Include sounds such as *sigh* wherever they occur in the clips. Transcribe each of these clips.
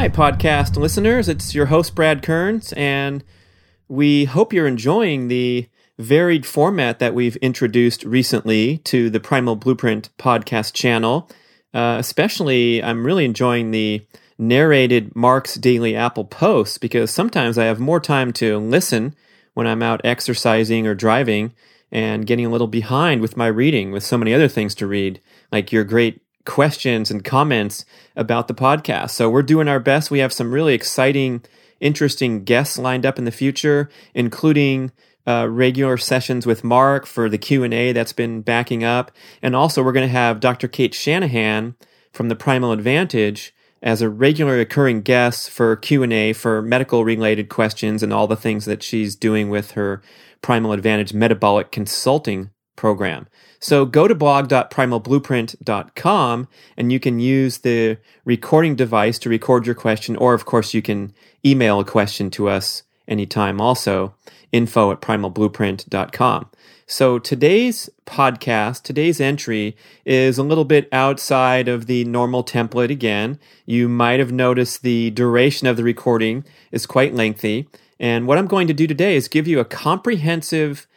Hi, podcast listeners. It's your host, Brad Kearns, and we hope you're enjoying the varied format that we've introduced recently to the Primal Blueprint podcast channel. Uh, especially, I'm really enjoying the narrated Mark's Daily Apple posts because sometimes I have more time to listen when I'm out exercising or driving and getting a little behind with my reading with so many other things to read, like your great questions and comments about the podcast. So we're doing our best. We have some really exciting, interesting guests lined up in the future, including uh, regular sessions with Mark for the Q and A that's been backing up, and also we're going to have Dr. Cate Shanahan from the Primal Advantage as a regular occurring guest for Q&A for medical related questions and all the things that she's doing with her Primal Advantage metabolic consulting program. So go to blog.primalblueprint.com and you can use the recording device to record your question or of course you can email a question to us anytime also info at primalblueprint.com. So today's podcast, today's entry is a little bit outside of the normal template again. You might have noticed the duration of the recording is quite lengthy. And what I'm going to do today is give you a comprehensive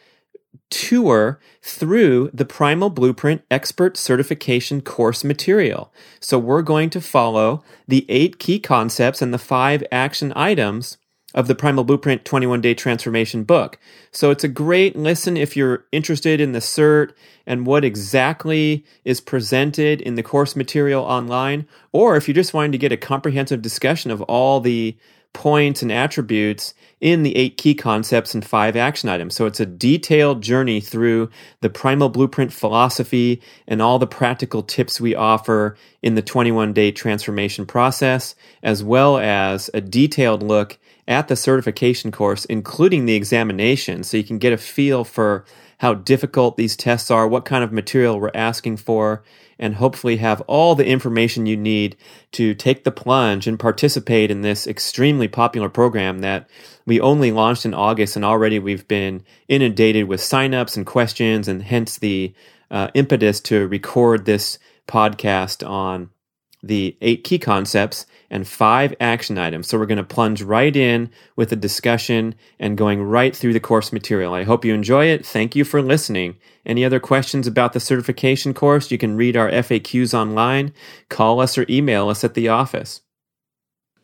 tour through the Primal Blueprint Expert Certification course material. So we're going to follow the eight key concepts and the five action items of the Primal Blueprint 21 Day Transformation book. So it's a great listen if you're interested in the cert and what exactly is presented in the course material online, or if you're just wanting to get a comprehensive discussion of all the points and attributes in the eight key concepts and five action items. So it's a detailed journey through the primal blueprint philosophy and all the practical tips we offer in the 21 day transformation process, as well as a detailed look at the certification course, including the examination, so you can get a feel for how difficult these tests are, what kind of material we're asking for, and hopefully have all the information you need to take the plunge and participate in this extremely popular program that we only launched in August, and already we've been inundated with signups and questions, and hence the uh, impetus to record this podcast on the eight key concepts and five action items. So we're going to plunge right in with a discussion and going right through the course material. I hope you enjoy it. Thank you for listening. Any other questions about the certification course? You can read our FAQs online, call us or email us at the office.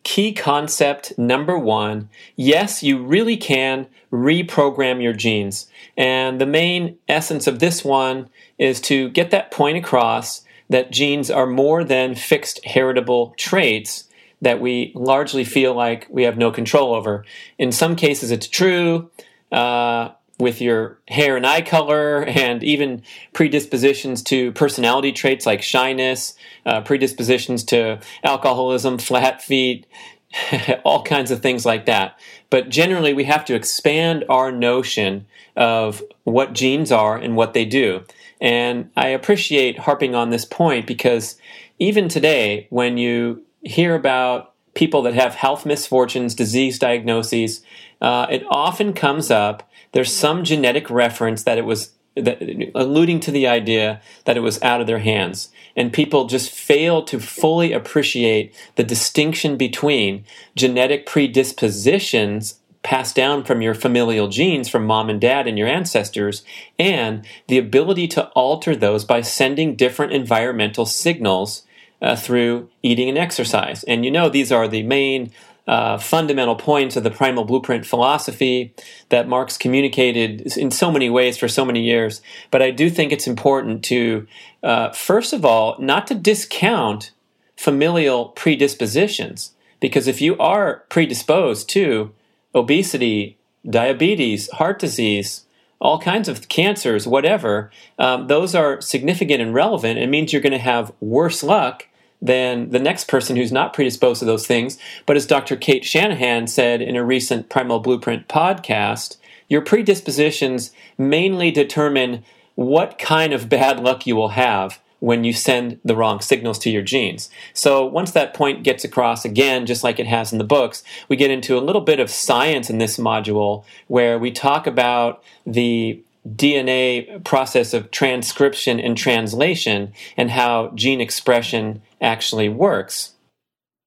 Key concept number one yes, you really can reprogram your genes. And the main essence of this one is to get that point across that genes are more than fixed heritable traits that we largely feel like we have no control over. In some cases, it's true uh, with your hair and eye color, and even predispositions to personality traits like shyness, uh, predispositions to alcoholism, flat feet, *laughs* all kinds of things like that. But generally, we have to expand our notion of what genes are and what they do. And I appreciate harping on this point because even today, when you hear about people that have health misfortunes, disease diagnoses, uh, it often comes up. There's some genetic reference that it was that, alluding to the idea that it was out of their hands. And people just fail to fully appreciate the distinction between genetic predispositions passed down from your familial genes from mom and dad and your ancestors, and the ability to alter those by sending different environmental signals uh, through eating and exercise. And you know, these are the main uh, fundamental points of the primal blueprint philosophy that Mark's communicated in so many ways for so many years. But I do think it's important to, uh, first of all, not to discount familial predispositions. Because if you are predisposed to obesity, diabetes, heart disease, all kinds of cancers, whatever, um, those are significant and relevant. It means you're going to have worse luck than the next person who's not predisposed to those things. But as Dr. Cate Shanahan said in a recent Primal Blueprint podcast, your predispositions mainly determine what kind of bad luck you will have when you send the wrong signals to your genes. So once that point gets across again, just like it has in the books, we get into a little bit of science in this module where we talk about the DNA process of transcription and translation and how gene expression actually works.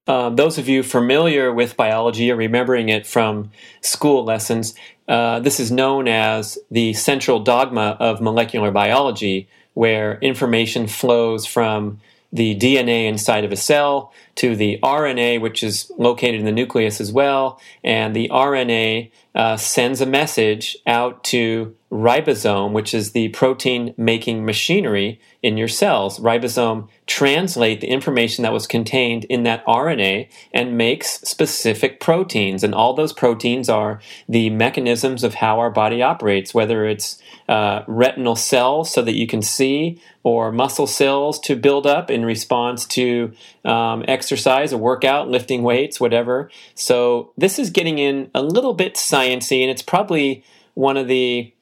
Um, those of you familiar with biology or remembering it from school lessons, uh, this is known as the central dogma of molecular biology, where information flows from the DNA inside of a cell to the RNA, which is located in the nucleus as well. And the RNA uh, sends a message out to ribosome, which is the protein making machinery in your cells. Ribosome translate the information that was contained in that RNA and makes specific proteins. And all those proteins are the mechanisms of how our body operates, whether it's uh, retinal cells so that you can see, or muscle cells to build up in response to um, exercise, a workout, lifting weights, whatever. So this is getting in a little bit sciency, and it's probably one of the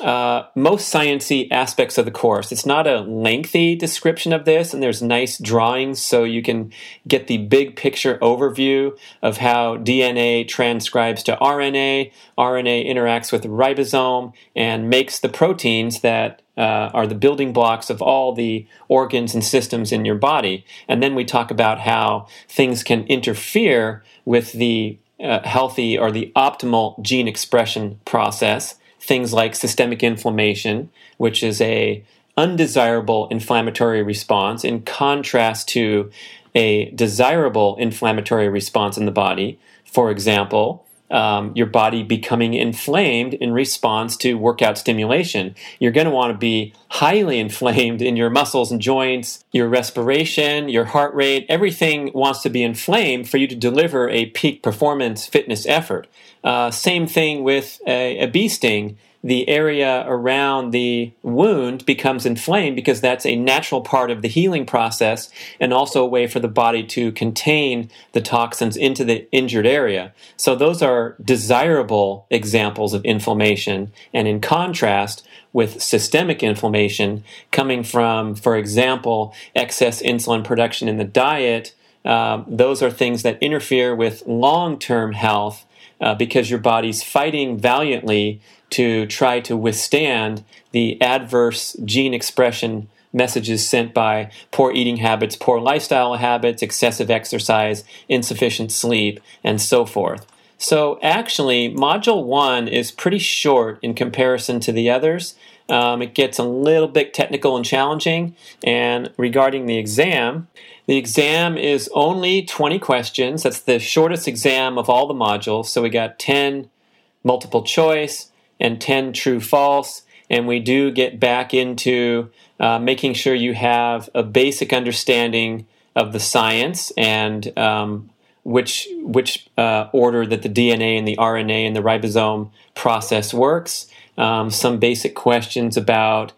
uh, most sciency aspects of the course. It's not a lengthy description of this, and there's nice drawings so you can get the big picture overview of how DNA transcribes to RNA. RNA interacts with ribosome and makes the proteins that uh, are the building blocks of all the organs and systems in your body. And then we talk about how things can interfere with the uh, healthy or the optimal gene expression process things like systemic inflammation, which is a undesirable inflammatory response in contrast to a desirable inflammatory response in the body. For example, um, your body becoming inflamed in response to workout stimulation. You're going to want to be highly *laughs* inflamed in your muscles and joints, your respiration, your heart rate. Everything wants to be inflamed for you to deliver a peak performance fitness effort. Uh, same thing with a, a bee sting. The area around the wound becomes inflamed because that's a natural part of the healing process and also a way for the body to contain the toxins into the injured area. So, those are desirable examples of inflammation. And in contrast, with systemic inflammation coming from, for example, excess insulin production in the diet, um, those are things that interfere with long term health uh, because your body's fighting valiantly to try to withstand the adverse gene expression messages sent by poor eating habits, poor lifestyle habits, excessive exercise, insufficient sleep, and so forth. So, actually, Module 1 is pretty short in comparison to the others. Um, it gets a little bit technical and challenging. And regarding the exam, the exam is only 20 questions. That's the shortest exam of all the modules. So we got 10 multiple choice and 10 true false. And we do get back into uh, making sure you have a basic understanding of the science and um, which which uh, order that the DNA and the RNA and the ribosome process works. Um, some basic questions about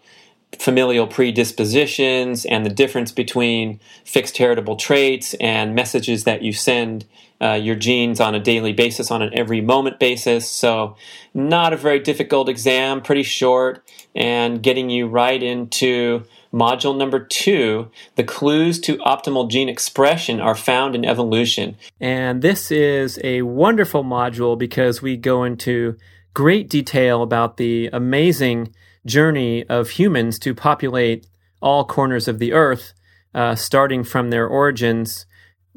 familial predispositions and the difference between fixed heritable traits and messages that you send uh, your genes on a daily basis, on an every moment basis. So, not a very difficult exam, pretty short, and getting you right into module number two the clues to optimal gene expression are found in evolution. And this is a wonderful module because we go into great detail about the amazing journey of humans to populate all corners of the earth, uh, starting from their origins,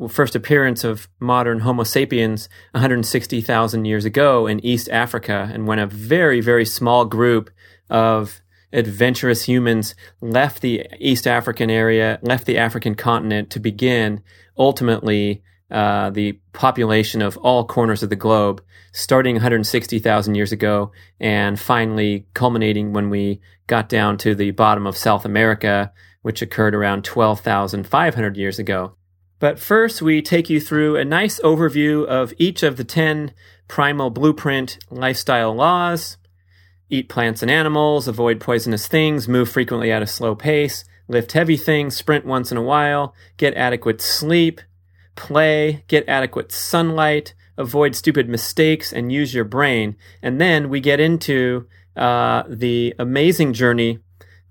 first appearance of modern Homo sapiens 160,000 years ago in East Africa, and when a very, very small group of adventurous humans left the East African area, left the African continent to begin ultimately uh, the population of all corners of the globe, starting 160,000 years ago and finally culminating when we got down to the bottom of South America, which occurred around 12,500 years ago. But first, we take you through a nice overview of each of the 10 primal blueprint lifestyle laws. Eat plants and animals, avoid poisonous things, move frequently at a slow pace, lift heavy things, sprint once in a while, get adequate sleep, play, get adequate sunlight, avoid stupid mistakes, and use your brain. And then we get into uh, the amazing journey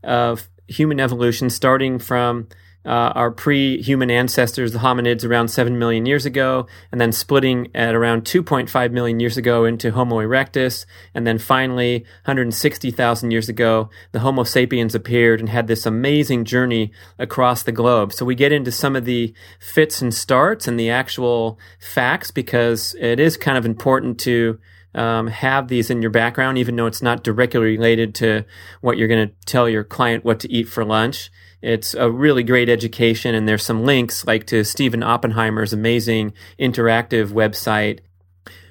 of human evolution, starting from uh, our pre human ancestors, the hominids, around 7 million years ago, and then splitting at around 2.5 million years ago into Homo erectus. And then finally, 160,000 years ago, the Homo sapiens appeared and had this amazing journey across the globe. So we get into some of the fits and starts and the actual facts because it is kind of important to um, have these in your background, even though it's not directly related to what you're going to tell your client what to eat for lunch. It's a really great education, and there's some links like to Stephen Oppenheimer's amazing interactive website,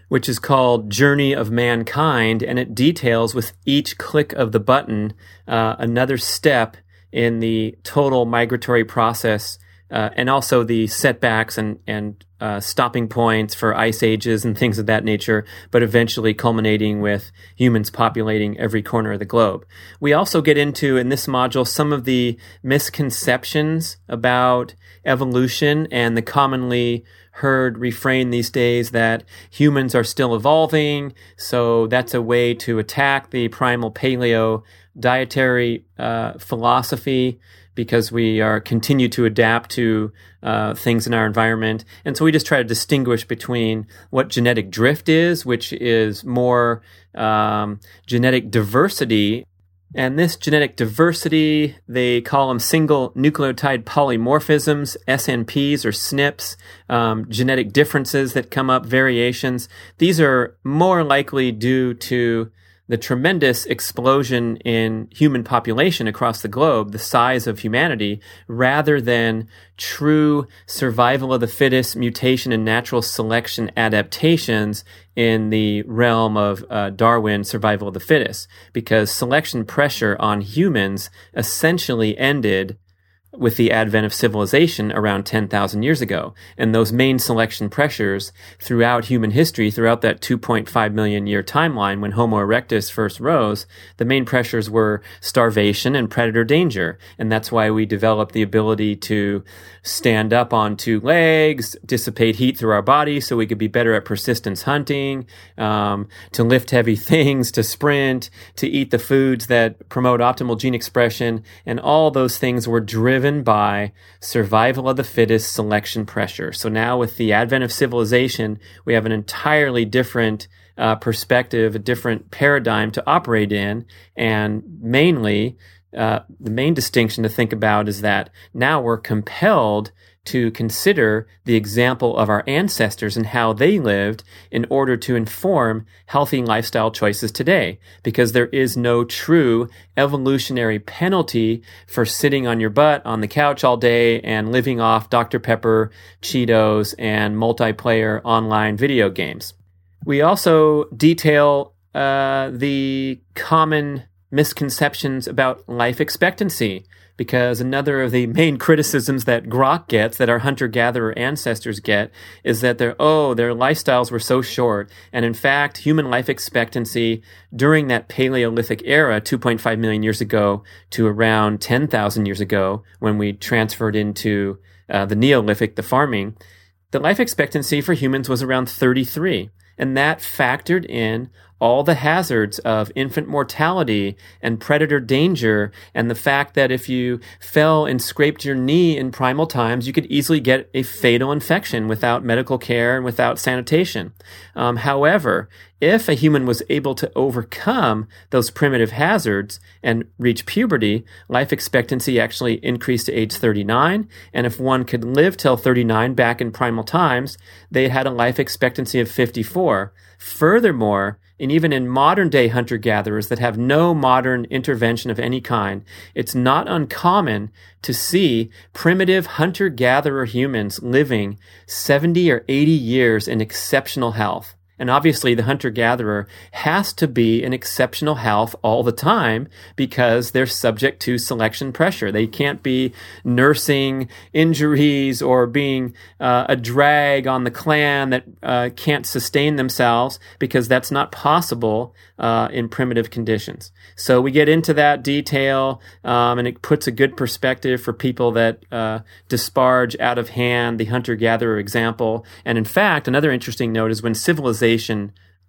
which is called Journey of Mankind, and it details with each click of the button uh, another step in the total migratory process uh, and also the setbacks and and uh, stopping points for ice ages and things of that nature, but eventually culminating with humans populating every corner of the globe. We also get into in this module some of the misconceptions about evolution and the commonly heard refrain these days that humans are still evolving, so that's a way to attack the primal paleo dietary uh, philosophy because we are continue to adapt to uh, things in our environment. And so we just try to distinguish between what genetic drift is, which is more um, genetic diversity. And this genetic diversity, they call them single nucleotide polymorphisms, SNPs or SNPs, um, genetic differences that come up, variations. These are more likely due to the tremendous explosion in human population across the globe, the size of humanity, rather than true survival of the fittest, mutation and natural selection adaptations in the realm of uh, Darwin survival of the fittest. Because selection pressure on humans essentially ended with the advent of civilization around 10,000 years ago. And those main selection pressures throughout human history, throughout that 2.5 million year timeline when Homo erectus first rose, the main pressures were starvation and predator danger. And that's why we developed the ability to stand up on two legs, dissipate heat through our body so we could be better at persistence hunting, um, to lift heavy *laughs* things, to sprint, to eat the foods that promote optimal gene expression. And all those things were driven driven by survival of the fittest selection pressure. So now with the advent of civilization, we have an entirely different uh, perspective, a different paradigm to operate in. And mainly, uh, the main distinction to think about is that now we're compelled to consider the example of our ancestors and how they lived in order to inform healthy lifestyle choices today. Because there is no true evolutionary penalty for sitting on your butt on the couch all day and living off Dr. Pepper, Cheetos, and multiplayer online video games. We also detail uh, the common misconceptions about life expectancy because another of the main criticisms that Grok gets, that our hunter gatherer ancestors get, is that their, oh, their lifestyles were so short. And in fact, human life expectancy during that Paleolithic era, 2.5 million years ago to around 10,000 years ago, when we transferred into uh, the Neolithic, the farming, the life expectancy for humans was around 33. And that factored in all the hazards of infant mortality and predator danger and the fact that if you fell and scraped your knee in primal times, you could easily get a fatal infection without medical care and without sanitation. Um, however, if a human was able to overcome those primitive hazards and reach puberty, life expectancy actually increased to age 39. And if one could live till 39 back in primal times, they had a life expectancy of 54. Furthermore, and even in modern day hunter gatherers that have no modern intervention of any kind, it's not uncommon to see primitive hunter gatherer humans living 70 or 80 years in exceptional health. And obviously, the hunter gatherer has to be in exceptional health all the time because they're subject to selection pressure. They can't be nursing injuries or being uh, a drag on the clan that uh, can't sustain themselves because that's not possible uh, in primitive conditions. So we get into that detail, um, and it puts a good perspective for people that uh, disparage out of hand the hunter gatherer example. And in fact, another interesting note is when civilization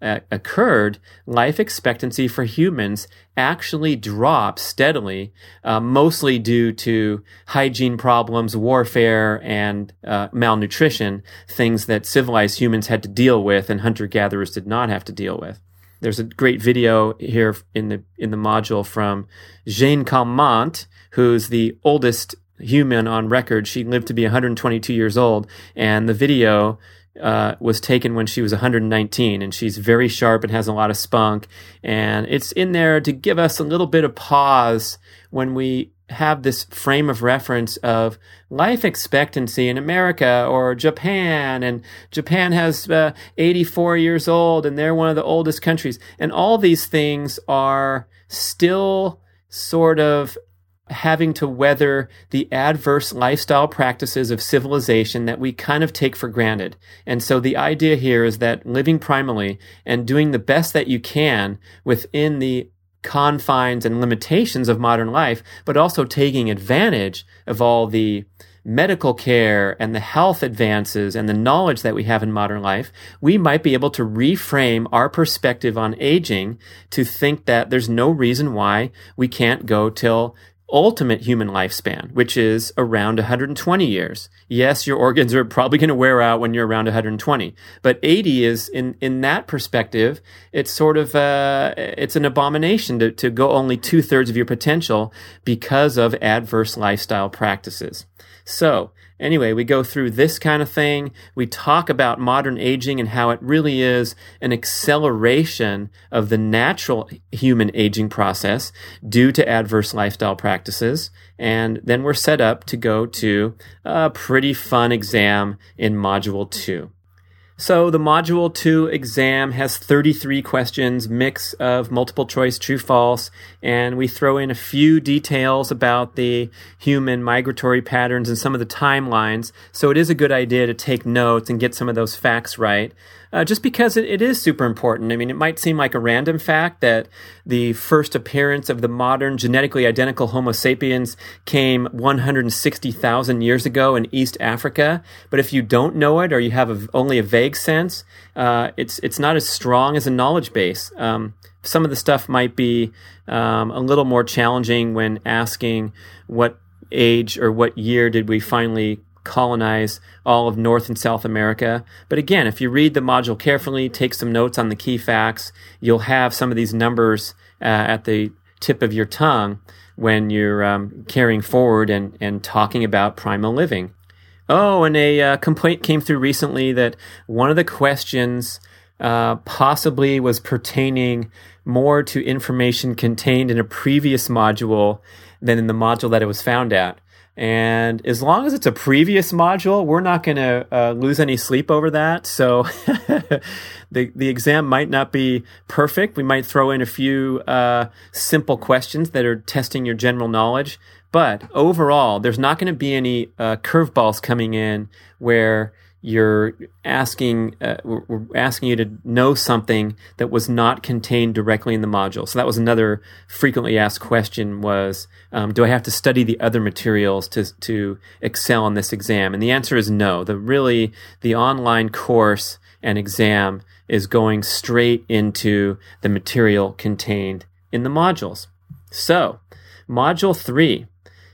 uh, occurred, life expectancy for humans actually dropped steadily, uh, mostly due to hygiene problems, warfare, and uh, malnutrition, things that civilized humans had to deal with and hunter gatherers did not have to deal with. There's a great video here in the in the module from Jeanne Calment, who's the oldest human on record. She lived to be 122 years old, and the video uh, was taken when she was 119, and she's very sharp and has a lot of spunk. And it's in there to give us a little bit of pause when we have this frame of reference of life expectancy in America or Japan, and Japan has uh, 84 years old, and they're one of the oldest countries. And all these things are still sort of having to weather the adverse lifestyle practices of civilization that we kind of take for granted. And so the idea here is that living primally and doing the best that you can within the confines and limitations of modern life, but also taking advantage of all the medical care and the health advances and the knowledge that we have in modern life, we might be able to reframe our perspective on aging to think that there's no reason why we can't go till ultimate human lifespan, which is around 120 years. Yes, your organs are probably going to wear out when you're around 120, but 80 is in, in that perspective, it's sort of, uh, it's an abomination to, to go only two thirds of your potential because of adverse lifestyle practices. So Anyway, we go through this kind of thing. We talk about modern aging and how it really is an acceleration of the natural human aging process due to adverse lifestyle practices. And then we're set up to go to a pretty fun exam in module two. So the Module 2 exam has 33 questions, mix of multiple choice, true, false, and we throw in a few details about the human migratory patterns and some of the timelines. So it is a good idea to take notes and get some of those facts right uh, just because it, it is super important. I mean, it might seem like a random fact that the first appearance of the modern genetically identical Homo sapiens came 160,000 years ago in East Africa. But if you don't know it or you have a, only a vague sense, uh, it's it's not as strong as a knowledge base. Um, some of the stuff might be um, a little more challenging when asking what age or what year did we finally colonize all of North and South America. But again, if you read the module carefully, take some notes on the key facts, you'll have some of these numbers uh, at the tip of your tongue when you're um, carrying forward and, and talking about primal living. Oh, and a uh, complaint came through recently that one of the questions uh, possibly was pertaining more to information contained in a previous module than in the module that it was found at. And as long as it's a previous module, we're not going to uh, lose any sleep over that. So *laughs* the the exam might not be perfect. We might throw in a few uh, simple questions that are testing your general knowledge. But overall, there's not going to be any uh, curveballs coming in where you're asking uh, we're asking you to know something that was not contained directly in the module. So that was another frequently asked question was um, do i have to study the other materials to to excel in this exam? And the answer is no. The really the online course and exam is going straight into the material contained in the modules. So module 3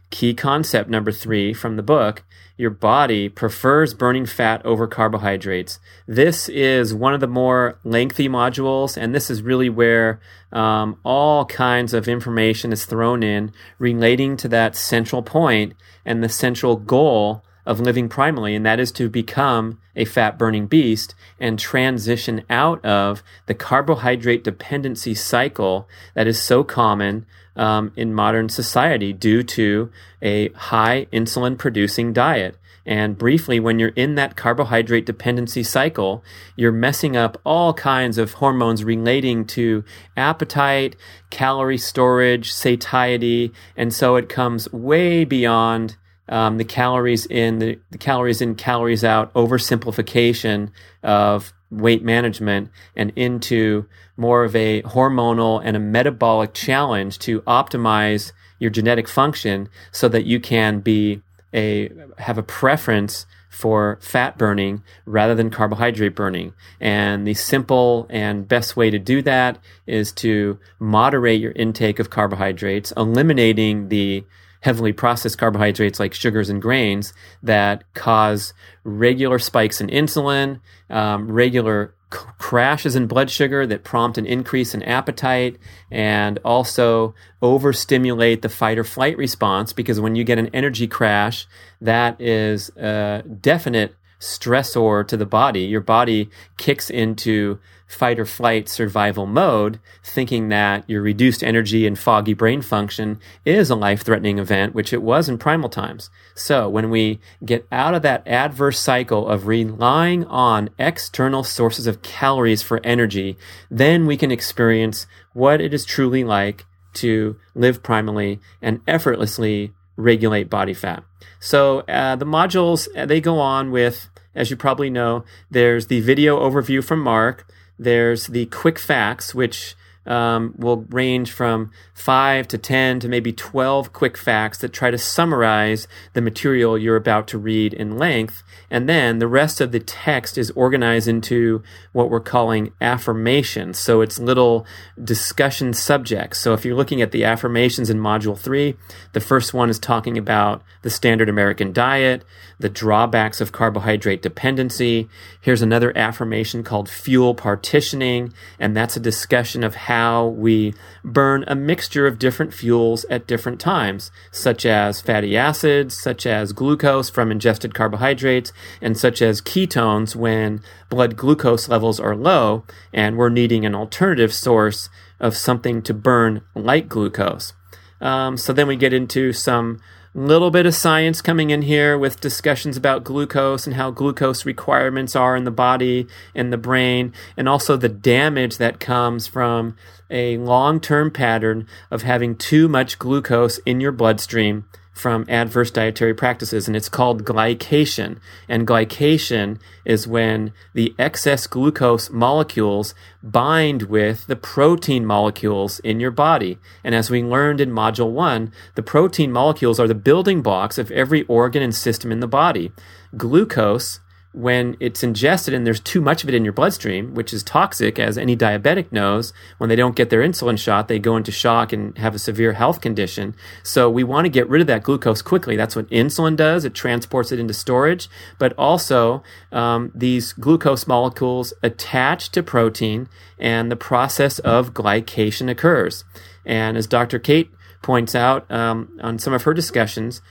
key concept number 3 from the book your body prefers burning fat over carbohydrates. This is one of the more lengthy modules, and this is really where um, all kinds of information is thrown in relating to that central point and the central goal of living primally, and that is to become a fat burning beast and transition out of the carbohydrate dependency cycle that is so common um, in modern society due to a high insulin producing diet. And briefly, when you're in that carbohydrate dependency cycle, you're messing up all kinds of hormones relating to appetite, calorie storage, satiety. And so it comes way beyond um, the calories in, the, the calories in, calories out oversimplification of weight management and into more of a hormonal and a metabolic challenge to optimize your genetic function so that you can be a have a preference for fat burning rather than carbohydrate burning. And the simple and best way to do that is to moderate your intake of carbohydrates, eliminating the heavily processed carbohydrates like sugars and grains that cause regular spikes in insulin, um, regular crashes in blood sugar that prompt an increase in appetite and also overstimulate the fight or flight response because when you get an energy crash, that is a definite stressor to the body. Your body kicks into fight or flight survival mode, thinking that your reduced energy and foggy brain function is a life threatening event, which it was in primal times. So when we get out of that adverse cycle of relying on external sources of calories for energy, then we can experience what it is truly like to live primally and effortlessly regulate body fat. So uh, the modules, uh, they go on with, as you probably know, there's the video overview from Mark. There's the quick facts, which um, will range from five to 10 to maybe 12 quick facts that try to summarize the material you're about to read in length. And then the rest of the text is organized into what we're calling affirmations. So it's little discussion subjects. So if you're looking at the affirmations in module three, the first one is talking about the standard American diet, the drawbacks of carbohydrate dependency. Here's another affirmation called fuel partitioning. And that's a discussion of how we burn a mixture of different fuels at different times, such as fatty acids, such as glucose from ingested carbohydrates, and such as ketones when blood glucose levels are low and we're needing an alternative source of something to burn like glucose. Um, so then we get into some little bit of science coming in here with discussions about glucose and how glucose requirements are in the body and the brain, and also the damage that comes from a long term pattern of having too much glucose in your bloodstream from adverse dietary practices, and it's called glycation. And glycation is when the excess glucose molecules bind with the protein molecules in your body. And as we learned in Module 1, the protein molecules are the building blocks of every organ and system in the body. Glucose when it's ingested and there's too much of it in your bloodstream, which is toxic, as any diabetic knows, when they don't get their insulin shot, they go into shock and have a severe health condition. So we want to get rid of that glucose quickly. That's what insulin does. It transports it into storage, but also um, these glucose molecules attach to protein and the process of glycation occurs. And as Dr. Cate points out um, on some of her discussions,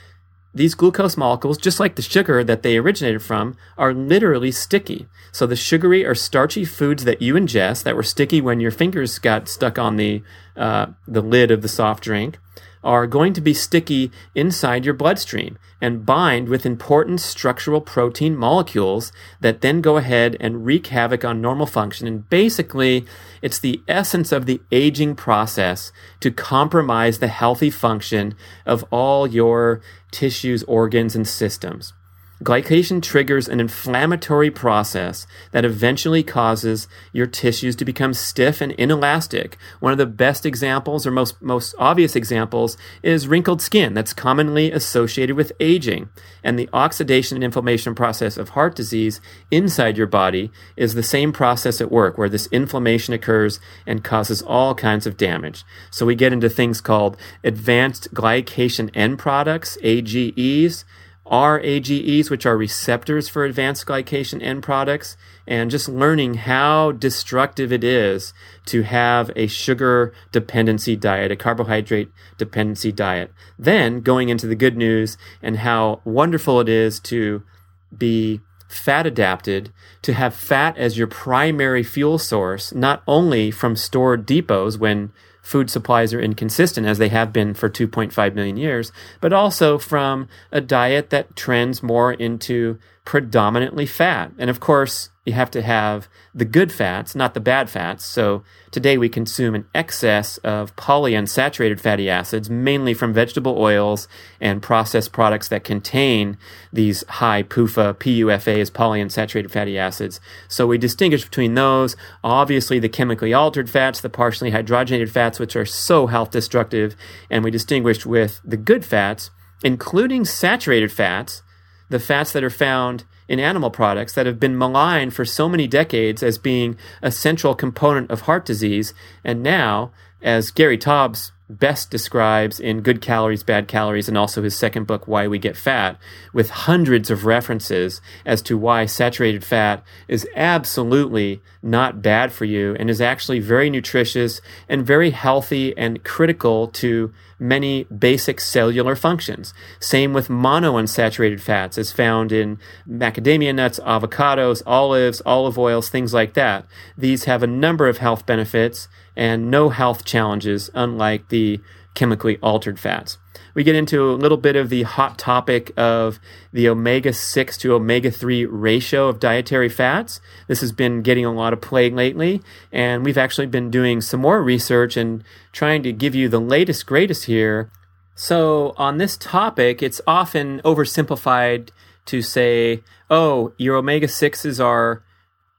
these glucose molecules, just like the sugar that they originated from, are literally sticky. So the sugary or starchy foods that you ingest that were sticky when your fingers got stuck on the uh, the lid of the soft drink are going to be sticky inside your bloodstream and bind with important structural protein molecules that then go ahead and wreak havoc on normal function. And basically, it's the essence of the aging process to compromise the healthy function of all your tissues, organs, and systems. Glycation triggers an inflammatory process that eventually causes your tissues to become stiff and inelastic. One of the best examples or most, most obvious examples is wrinkled skin that's commonly associated with aging. And the oxidation and inflammation process of heart disease inside your body is the same process at work where this inflammation occurs and causes all kinds of damage. So we get into things called advanced glycation end products, AGEs, RAGEs, which are receptors for advanced glycation end products, and just learning how destructive it is to have a sugar dependency diet, a carbohydrate dependency diet. Then going into the good news and how wonderful it is to be fat adapted, to have fat as your primary fuel source, not only from stored depots when food supplies are inconsistent, as they have been for 2.5 million years, but also from a diet that trends more into predominantly fat. And of course, you have to have the good fats, not the bad fats. So today we consume an excess of polyunsaturated fatty acids, mainly from vegetable oils and processed products that contain these high PUFA, PUFAs, polyunsaturated fatty acids. So we distinguish between those. Obviously, the chemically altered fats, the partially hydrogenated fats, which are so health destructive. And we distinguish with the good fats, including saturated fats, the fats that are found in animal products that have been maligned for so many decades as being a central component of heart disease. And now, as Gary Taubes best describes in Good Calories, Bad Calories, and also his second book, Why We Get Fat, with hundreds of references as to why saturated fat is absolutely not bad for you and is actually very nutritious and very healthy and critical to many basic cellular functions. Same with monounsaturated fats as found in macadamia nuts, avocados, olives, olive oils, things like that. These have a number of health benefits and no health challenges, unlike the chemically altered fats. We get into a little bit of the hot topic of the omega 6 to omega 3 ratio of dietary fats. This has been getting a lot of play lately, and we've actually been doing some more research and trying to give you the latest, greatest here. So, on this topic, it's often oversimplified to say, oh, your omega 6s are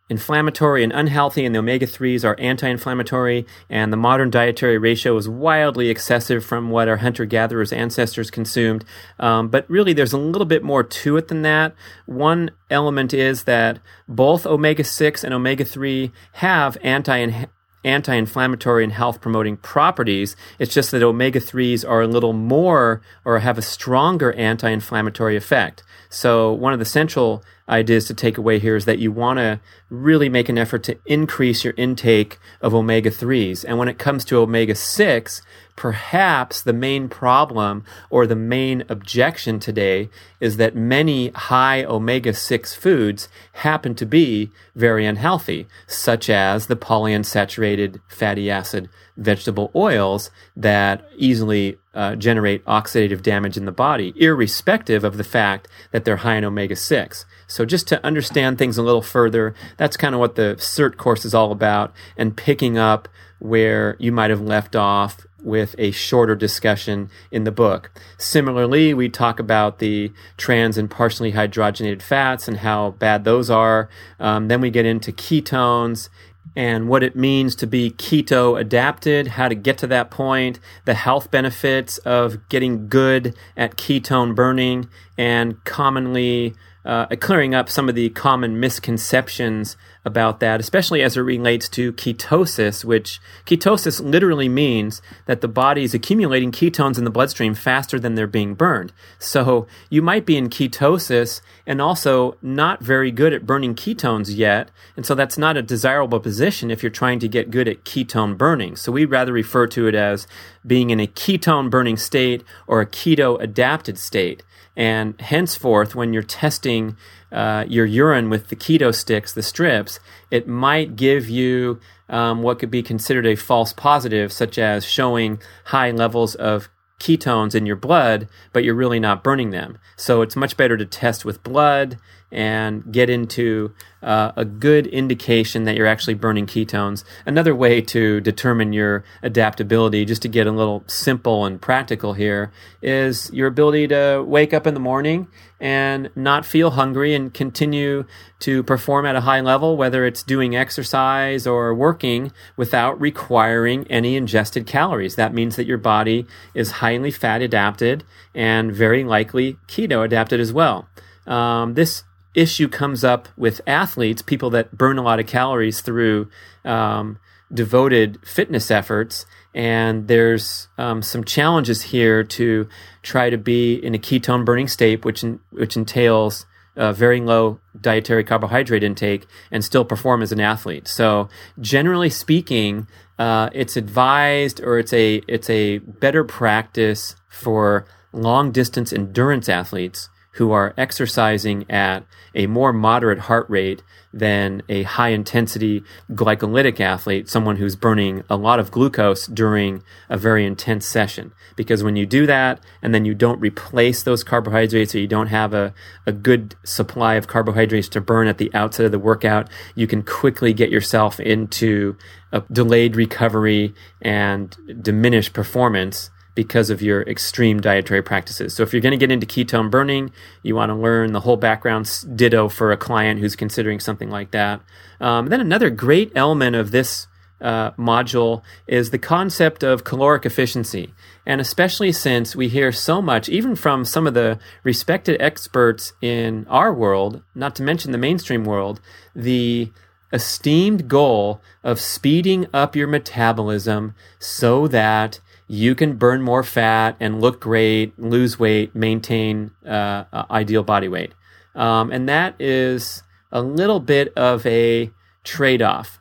inflammatory and unhealthy, and the omega 3s are anti inflammatory, and the modern dietary ratio is wildly excessive from what our hunter gatherers' ancestors consumed. Um, but really, there's a little bit more to it than that. One element is that both omega 6 and omega 3 have anti anti inflammatory and health promoting properties. It's just that omega 3s are a little more or have a stronger anti inflammatory effect. So, one of the central ideas to take away here is that you want to really make an effort to increase your intake of omega 3s. And when it comes to omega 6, perhaps the main problem or the main objection today is that many high omega 6 foods happen to be very unhealthy, such as the polyunsaturated fatty acid vegetable oils that easily uh, generate oxidative damage in the body, irrespective of the fact that they're high in omega 6. So, just to understand things a little further, that's kind of what the CERT course is all about, and picking up where you might have left off with a shorter discussion in the book. Similarly, we talk about the trans and partially hydrogenated fats and how bad those are. Um, then we get into ketones and what it means to be keto adapted, how to get to that point, the health benefits of getting good at ketone burning, and commonly uh, clearing up some of the common misconceptions about that, especially as it relates to ketosis, which ketosis literally means that the body is accumulating ketones in the bloodstream faster than they're being burned. So you might be in ketosis and also not very good at burning ketones yet. And so that's not a desirable position if you're trying to get good at ketone burning. So we rather refer to it as being in a ketone burning state or a keto adapted state. And henceforth, when you're testing uh, your urine with the keto sticks, the strips, it might give you um, what could be considered a false positive, such as showing high levels of ketones in your blood, but you're really not burning them. So it's much better to test with blood and get into uh, a good indication that you're actually burning ketones. Another way to determine your adaptability, just to get a little simple and practical here, is your ability to wake up in the morning and not feel hungry and continue to perform at a high level, whether it's doing exercise or working without requiring any ingested calories. That means that your body is highly fat adapted and very likely keto adapted as well. Um, this issue comes up with athletes, people that burn a lot of calories through um, devoted fitness efforts. And there's um, some challenges here to try to be in a ketone burning state, which in, which entails very low dietary carbohydrate intake and still perform as an athlete. So generally speaking, uh, it's advised or it's a it's a better practice for long distance endurance athletes who are exercising at a more moderate heart rate than a high intensity glycolytic athlete, someone who's burning a lot of glucose during a very intense session. Because when you do that and then you don't replace those carbohydrates or you don't have a, a good supply of carbohydrates to burn at the outset of the workout, you can quickly get yourself into a delayed recovery and diminished performance because of your extreme dietary practices. So if you're going to get into ketone burning, you want to learn the whole background ditto for a client who's considering something like that. Um, then another great element of this uh, module is the concept of caloric efficiency. And especially since we hear so much, even from some of the respected experts in our world, not to mention the mainstream world, the esteemed goal of speeding up your metabolism so that you can burn more fat and look great, lose weight, maintain uh, ideal body weight. Um, and that is a little bit of a trade off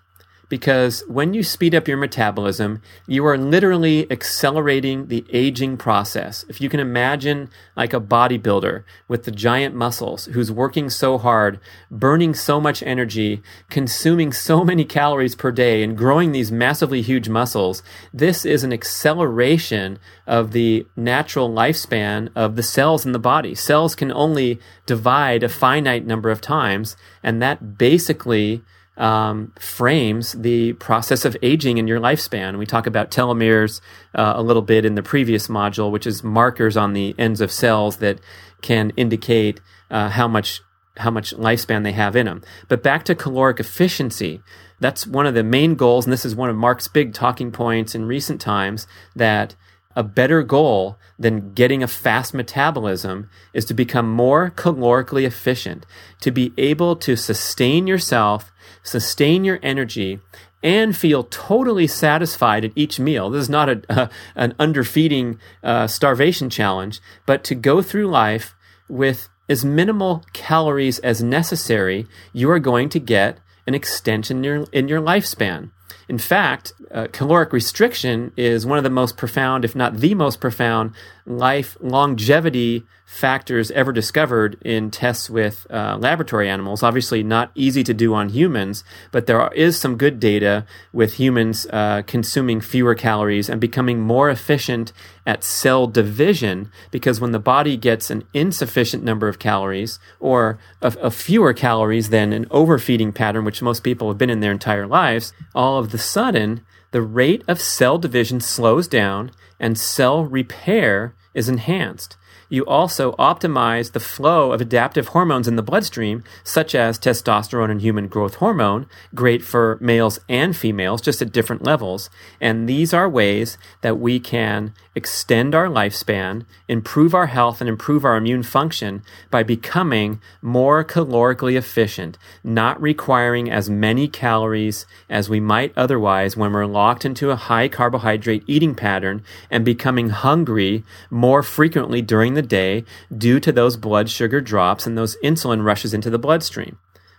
because when you speed up your metabolism, you are literally accelerating the aging process. If you can imagine like a bodybuilder with the giant muscles who's working so hard, burning so much energy, consuming so many calories per day, and growing these massively huge muscles, this is an acceleration of the natural lifespan of the cells in the body. Cells can only divide a finite number of times, and that basically um, frames the process of aging in your lifespan. We talk about telomeres uh, a little bit in the previous module, which is markers on the ends of cells that can indicate uh, how much how much lifespan they have in them. But back to caloric efficiency. That's one of the main goals, and this is one of Mark's big talking points in recent times that a better goal than getting a fast metabolism is to become more calorically efficient, to be able to sustain yourself, sustain your energy, and feel totally satisfied at each meal. This is not a, a an underfeeding uh, starvation challenge, but to go through life with as minimal calories as necessary, you are going to get an extension in your, in your lifespan. In fact, uh, caloric restriction is one of the most profound, if not the most profound, life longevity factors ever discovered in tests with uh, laboratory animals. Obviously, not easy to do on humans, but there is some good data with humans uh, consuming fewer calories and becoming more efficient at cell division because when the body gets an insufficient number of calories or a, a fewer calories than an overfeeding pattern, which most people have been in their entire lives, all of the sudden, the rate of cell division slows down and cell repair is enhanced you also optimize the flow of adaptive hormones in the bloodstream, such as testosterone and human growth hormone, great for males and females, just at different levels. And these are ways that we can extend our lifespan, improve our health, and improve our immune function by becoming more calorically efficient, not requiring as many calories as we might otherwise when we're locked into a high carbohydrate eating pattern and becoming hungry more frequently during the day due to those blood sugar drops and those insulin rushes into the bloodstream.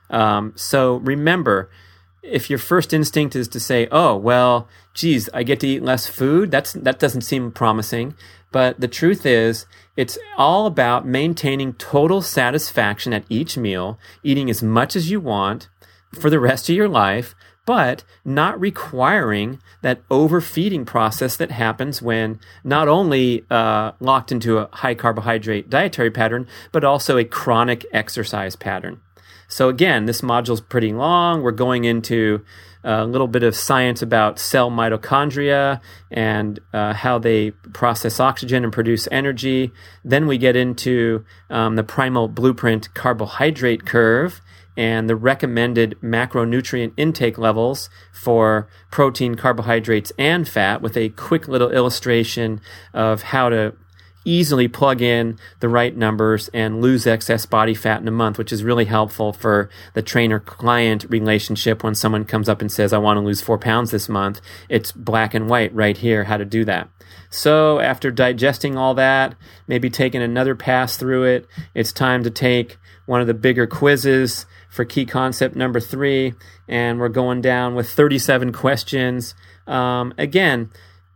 Um, so remember, if your first instinct is to say, "Oh, well, geez, I get to eat less food," that's that doesn't seem promising. But the truth is, it's all about maintaining total satisfaction at each meal, eating as much as you want for the rest of your life, but not requiring that overfeeding process that happens when not only uh, locked into a high carbohydrate dietary pattern, but also a chronic exercise pattern. So again, this module is pretty long. We're going into a little bit of science about cell mitochondria and uh, how they process oxygen and produce energy. Then we get into um, the primal blueprint carbohydrate curve and the recommended macronutrient intake levels for protein, carbohydrates, and fat with a quick little illustration of how to easily plug in the right numbers and lose excess body fat in a month, which is really helpful for the trainer client relationship when someone comes up and says, I want to lose four pounds this month. It's black and white right here how to do that. So after digesting all that, maybe taking another pass through it, it's time to take one of the bigger quizzes for key concept number three, and we're going down with 37 questions. Um, again,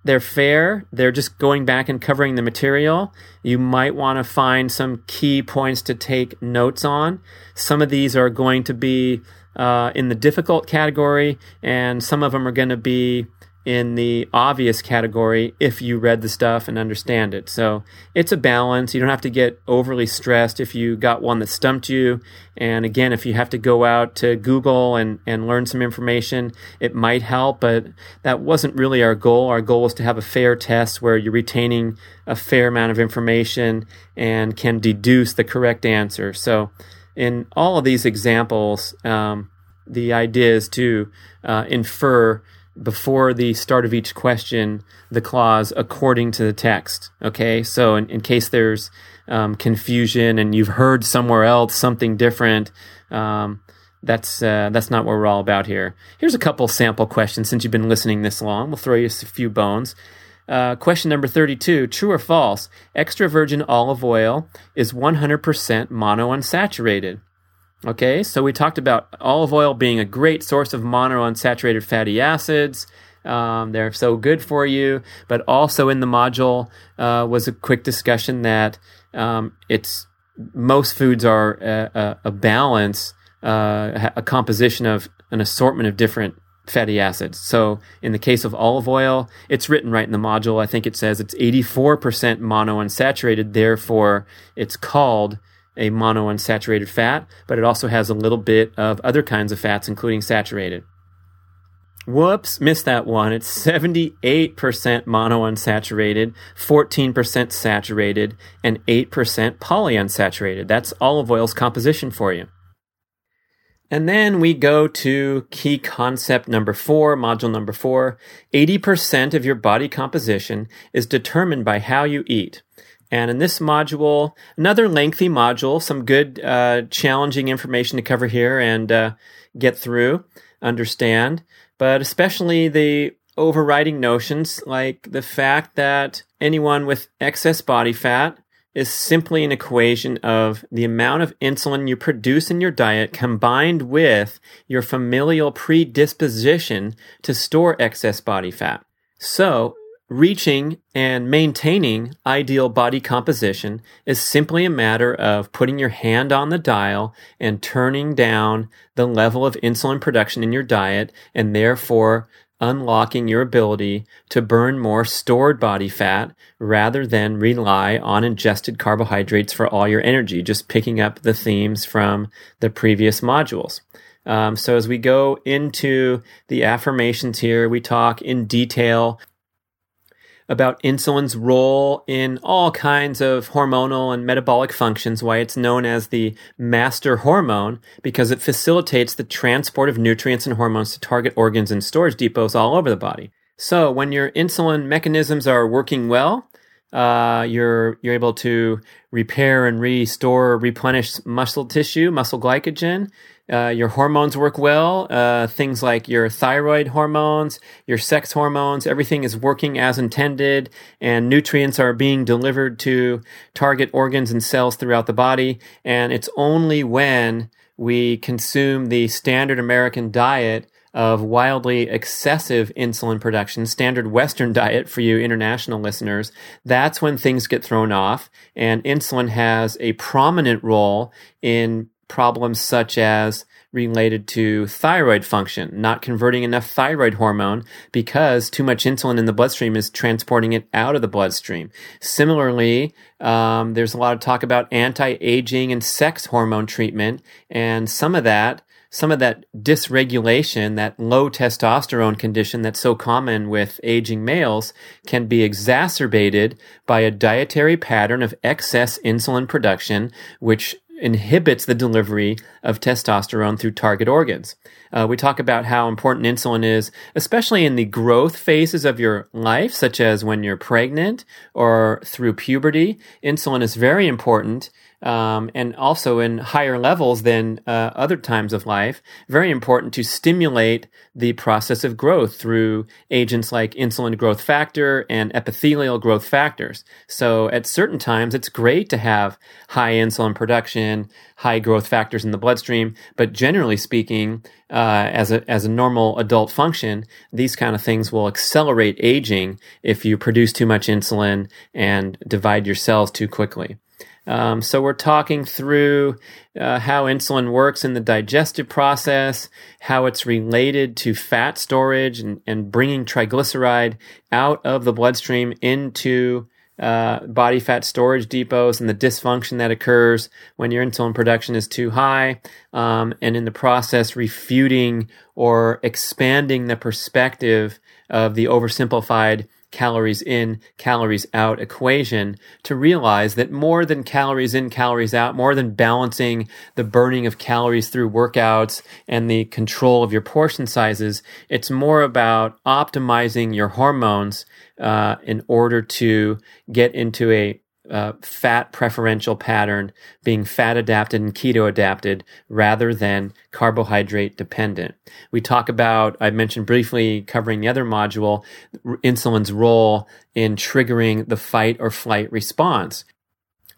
they're fair. They're just going back and covering the material. You might want to find some key points to take notes on. Some of these are going to be uh, in the difficult category, and some of them are going to be in the obvious category if you read the stuff and understand it. So it's a balance. You don't have to get overly stressed if you got one that stumped you. And again, if you have to go out to Google and, and learn some information, it might help, but that wasn't really our goal. Our goal was to have a fair test where you're retaining a fair amount of information and can deduce the correct answer. So in all of these examples, um, the idea is to uh, infer before the start of each question the clause according to the text. Okay, so in, in case there's um, confusion and you've heard somewhere else something different, um, that's uh, that's not what we're all about here. Here's a couple sample questions since you've been listening this long. We'll throw you a few bones. Uh, question number 32 True or false? Extra virgin olive oil is 100% monounsaturated. Okay, so we talked about olive oil being a great source of monounsaturated fatty acids. Um, they're so good for you, but also in the module uh, was a quick discussion that um, it's most foods are a, a, a balance, uh, a composition of an assortment of different fatty acids. So in the case of olive oil, it's written right in the module. I think it says it's 84% monounsaturated. Therefore, it's called a monounsaturated fat, but it also has a little bit of other kinds of fats, including saturated. Whoops, missed that one. It's 78% monounsaturated, 14% saturated, and 8% polyunsaturated. That's olive oil's composition for you. And then we go to key concept number four, module number four. 80% of your body composition is determined by how you eat. And in this module, another lengthy module, some good, uh, challenging information to cover here and uh, get through, understand, but especially the overriding notions like the fact that anyone with excess body fat is simply an equation of the amount of insulin you produce in your diet combined with your familial predisposition to store excess body fat. So, Reaching and maintaining ideal body composition is simply a matter of putting your hand on the dial and turning down the level of insulin production in your diet and therefore unlocking your ability to burn more stored body fat rather than rely on ingested carbohydrates for all your energy, just picking up the themes from the previous modules. Um, so as we go into the affirmations here, we talk in detail about insulin's role in all kinds of hormonal and metabolic functions, why it's known as the master hormone, because it facilitates the transport of nutrients and hormones to target organs and storage depots all over the body. So when your insulin mechanisms are working well, uh, you're you're able to repair and restore, replenish muscle tissue, muscle glycogen. Uh, your hormones work well. Uh, things like your thyroid hormones, your sex hormones, everything is working as intended, and nutrients are being delivered to target organs and cells throughout the body. And it's only when we consume the standard American diet of wildly excessive insulin production, standard Western diet for you international listeners, that's when things get thrown off. And insulin has a prominent role in problems such as related to thyroid function, not converting enough thyroid hormone because too much insulin in the bloodstream is transporting it out of the bloodstream. Similarly, um, there's a lot of talk about anti-aging and sex hormone treatment, and some of that some of that dysregulation, that low testosterone condition that's so common with aging males, can be exacerbated by a dietary pattern of excess insulin production, which inhibits the delivery of testosterone through target organs. Uh, we talk about how important insulin is, especially in the growth phases of your life, such as when you're pregnant or through puberty. Insulin is very important um, and also in higher levels than uh, other times of life, very important to stimulate the process of growth through agents like insulin growth factor and epithelial growth factors. So at certain times, it's great to have high insulin production, high growth factors in the bloodstream, but generally speaking, uh, as a as a normal adult function, these kind of things will accelerate aging if you produce too much insulin and divide your cells too quickly. Um, so we're talking through uh, how insulin works in the digestive process, how it's related to fat storage and, and bringing triglyceride out of the bloodstream into uh, body fat storage depots and the dysfunction that occurs when your insulin production is too high, um, and in the process refuting or expanding the perspective of the oversimplified calories in, calories out equation to realize that more than calories in, calories out, more than balancing the burning of calories through workouts and the control of your portion sizes, it's more about optimizing your hormones uh, in order to get into a uh, fat preferential pattern being fat adapted and keto adapted rather than carbohydrate dependent. We talk about, I mentioned briefly covering the other module, insulin's role in triggering the fight or flight response.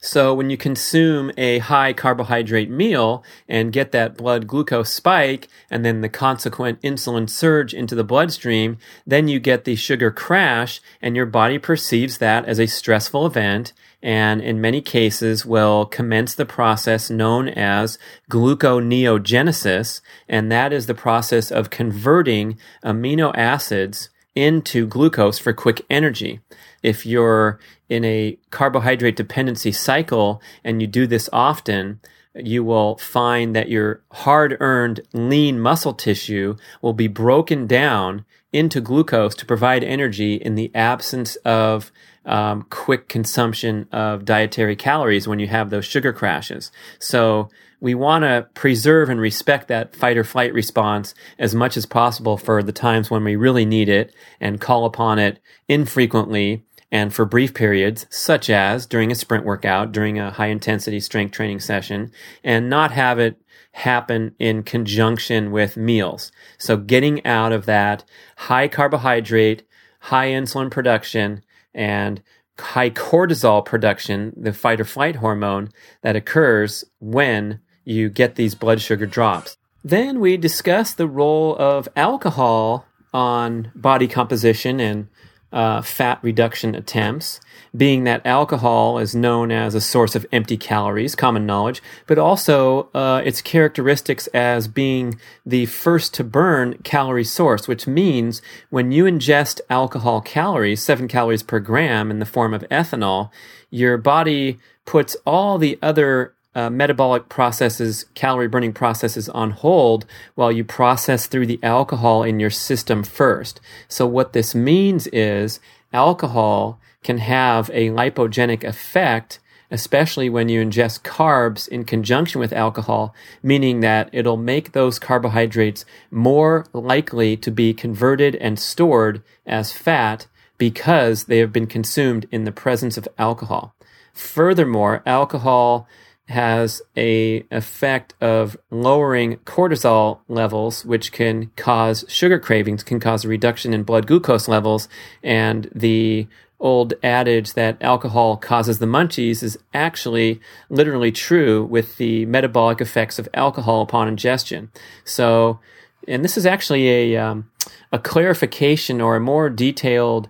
So when you consume a high carbohydrate meal and get that blood glucose spike and then the consequent insulin surge into the bloodstream, then you get the sugar crash and your body perceives that as a stressful event and in many cases will commence the process known as gluconeogenesis. And that is the process of converting amino acids into glucose for quick energy. If you're in a carbohydrate dependency cycle and you do this often, you will find that your hard earned lean muscle tissue will be broken down into glucose to provide energy in the absence of um, quick consumption of dietary calories when you have those sugar crashes. So we want to preserve and respect that fight or flight response as much as possible for the times when we really need it and call upon it infrequently and for brief periods, such as during a sprint workout, during a high intensity strength training session, and not have it happen in conjunction with meals. So getting out of that high carbohydrate, high insulin production, and high cortisol production, the fight or flight hormone that occurs when you get these blood sugar drops. Then we discuss the role of alcohol on body composition and uh, fat reduction attempts, being that alcohol is known as a source of empty calories, common knowledge, but also uh, its characteristics as being the first to burn calorie source, which means when you ingest alcohol calories, seven calories per gram in the form of ethanol, your body puts all the other uh, metabolic processes, calorie burning processes on hold while you process through the alcohol in your system first. So what this means is alcohol can have a lipogenic effect, especially when you ingest carbs in conjunction with alcohol, meaning that it'll make those carbohydrates more likely to be converted and stored as fat because they have been consumed in the presence of alcohol. Furthermore, alcohol has a effect of lowering cortisol levels, which can cause sugar cravings, can cause a reduction in blood glucose levels, and the old adage that alcohol causes the munchies is actually literally true with the metabolic effects of alcohol upon ingestion. So, and this is actually a um, a clarification or a more detailed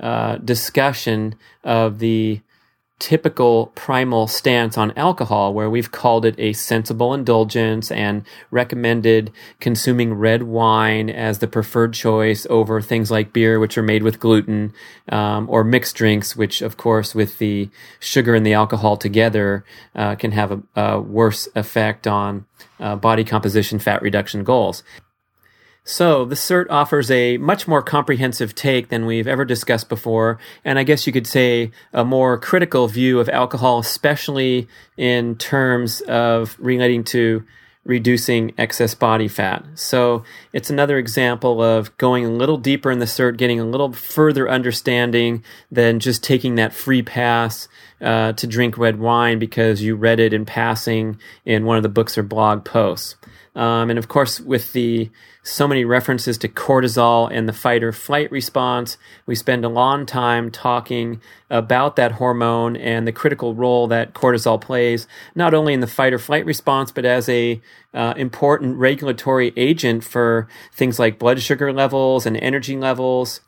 uh, discussion of the typical primal stance on alcohol, where we've called it a sensible indulgence and recommended consuming red wine as the preferred choice over things like beer, which are made with gluten, um, or mixed drinks, which, of course, with the sugar and the alcohol together, uh, can have a, a, worse effect on uh, body composition, fat reduction goals. So, the CERT offers a much more comprehensive take than we've ever discussed before, and I guess you could say a more critical view of alcohol, especially in terms of relating to reducing excess body fat. So, it's another example of going a little deeper in the CERT, getting a little further understanding than just taking that free pass uh, to drink red wine because you read it in passing in one of the books or blog posts. Um, and of course, with the so many references to cortisol and the fight or flight response, we spend a long time talking about that hormone and the critical role that cortisol plays, not only in the fight or flight response, but as a uh, important regulatory agent for things like blood sugar levels and energy levels.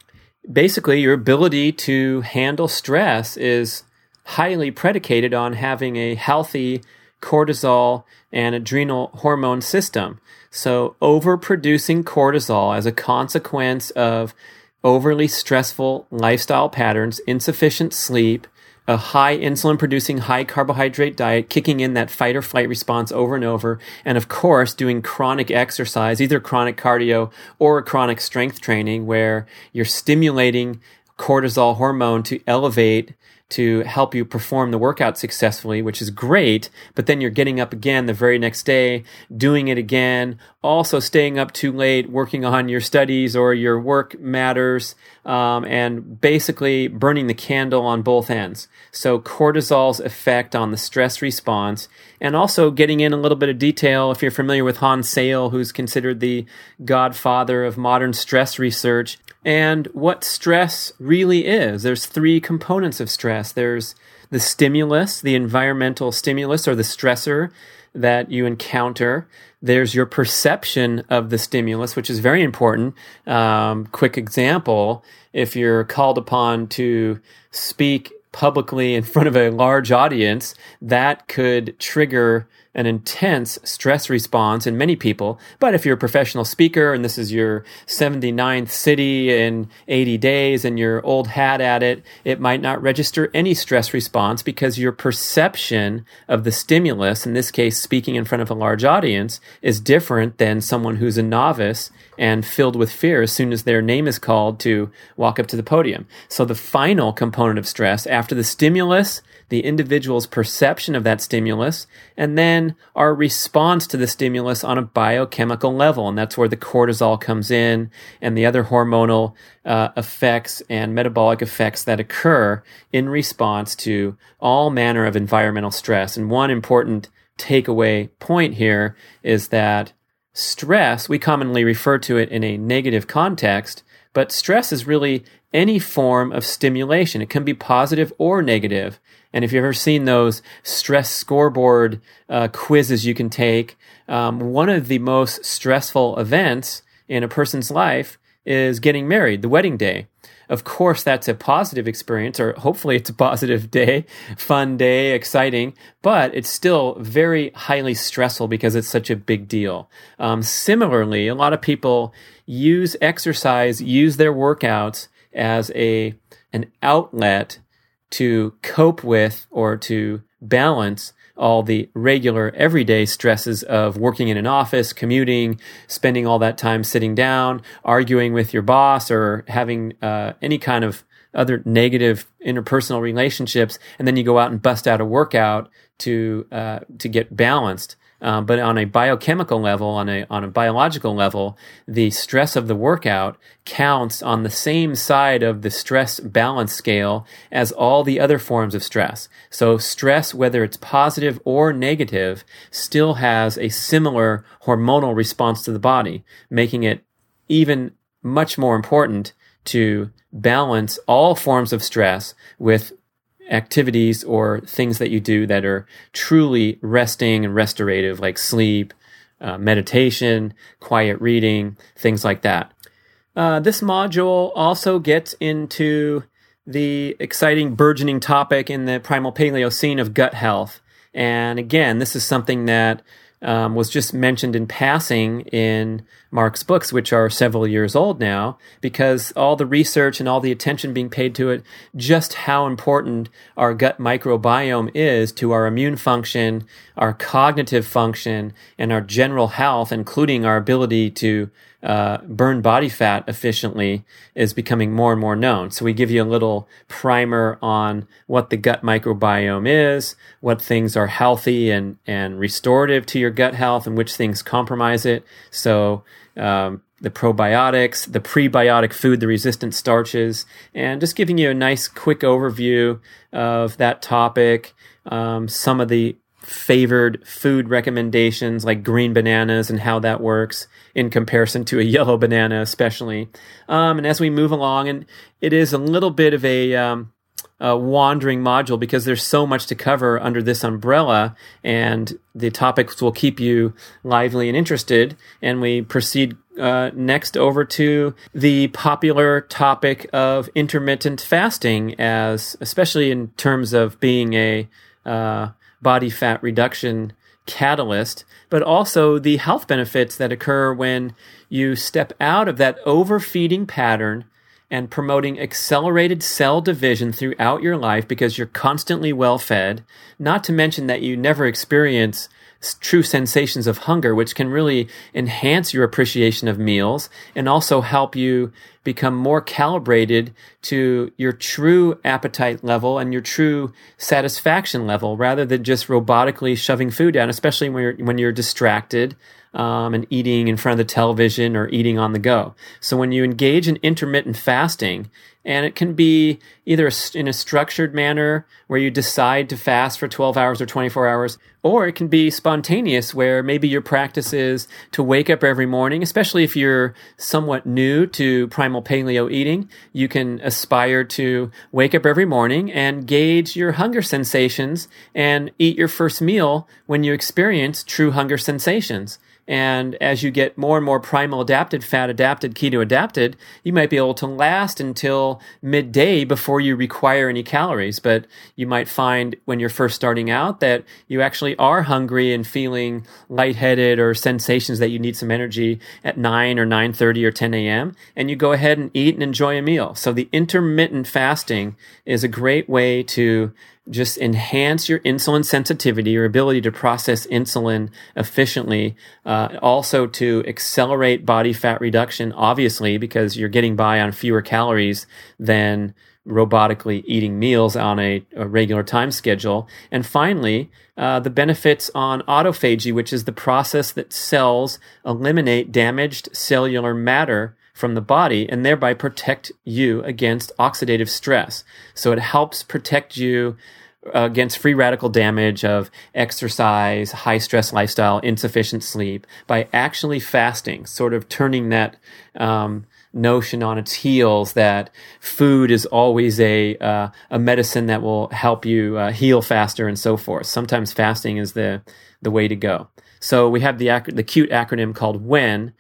Basically, your ability to handle stress is highly predicated on having a healthy cortisol and adrenal hormone system. So, overproducing cortisol as a consequence of overly stressful lifestyle patterns, insufficient sleep, a high insulin producing, high carbohydrate diet, kicking in that fight or flight response over and over. And of course, doing chronic exercise, either chronic cardio or chronic strength training, where you're stimulating cortisol hormone to elevate to help you perform the workout successfully, which is great. But then you're getting up again the very next day, doing it again, also staying up too late, working on your studies or your work matters, um, and basically burning the candle on both ends. So cortisol's effect on the stress response, and also getting in a little bit of detail. If you're familiar with Hans Selye, who's considered the godfather of modern stress research, and what stress really is. There's three components of stress. There's the stimulus, the environmental stimulus or the stressor that you encounter. There's your perception of the stimulus, which is very important. Um, quick example if you're called upon to speak publicly in front of a large audience, that could trigger an intense stress response in many people. But if you're a professional speaker and this is your 79th city in 80 days and you're old hat at it, it might not register any stress response because your perception of the stimulus, in this case, speaking in front of a large audience, is different than someone who's a novice and filled with fear as soon as their name is called to walk up to the podium. So the final component of stress after the stimulus the individual's perception of that stimulus, and then our response to the stimulus on a biochemical level. And that's where the cortisol comes in and the other hormonal uh, effects and metabolic effects that occur in response to all manner of environmental stress. And one important takeaway point here is that stress, we commonly refer to it in a negative context, but stress is really any form of stimulation. It can be positive or negative. And if you've ever seen those stress scoreboard uh, quizzes you can take, um, one of the most stressful events in a person's life is getting married, the wedding day. Of course, that's a positive experience, or hopefully it's a positive day, *laughs* fun day, exciting, but it's still very highly stressful because it's such a big deal. Um, similarly, a lot of people use exercise, use their workouts as a an outlet to cope with or to balance all the regular everyday stresses of working in an office, commuting, spending all that time sitting down, arguing with your boss, or having uh, any kind of other negative interpersonal relationships, and then you go out and bust out a workout to uh, to get balanced. Uh, but on a biochemical level, on a on a biological level, the stress of the workout counts on the same side of the stress balance scale as all the other forms of stress. So stress, whether it's positive or negative, still has a similar hormonal response to the body, making it even much more important to balance all forms of stress with activities or things that you do that are truly resting and restorative, like sleep, uh, meditation, quiet reading, things like that. Uh, this module also gets into the exciting burgeoning topic in the primal paleo scene of gut health. And again, this is something that um, was just mentioned in passing in Mark's books, which are several years old now, because all the research and all the attention being paid to it, just how important our gut microbiome is to our immune function, our cognitive function, and our general health, including our ability to uh, burn body fat efficiently is becoming more and more known. So we give you a little primer on what the gut microbiome is, what things are healthy and, and restorative to your gut health, and which things compromise it. So um, the probiotics, the prebiotic food, the resistant starches, and just giving you a nice quick overview of that topic. Um, some of the favored food recommendations like green bananas and how that works in comparison to a *laughs* yellow banana, especially. Um, and as we move along, and it is a little bit of a, um, a wandering module because there's so much to cover under this umbrella, and the topics will keep you lively and interested. And we proceed uh, next over to the popular topic of intermittent fasting, as especially in terms of being a uh, body fat reduction catalyst, but also the health benefits that occur when you step out of that overfeeding pattern and promoting accelerated cell division throughout your life because you're constantly well fed, not to mention that you never experience true sensations of hunger, which can really enhance your appreciation of meals and also help you become more calibrated to your true appetite level and your true satisfaction level rather than just robotically shoving food down, especially when you're, when you're distracted um, and eating in front of the television or eating on the go. So when you engage in intermittent fasting, and it can be either in a structured manner where you decide to fast for 12 hours or 24 hours, or it can be spontaneous where maybe your practice is to wake up every morning, especially if you're somewhat new to primal paleo eating. You can aspire to wake up every morning and gauge your hunger sensations and eat your first meal when you experience true hunger sensations. And as you get more and more primal adapted, fat adapted, keto adapted, you might be able to last until midday before you require any calories. But you might find when you're first starting out that you actually are hungry and feeling lightheaded or sensations that you need some energy at 9 or 9.30 or 10 a.m. And you go ahead and eat and enjoy a meal. So the intermittent fasting is a great way to just enhance your insulin sensitivity, your ability to process insulin efficiently. Uh, also to accelerate body fat reduction, obviously, because you're getting by on fewer calories than robotically eating meals on a, a regular time schedule. And finally, uh, the benefits on autophagy, which is the process that cells eliminate damaged cellular matter from the body and thereby protect you against oxidative stress. So it helps protect you against free radical damage of exercise, high stress lifestyle, insufficient sleep by actually fasting, sort of turning that um, notion on its heels that food is always a uh, a medicine that will help you uh, heal faster and so forth. Sometimes fasting is the the way to go. So we have the ac- the cute acronym called WHEN,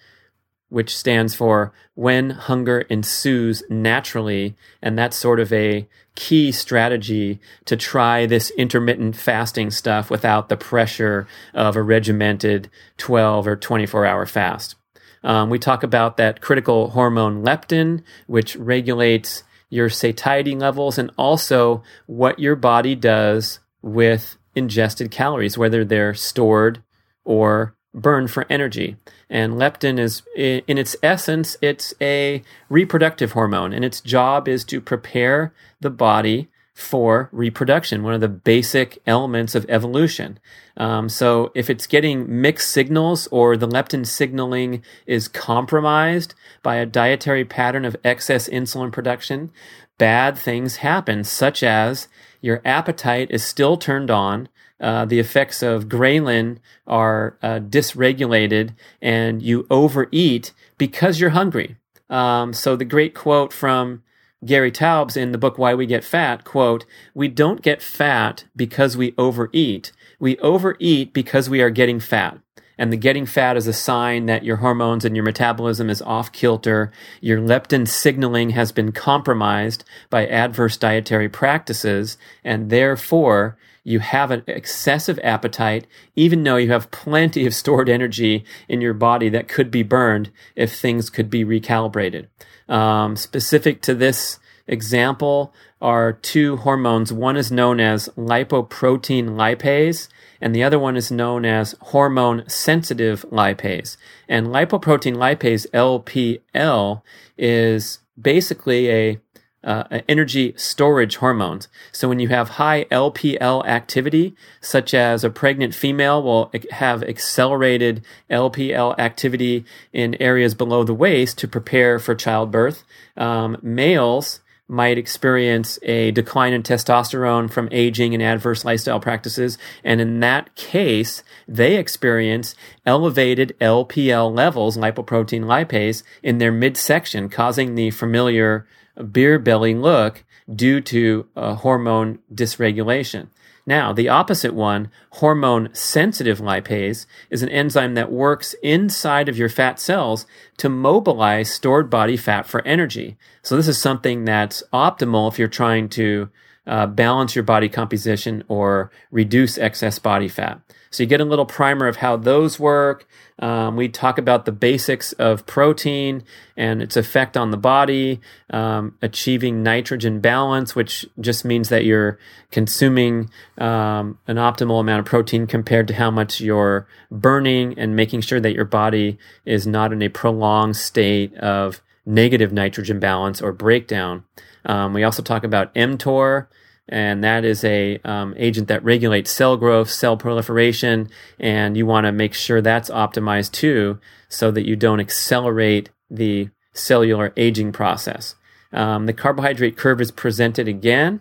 which stands for when hunger ensues naturally. And that's sort of a key strategy to try this intermittent fasting stuff without the pressure of a regimented 12 or 24 hour fast. Um, we talk about that critical hormone leptin, which regulates your satiety levels and also what your body does with ingested calories, whether they're stored or burn for energy. And leptin is, in its essence, it's a reproductive hormone, and its job is to prepare the body for reproduction, one of the basic elements of evolution. Um, so if it's getting mixed signals or the leptin signaling is compromised by a dietary pattern of excess insulin production, bad things happen, such as your appetite is still turned on, uh, the effects of ghrelin are uh, dysregulated and you overeat because you're hungry. Um, so the great quote from Gary Taubes in the book Why We Get Fat, quote, we don't get fat because we overeat. We overeat because we are getting fat. And the getting fat is a sign that your hormones and your metabolism is off kilter. Your leptin signaling has been compromised by adverse dietary practices. And therefore, you have an excessive appetite, even though you have plenty of stored energy in your body that could be burned if things could be recalibrated. Um, specific to this example are two hormones. One is known as lipoprotein lipase, and the other one is known as hormone sensitive lipase. And lipoprotein lipase, LPL, is basically a uh, energy storage hormones. So when you have high LPL activity, such as a pregnant female will have accelerated LPL activity in areas below the waist to prepare for childbirth. Um, males might experience a decline in testosterone from aging and adverse lifestyle practices. And in that case, they experience elevated LPL levels, lipoprotein lipase, in their midsection, causing the familiar beer belly look due to hormone dysregulation. Now, the opposite one, hormone sensitive lipase, is an enzyme that works inside of your fat cells to mobilize stored body fat for energy. So this is something that's optimal if you're trying to uh, balance your body composition or reduce excess body fat. So you get a little primer of how those work. Um, we talk about the basics of protein and its effect on the body, um, achieving nitrogen balance, which just means that you're consuming um, an optimal amount of protein compared to how much you're burning, and making sure that your body is not in a prolonged state of negative nitrogen balance or breakdown. Um, we also talk about mTOR and that is a um, agent that regulates cell growth, cell proliferation, and you want to make sure that's optimized too, so that you don't accelerate the cellular aging process. Um, the carbohydrate curve is presented again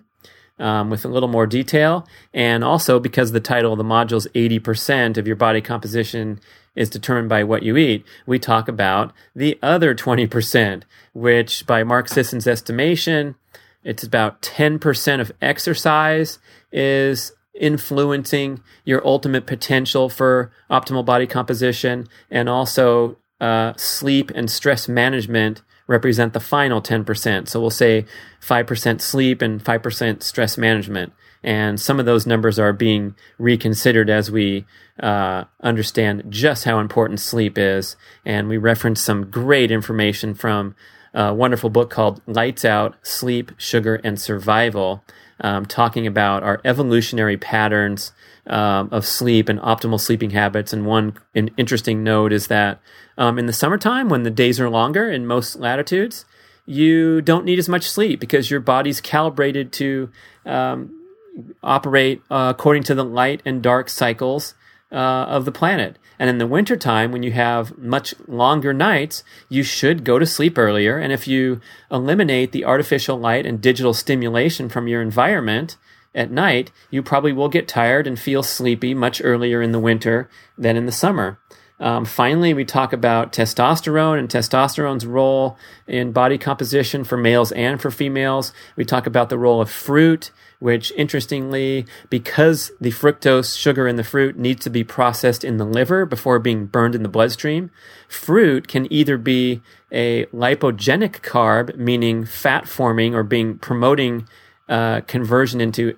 um, with a little more detail, and also because the title of the module is 80% of your body composition is determined by what you eat, we talk about the other 20%, which by Mark Sisson's estimation it's about 10% of exercise is influencing your ultimate potential for optimal body composition. And also, uh, sleep and stress management represent the final 10%. So we'll say 5% sleep and 5% stress management. And some of those numbers are being reconsidered as we uh, understand just how important sleep is. And we reference some great information from a wonderful book called Lights Out Sleep, Sugar, and Survival, um, talking about our evolutionary patterns um, of sleep and optimal sleeping habits. And one an interesting note is that um, in the summertime, when the days are longer in most latitudes, you don't need as much sleep because your body's calibrated to um, operate uh, according to the light and dark cycles uh, of the planet. And in the wintertime, when you have much longer nights, you should go to sleep earlier. And if you eliminate the artificial light and digital stimulation from your environment at night, you probably will get tired and feel sleepy much earlier in the winter than in the summer. Um, finally, we talk about testosterone and testosterone's role in body composition for males and for females. We talk about the role of fruit which interestingly, because the fructose sugar in the fruit needs to be processed in the liver before being burned in the bloodstream, fruit can either be a lipogenic carb, meaning fat forming or being promoting uh, conversion into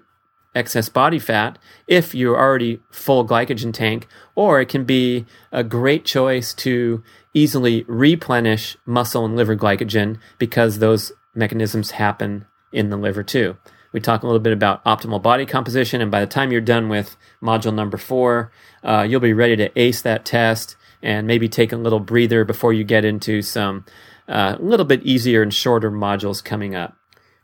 excess body fat if you're already full glycogen tank, or it can be a great choice to easily replenish muscle and liver glycogen because those mechanisms happen in the liver too. We talk a little bit about optimal body composition, and by the time you're done with module number four, uh, you'll be ready to ace that test and maybe take a little breather before you get into some a uh, little bit easier and shorter modules coming up.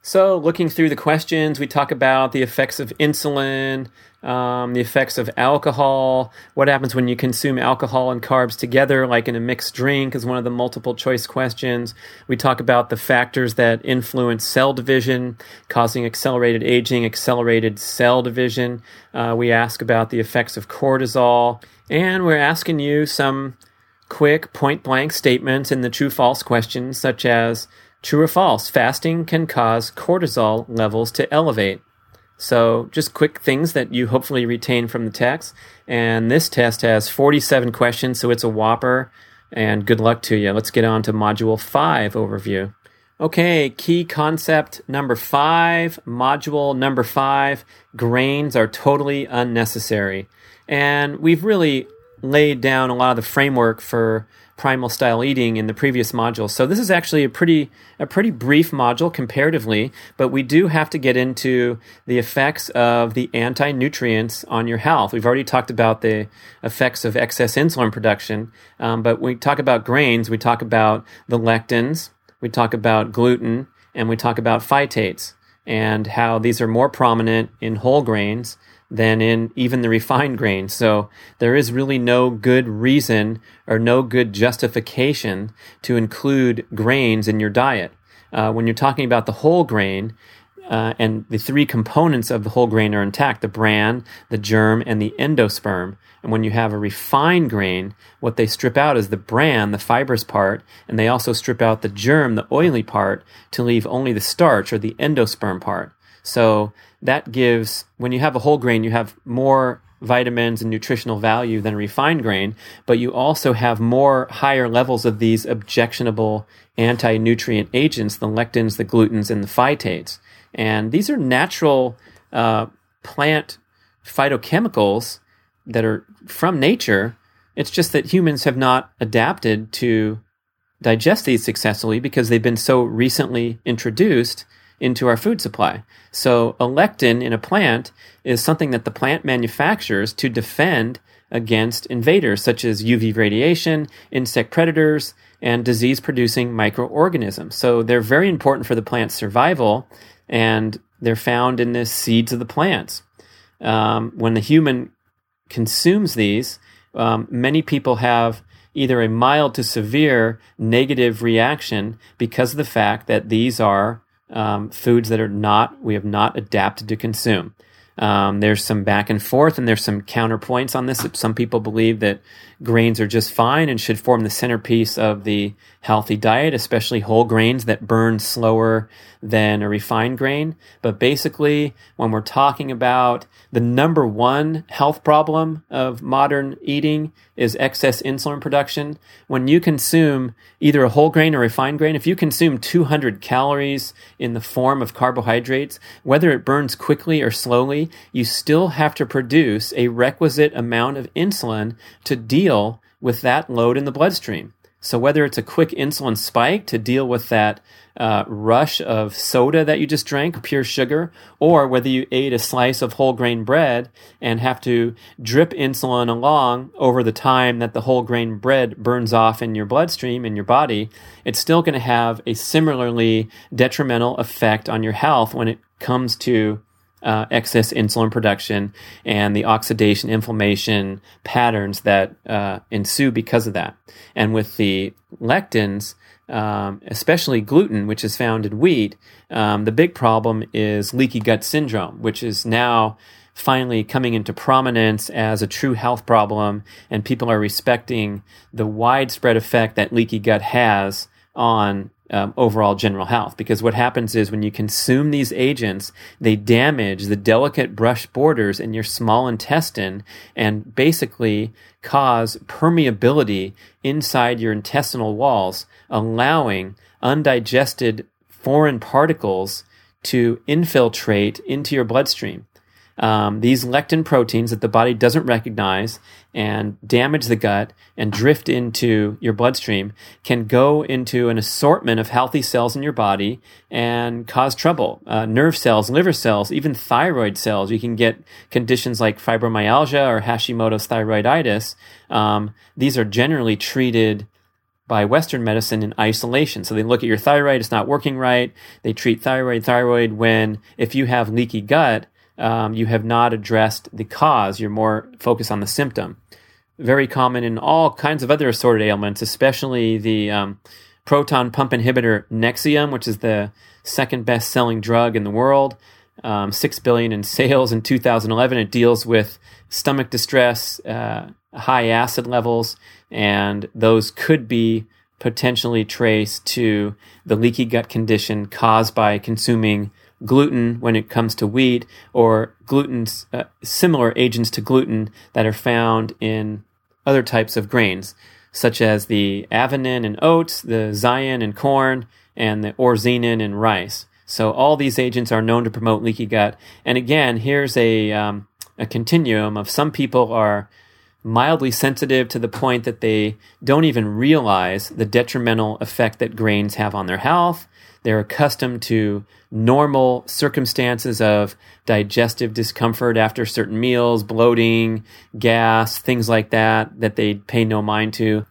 So, looking through the questions, we talk about the effects of insulin, um, the effects of alcohol, what happens when you consume alcohol and carbs together, like in a mixed drink, is one of the multiple choice questions. We talk about the factors that influence cell division, causing accelerated aging, accelerated cell division. Uh, we ask about the effects of cortisol, and we're asking you some quick point blank statements in the true false questions, such as True or false, fasting can cause cortisol levels to elevate. So, just quick things that you hopefully retain from the text. And this test has 47 questions, so it's a whopper. And good luck to you. Let's get on to Module 5 overview. Okay, key concept number five, module number five grains are totally unnecessary. And we've really laid down a lot of the framework for primal style eating in the previous module. So this is actually a pretty a pretty brief module comparatively, but we do have to get into the effects of the anti-nutrients on your health. We've already talked about the effects of excess insulin production, um, but when we talk about grains, we talk about the lectins, we talk about gluten, and we talk about phytates and how these are more prominent in whole grains than in even the refined grain. So there is really no good reason or no good justification to include grains in your diet. Uh, when you're talking about the whole grain, uh, and the three components of the whole grain are intact the bran, the germ, and the endosperm. And when you have a refined grain, what they strip out is the bran, the fibrous part, and they also strip out the germ, the oily part, to leave only the starch or the endosperm part. So that gives, when you have a whole grain, you have more vitamins and nutritional value than a refined grain, but you also have more higher levels of these objectionable anti nutrient agents, the lectins, the glutens, and the phytates. And these are natural uh, plant phytochemicals that are from nature. It's just that humans have not adapted to digest these successfully because they've been so recently introduced into our food supply. So, a lectin in a plant is something that the plant manufactures to defend against invaders such as UV radiation, insect predators, and disease producing microorganisms. So, they're very important for the plant's survival, and they're found in the seeds of the plants. Um, when the human consumes these, um, many people have either a mild to severe negative reaction because of the fact that these are um, foods that are not we have not adapted to consume. Um, there's some back and forth, and there's some counterpoints on this. Some people believe that grains are just fine and should form the centerpiece of the healthy diet, especially whole grains that burn slower than a refined grain. But basically, when we're talking about the number one health problem of modern eating is excess insulin production. When you consume either a whole grain or refined grain, if you consume 200 calories in the form of carbohydrates, whether it burns quickly or slowly, you still have to produce a requisite amount of insulin to deal with that load in the bloodstream. So whether it's a quick insulin spike to deal with that uh, rush of soda that you just drank, pure sugar, or whether you ate a slice of whole grain bread and have to drip insulin along over the time that the whole grain bread burns off in your bloodstream in your body, it's still going to have a similarly detrimental effect on your health when it comes to uh, excess insulin production and the oxidation inflammation patterns that uh, ensue because of that. And with the lectins, um, especially gluten, which is found in wheat, um, the big problem is leaky gut syndrome, which is now finally coming into prominence as a true health problem, and people are respecting the widespread effect that leaky gut has on um, overall general health. Because what happens is when you consume these agents, they damage the delicate brush borders in your small intestine and basically cause permeability inside your intestinal walls, allowing undigested foreign particles to infiltrate into your bloodstream. Um, these lectin proteins that the body doesn't recognize and damage the gut and drift into your bloodstream can go into an assortment of healthy cells in your body and cause trouble. Uh, nerve cells, liver cells, even thyroid cells. You can get conditions like fibromyalgia or Hashimoto's thyroiditis. Um, these are generally treated by Western medicine in isolation. So they look at your thyroid, it's not working right. They treat thyroid, thyroid when if you have leaky gut, um, you have not addressed the cause. You're more focused on the symptom. Very common in all kinds of other assorted ailments, especially the um, proton pump inhibitor Nexium, which is the second best selling drug in the world. Um, Six billion in sales in 2011. It deals with stomach distress, uh, high acid levels, and those could be potentially traced to the leaky gut condition caused by consuming gluten when it comes to wheat or gluten uh, similar agents to gluten that are found in other types of grains such as the avenin in oats, the zein in corn, and the oryzenin in rice. So all these agents are known to promote leaky gut. And again, here's a um, a continuum of some people are mildly sensitive to the point that they don't even realize the detrimental effect that grains have on their health. They're accustomed to normal circumstances of digestive discomfort after certain meals, bloating, gas, things like that, that they pay no mind to,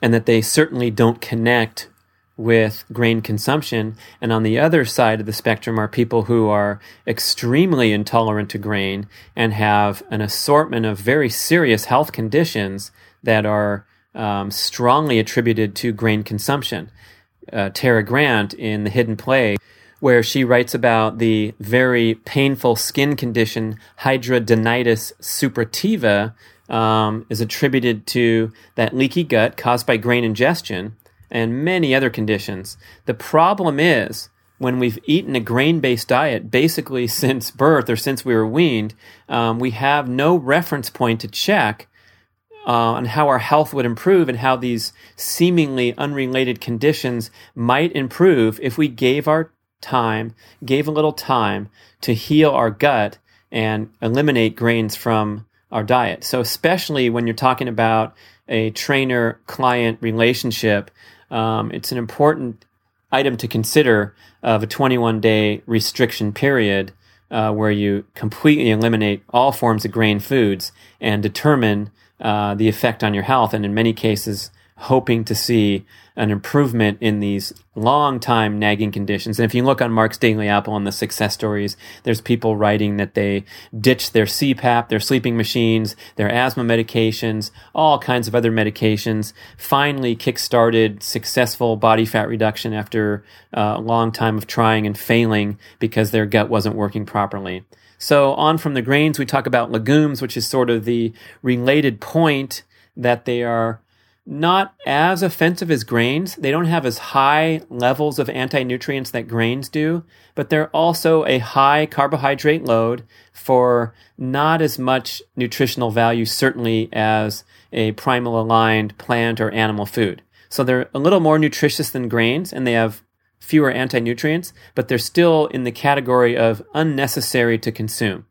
and that they certainly don't connect with grain consumption. And on the other side of the spectrum are people who are extremely intolerant to grain and have an assortment of very serious health conditions that are um, strongly attributed to grain consumption uh, Tara Grant in The Hidden Plague, where she writes about the very painful skin condition hidradenitis suppurativa um, is attributed to that leaky gut caused by grain ingestion and many other conditions. The problem is when we've eaten a grain based diet basically *laughs* since birth or since we were weaned, um, we have no reference point to check uh, on how our health would improve and how these seemingly unrelated conditions might improve if we gave our time, gave a little time to heal our gut and eliminate grains from our diet. So, especially when you're talking about a trainer client relationship, um, it's an important item to consider of a 21 day restriction period uh, where you completely eliminate all forms of grain foods and determine uh, the effect on your health. And in many cases, hoping to see an improvement in these long time nagging conditions. And if you look on Mark's Daily Apple and the success stories, there's people writing that they ditched their CPAP, their sleeping machines, their asthma medications, all kinds of other medications, finally kick-started successful body fat reduction after a long time of trying and failing because their gut wasn't working properly. So on from the grains, we talk about legumes, which is sort of the related point that they are not as offensive as grains. They don't have as high levels of anti nutrients that grains do, but they're also a high carbohydrate load for not as much nutritional value, certainly as a primal aligned plant or animal food. So they're a little more nutritious than grains and they have fewer anti nutrients, but they're still in the category of unnecessary to consume.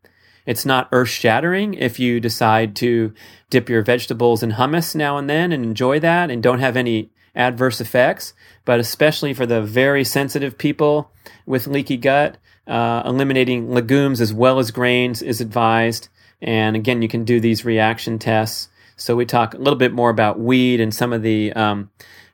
It's not earth shattering if you decide to dip your vegetables in hummus now and then and enjoy that and don't have any adverse effects. But especially for the very sensitive people with leaky gut, uh, eliminating legumes as well as grains is advised. And again, you can do these reaction tests. So we talk a little bit more about weed and some of the um,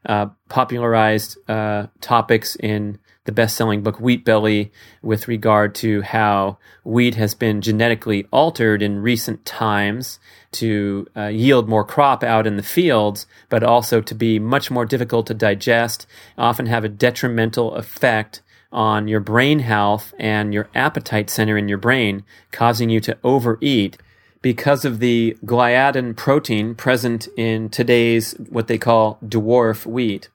uh, popularized uh, topics in the best selling book Wheat Belly with regard to how wheat has been genetically altered in recent times to uh, yield more crop out in the fields, but also to be much more difficult to digest, often have a detrimental effect on your brain health and your appetite center in your brain, causing you to overeat because of the gliadin protein present in today's what they call dwarf wheat.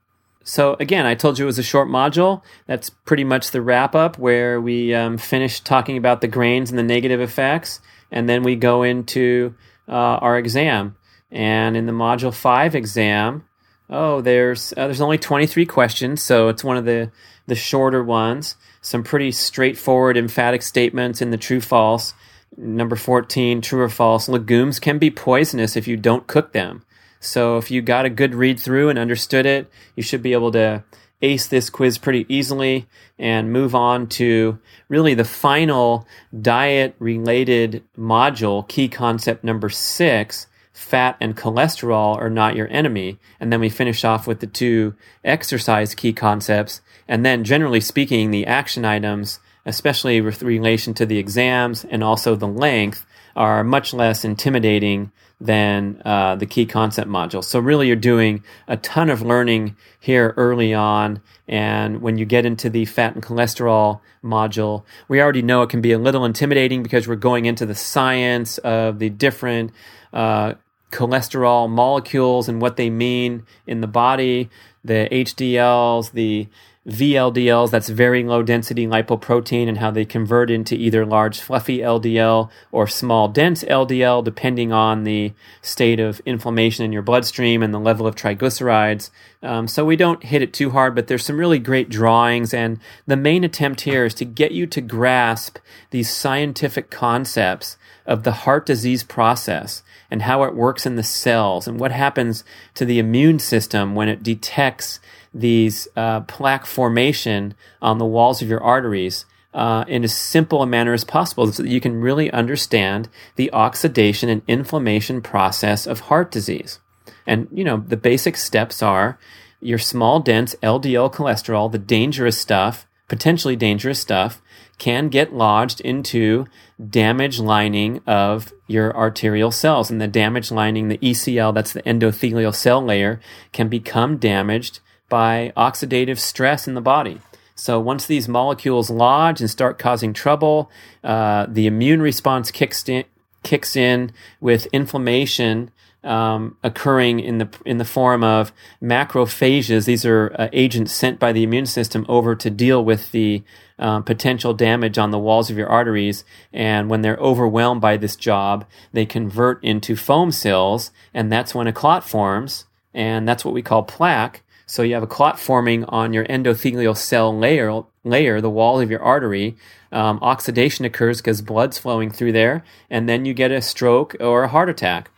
So again, I told you it was a short module. That's pretty much the wrap up where we um, finish talking about the grains and the negative effects, and then we go into uh, our exam. And in the module five exam, oh, there's uh, there's only 23 questions, so it's one of the the shorter ones. Some pretty straightforward, emphatic statements in the true false. Number 14, true or false. Legumes can be poisonous if you don't cook them. So if you got a good read through and understood it, you should be able to ace this quiz pretty easily and move on to really the final diet related module, key concept number six. Fat and cholesterol are not your enemy. And then we finish off with the two exercise key concepts. And then, generally speaking, the action items, especially with relation to the exams and also the length, are much less intimidating than uh, the key concept module. So really, you're doing a ton of learning here early on. And when you get into the fat and cholesterol module, we already know it can be a little intimidating because we're going into the science of the different uh, cholesterol molecules and what they mean in the body, the HDLs, the VLDLs, that's very low density lipoprotein, and how they convert into either large fluffy LDL or small dense LDL, depending on the state of inflammation in your bloodstream and the level of triglycerides. Um, so we don't hit it too hard, but there's some really great drawings, and the main attempt here is to get you to grasp these scientific concepts of the heart disease process and how it works in the cells and what happens to the immune system when it detects these uh, plaque formation on the walls of your arteries uh, in as simple a manner as possible so that you can really understand the oxidation and inflammation process of heart disease. And, you know, the basic steps are your small, dense LDL cholesterol, the dangerous stuff, potentially dangerous stuff, can get lodged into damaged lining of your arterial cells. And the damaged lining, the ECL, that's the endothelial cell layer, can become damaged by oxidative stress in the body. So once these molecules lodge and start causing trouble, uh, the immune response kicks in, kicks in with inflammation um, occurring in the in the form of macrophages. These are uh, agents sent by the immune system over to deal with the um, potential damage on the walls of your arteries. And when they're overwhelmed by this job, they convert into foam cells, and that's when a clot forms, and that's what we call plaque. So you have a clot forming on your endothelial cell layer, layer, the wall of your artery, um, oxidation occurs because blood's flowing through there, and then you get a stroke or a heart attack.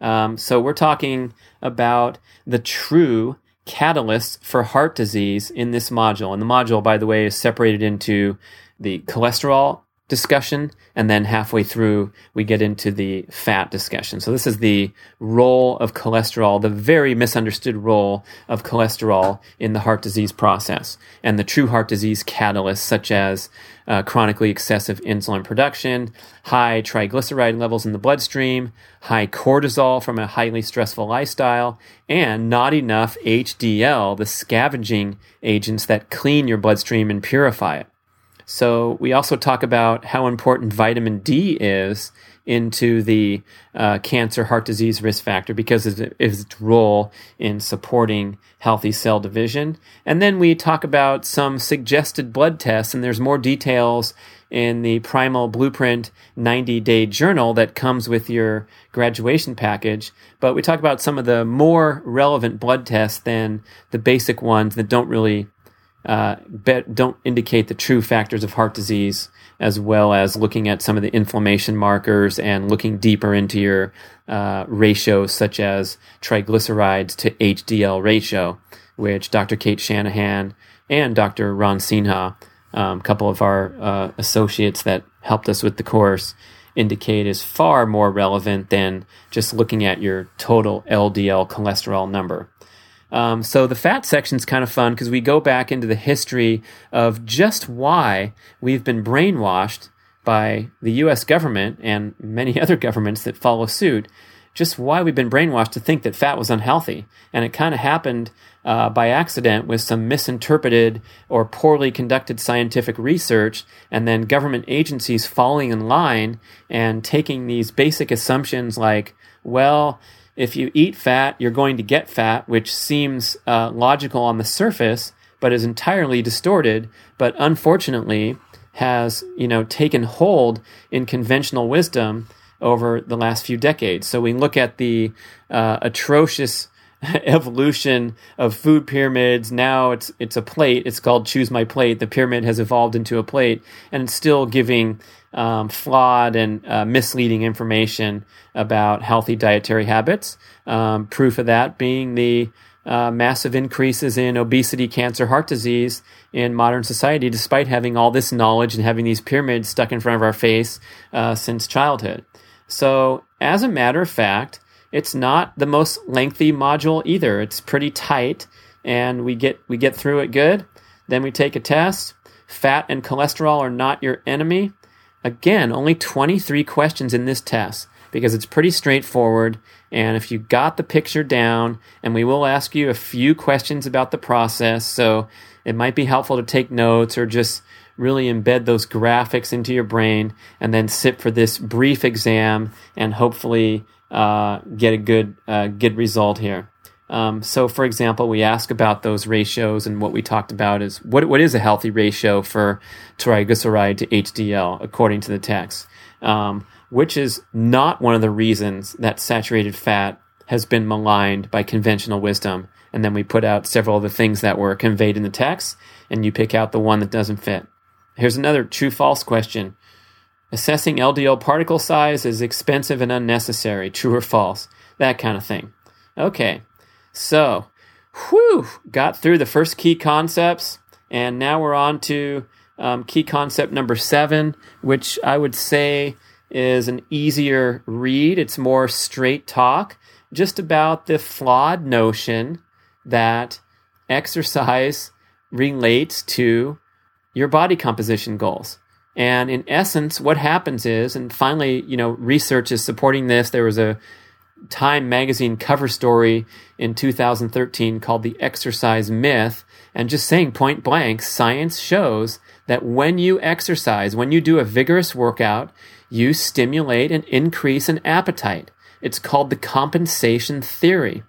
Um, so we're talking about the true catalysts for heart disease in this module. And the module, by the way, is separated into the cholesterol discussion, and then halfway through, we get into the fat discussion. So, this is the role of cholesterol, the very misunderstood role of cholesterol in the heart disease process, and the true heart disease catalysts, such as uh, chronically excessive insulin production, high triglyceride levels in the bloodstream, high cortisol from a highly stressful lifestyle, and not enough HDL, the scavenging agents that clean your bloodstream and purify it. So we also talk about how important vitamin D is into the uh, cancer heart disease risk factor because of its role in supporting healthy cell division. And then we talk about some suggested blood tests, and there's more details in the Primal Blueprint 90 day journal that comes with your graduation package. But we talk about some of the more relevant blood tests than the basic ones that don't really uh, don't indicate the true factors of heart disease, as well as looking at some of the inflammation markers and looking deeper into your uh, ratios, such as triglycerides to HDL ratio, which Dr. Cate Shanahan and Dr. Ron Sinha, a um, couple of our uh, associates that helped us with the course, indicate is far more relevant than just looking at your total LDL cholesterol number. Um, so the fat section is kind of fun because we go back into the history of just why we've been brainwashed by the US government and many *laughs* other governments that follow suit, just why we've been brainwashed to think that fat was unhealthy. And it kind of happened uh, by accident with some misinterpreted or poorly conducted scientific research, and then government agencies falling in line and taking these basic assumptions like, well, if you eat fat, you're going to get fat, which seems uh, logical on the surface, but is entirely distorted. But unfortunately, has you know taken hold in conventional wisdom over the last few decades. So we look at the uh, atrocious *laughs* evolution of food pyramids. Now it's it's a plate. It's called choose my plate. The pyramid has evolved into a plate, and it's still giving um, flawed and uh, misleading information about healthy dietary habits. Um, proof of that being the uh, massive increases in obesity, cancer, heart disease in modern society, despite having all this knowledge and having these pyramids stuck in front of our face uh, since childhood. So, as a matter of fact, it's not the most lengthy module either. It's pretty tight, and we get we get through it good. Then we take a test. Fat and cholesterol are not your enemy. Again, only 23 questions in this test because it's pretty straightforward. And if you got the picture down, and we will ask you a few questions about the process, so it might be helpful to take notes or just really embed those graphics into your brain and then sit for this brief exam and hopefully uh, get a good uh, good result here. Um, so, for example, we ask about those ratios, and what we talked about is what what is a healthy ratio for triglyceride to HDL according to the text, um, which is not one of the reasons that saturated fat has been maligned by conventional wisdom. And then we put out several of the things that were conveyed in the text, and you pick out the one that doesn't fit. Here's another true false question. Assessing LDL particle size is expensive and unnecessary, true or false, that kind of thing. Okay, so, whew, got through the first key concepts, and now we're on to um, key concept number seven, which I would say is an easier read. It's more straight talk, just about the flawed notion that exercise relates to your body composition goals. And in essence, what happens is, and finally, you know, research is supporting this. There was a Time magazine cover story in 2013 called The Exercise Myth. And just saying point blank, science shows that when you exercise, when you do a vigorous workout, you stimulate an increase in appetite. It's called the compensation theory.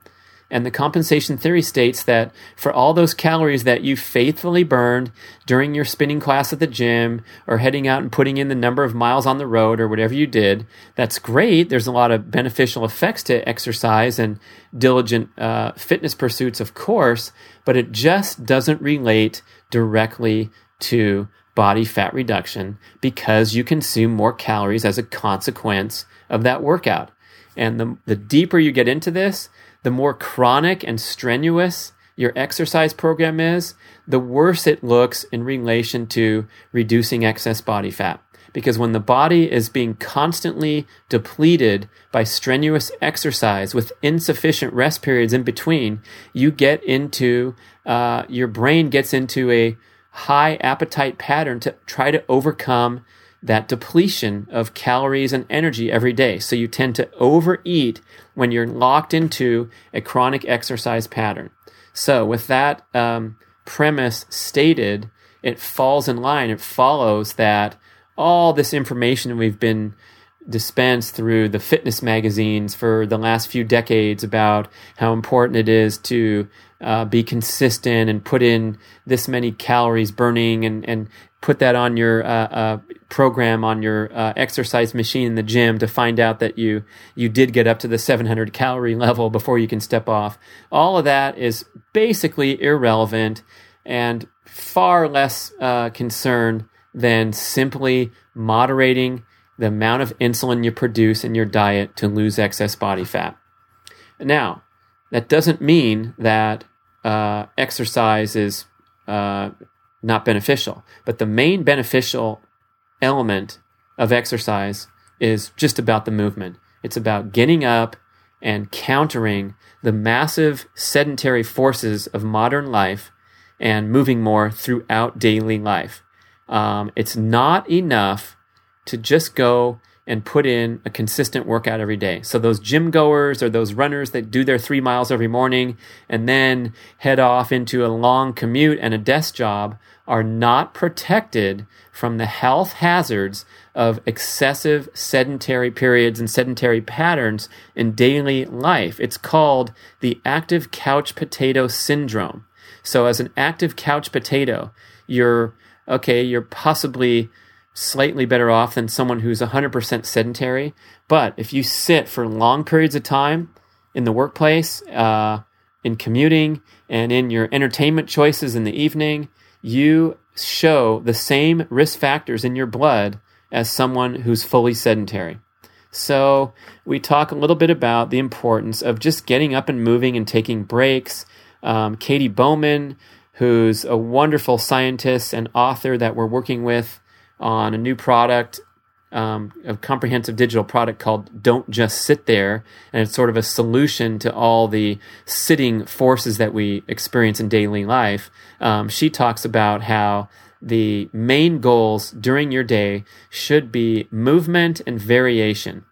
And the compensation theory states that for all those calories that you faithfully burned during your spinning class at the gym or heading out and putting in the number of miles on the road or whatever you did, that's great. There's a lot of beneficial effects to exercise and diligent uh, fitness pursuits, of course, but it just doesn't relate directly to body fat reduction because you consume more calories as a consequence of that workout. And the, the deeper you get into this, the more chronic and strenuous your exercise program is, the worse it looks in relation to reducing excess body fat. Because when the body is being constantly depleted by strenuous exercise with insufficient rest periods in between, you get into, uh, your brain gets into a high appetite pattern to try to overcome that depletion of calories and energy every day. So you tend to overeat when you're locked into a chronic exercise pattern. So with that um, premise stated, it falls in line. It follows that all this information we've been dispensed through the fitness magazines for the last few decades about how important it is to uh, be consistent and put in this many calories burning and, and put that on your uh, uh, program on your uh, exercise machine in the gym to find out that you you did get up to the 700 calorie *laughs* level before you can step off. All of that is basically irrelevant and far less uh, concern than simply moderating the amount of insulin you produce in your diet to lose excess body fat. Now, that doesn't mean that uh, exercise is uh, not beneficial, but the main beneficial element of exercise is just about the movement. It's about getting up and countering the massive sedentary forces of modern life and moving more throughout daily life. Um, it's not enough to just go and put in a consistent workout every day. So those gym goers or those runners that do their three miles every morning and then head off into a long commute and a desk job are not protected from the health hazards of excessive sedentary periods and sedentary patterns in daily life. It's called the active couch potato syndrome. So as an active couch potato, you're okay, you're possibly slightly better off than someone who's 100% sedentary. But if you sit for long periods of time in the workplace, uh, in commuting, and in your entertainment choices in the evening, you show the same risk factors in your blood as someone who's fully sedentary. So, we talk a little bit about the importance of just getting up and moving and taking breaks. Um, Katy Bowman, who's a wonderful scientist and author that we're working with on a new product, um, a comprehensive digital product called Don't Just Sit There. And it's sort of a solution to all the sitting forces that we experience in daily life. Um, she talks about how the main goals during your day should be movement and variation.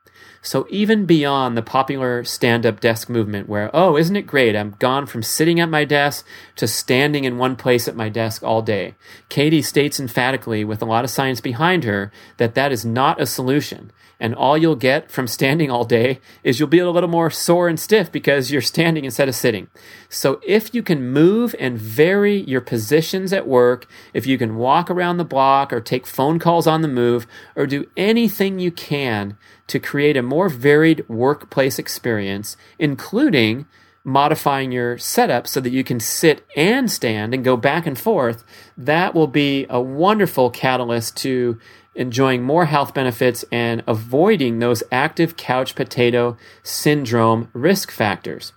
So even beyond the popular stand-up desk movement where, oh, isn't it great? I'm gone from sitting at my desk to standing in one place at my desk all day. Katy states emphatically with a lot of science behind her that that is not a solution. And all you'll get from standing all day is you'll be a little more sore and stiff because you're standing instead of sitting. So if you can move and vary your positions at work, if you can walk around the block or take phone calls on the move or do anything you can to create a more varied workplace experience, including modifying your setup so that you can sit and stand and go back and forth, that will be a wonderful catalyst to enjoying more health benefits and avoiding those active couch potato syndrome risk factors.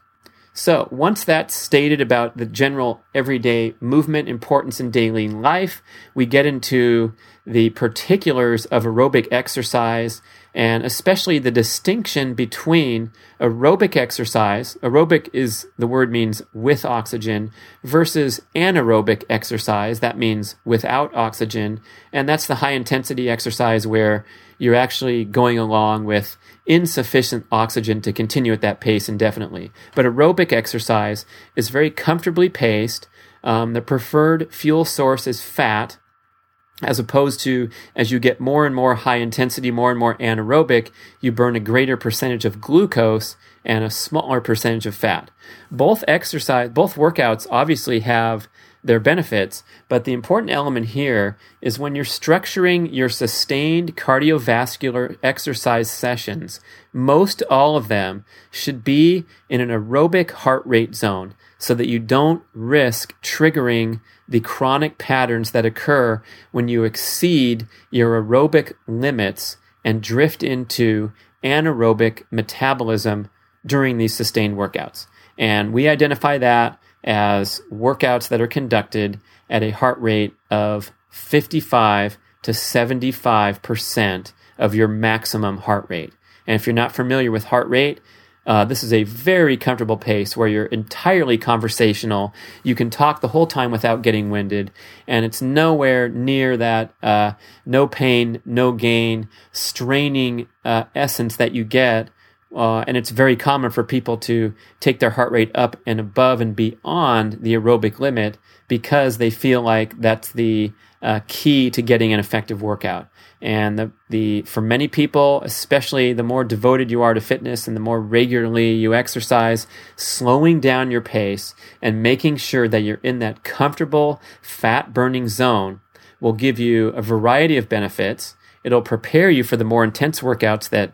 So, once that's stated about the general everyday movement importance in daily life, we get into the particulars of aerobic exercise and especially the distinction between aerobic exercise. Aerobic is the word means with oxygen versus anaerobic exercise. That means without oxygen. And that's the high intensity exercise where you're actually going along with insufficient oxygen to continue at that pace indefinitely. But aerobic exercise is very comfortably paced. Um, the preferred fuel source is fat as opposed to as you get more and more high intensity, more and more anaerobic, you burn a greater percentage of glucose and a smaller percentage of fat. Both exercise, both workouts obviously have their benefits, but the important element here is when you're structuring your sustained cardiovascular exercise sessions, most all of them should be in an aerobic heart rate zone. so that you don't risk triggering the chronic patterns that occur when you exceed your aerobic limits and drift into anaerobic metabolism during these sustained workouts. And we identify that as workouts that are conducted at a heart rate of 55 to 75% of your maximum heart rate. And if you're not familiar with heart rate, uh, this is a very comfortable pace where you're entirely conversational. You can talk the whole time without getting winded, and it's nowhere near that uh, no pain, no gain, straining uh, essence that you get. Uh, and it's very common for people to take their heart rate up and above and beyond the aerobic limit because they feel like that's the uh, key to getting an effective workout. And the, the for many people, especially the more devoted you are to fitness and the more regularly you exercise, slowing down your pace and making sure that you're in that comfortable fat burning zone will give you a variety of benefits. It'll prepare you for the more intense workouts that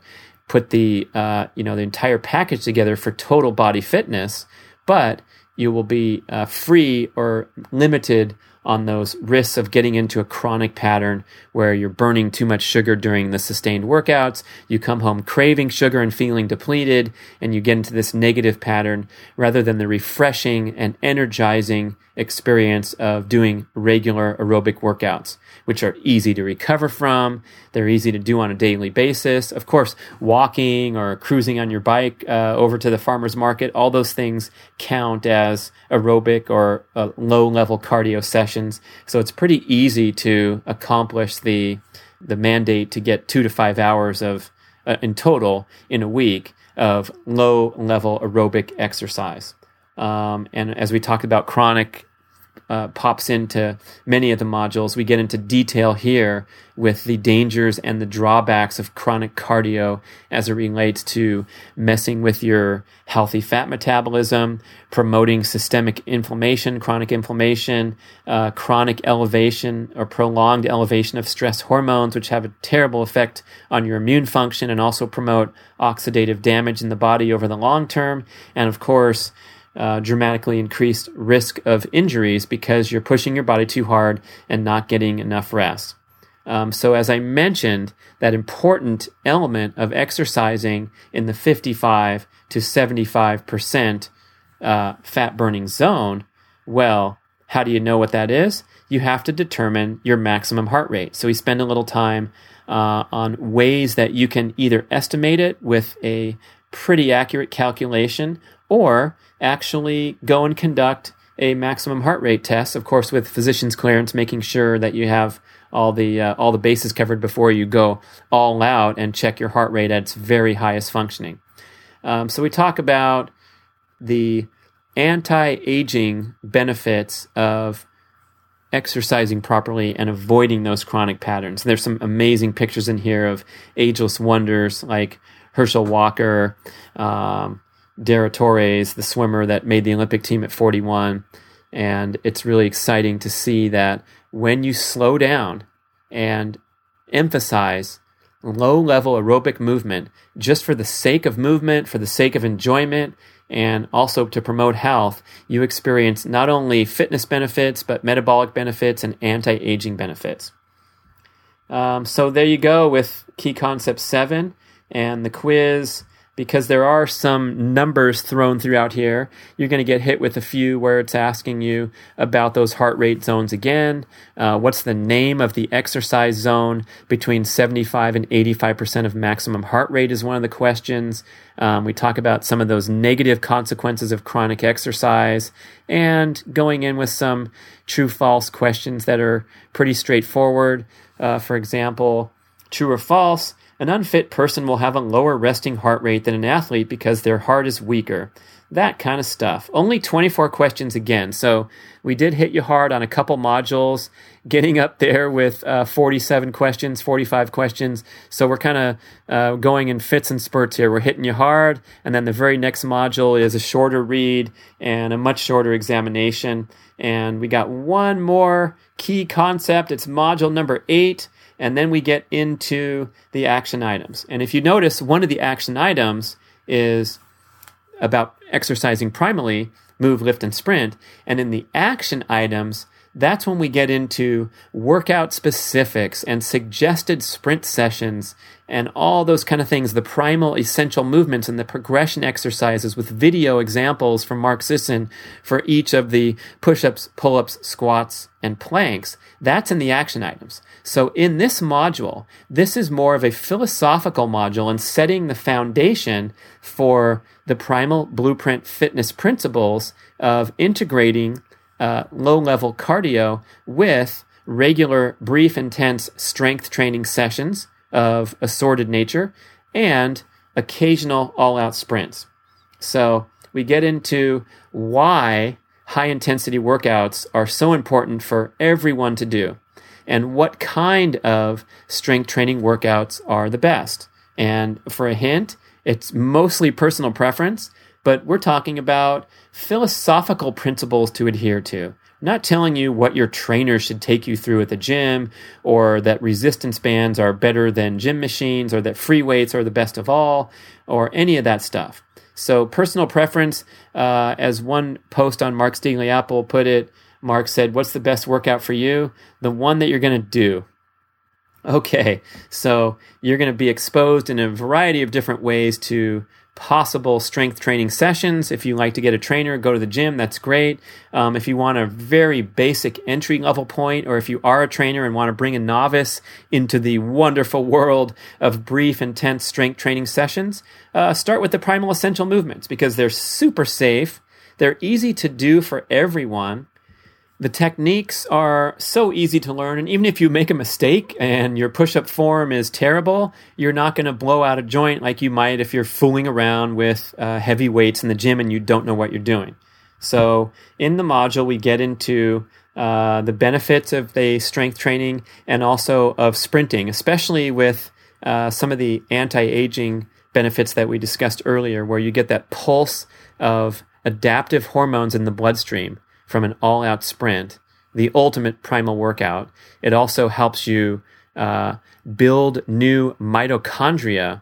put the uh, you know the entire package together for total body fitness, but you will be uh, free or limited on those risks of getting into a chronic pattern where you're burning too much sugar during the sustained workouts. You come home craving sugar and feeling depleted, and you get into this negative pattern rather than the refreshing and energizing experience of doing regular aerobic workouts, which are easy to recover from. They're easy to do on a daily basis. Of course, walking or cruising on your bike uh, over to the farmer's market, all those things count as aerobic or low level cardio sessions. So it's pretty easy to accomplish the, the mandate to get two to five hours of, uh, in total in a week of low level aerobic exercise. Um, and as we talked about, chronic uh, pops into many of the modules. We get into detail here with the dangers and the drawbacks of chronic cardio as it relates to messing with your healthy fat metabolism, promoting systemic inflammation, chronic inflammation, uh, chronic elevation or prolonged elevation of stress hormones, which have a terrible effect on your immune function and also promote oxidative damage in the body over the long term. And of course, uh, dramatically increased risk of injuries because you're pushing your body too hard and not getting enough rest. Um, so, as I mentioned, that important element of exercising in the 55 to 75% uh, fat burning zone, well, how do you know what that is? You have to determine your maximum heart rate. So, we spend a little time uh, on ways that you can either estimate it with a pretty accurate calculation or actually go and conduct a maximum heart rate test, of course, with physician's clearance, making sure that you have all the uh, all the bases covered before you go all out and check your heart rate at its very highest functioning. Um, so we talk about the anti-aging benefits of exercising properly and avoiding those chronic patterns. There's some amazing pictures in here of ageless wonders like Herschel Walker, um, Dara Torres, the swimmer that made the Olympic team at 41. And it's really exciting to see that when you slow down and emphasize low level aerobic movement just for the sake of movement, for the sake of enjoyment, and also to promote health, you experience not only fitness benefits, but metabolic benefits and anti aging benefits. Um, so there you go with key concept seven and the quiz because there are some numbers thrown throughout here. You're going to get hit with a few where it's asking you about those heart rate zones again. Uh, what's the name of the exercise zone between 75 and 85% of maximum heart rate is one of the questions. Um, we talk about some of those negative consequences of chronic exercise and going in with some true false questions that are pretty straightforward. Uh, for example, true or false, an unfit person will have a lower resting heart rate than an athlete because their heart is weaker. That kind of stuff. Only 24 questions again. So we did hit you hard on a couple modules, getting up there with uh, 47 questions, 45 questions. So we're kind of uh, going in fits and spurts here. We're hitting you hard. And then the very next module is a shorter read and a much shorter examination. And we got one more key concept. It's module number eight and then we get into the action items. And if you notice, one of the action items is about exercising primally. move, lift, and sprint. And in the action items, that's when we get into workout specifics and suggested sprint sessions and all those kind of things, the primal essential movements and the progression exercises with video examples from Mark Sisson for each of the push ups, pull ups, squats, and planks. That's in the action items. So in this module, this is more of a philosophical module and setting the foundation for the primal blueprint fitness principles of integrating uh, low level cardio with regular, brief, intense strength training sessions of assorted nature and occasional all out sprints. So we get into why high intensity workouts are so important for everyone to do and what kind of strength training workouts are the best. And for a hint, it's mostly personal preference, but we're talking about philosophical principles to adhere to. Not telling you what your trainer should take you through at the gym, or that resistance bands are better than gym machines, or that free weights are the best of all, or any of that stuff. So, personal preference, uh, as one post on Mark's Daily Apple put it, Mark said, What's the best workout for you? The one that you're going to do. Okay, so you're going to be exposed in a variety of different ways to possible strength training sessions. If you like to get a trainer, go to the gym, that's great. Um, if you want a very basic entry level point, or if you are a trainer and want to bring a novice into the wonderful world of brief, intense strength training sessions, uh, start with the primal essential movements because they're super safe. They're easy to do for everyone the techniques are so easy to learn. And even if you make a mistake and your push up form is terrible, you're not going to blow out a joint like you might if you're fooling around with uh, heavy weights in the gym and you don't know what you're doing. So, in the module, we get into uh, the benefits of the strength training and also of sprinting, especially with uh, some of the anti aging benefits that we discussed earlier, where you get that pulse of adaptive hormones in the bloodstream from an all out sprint, the ultimate primal workout. It also helps you uh, build new mitochondria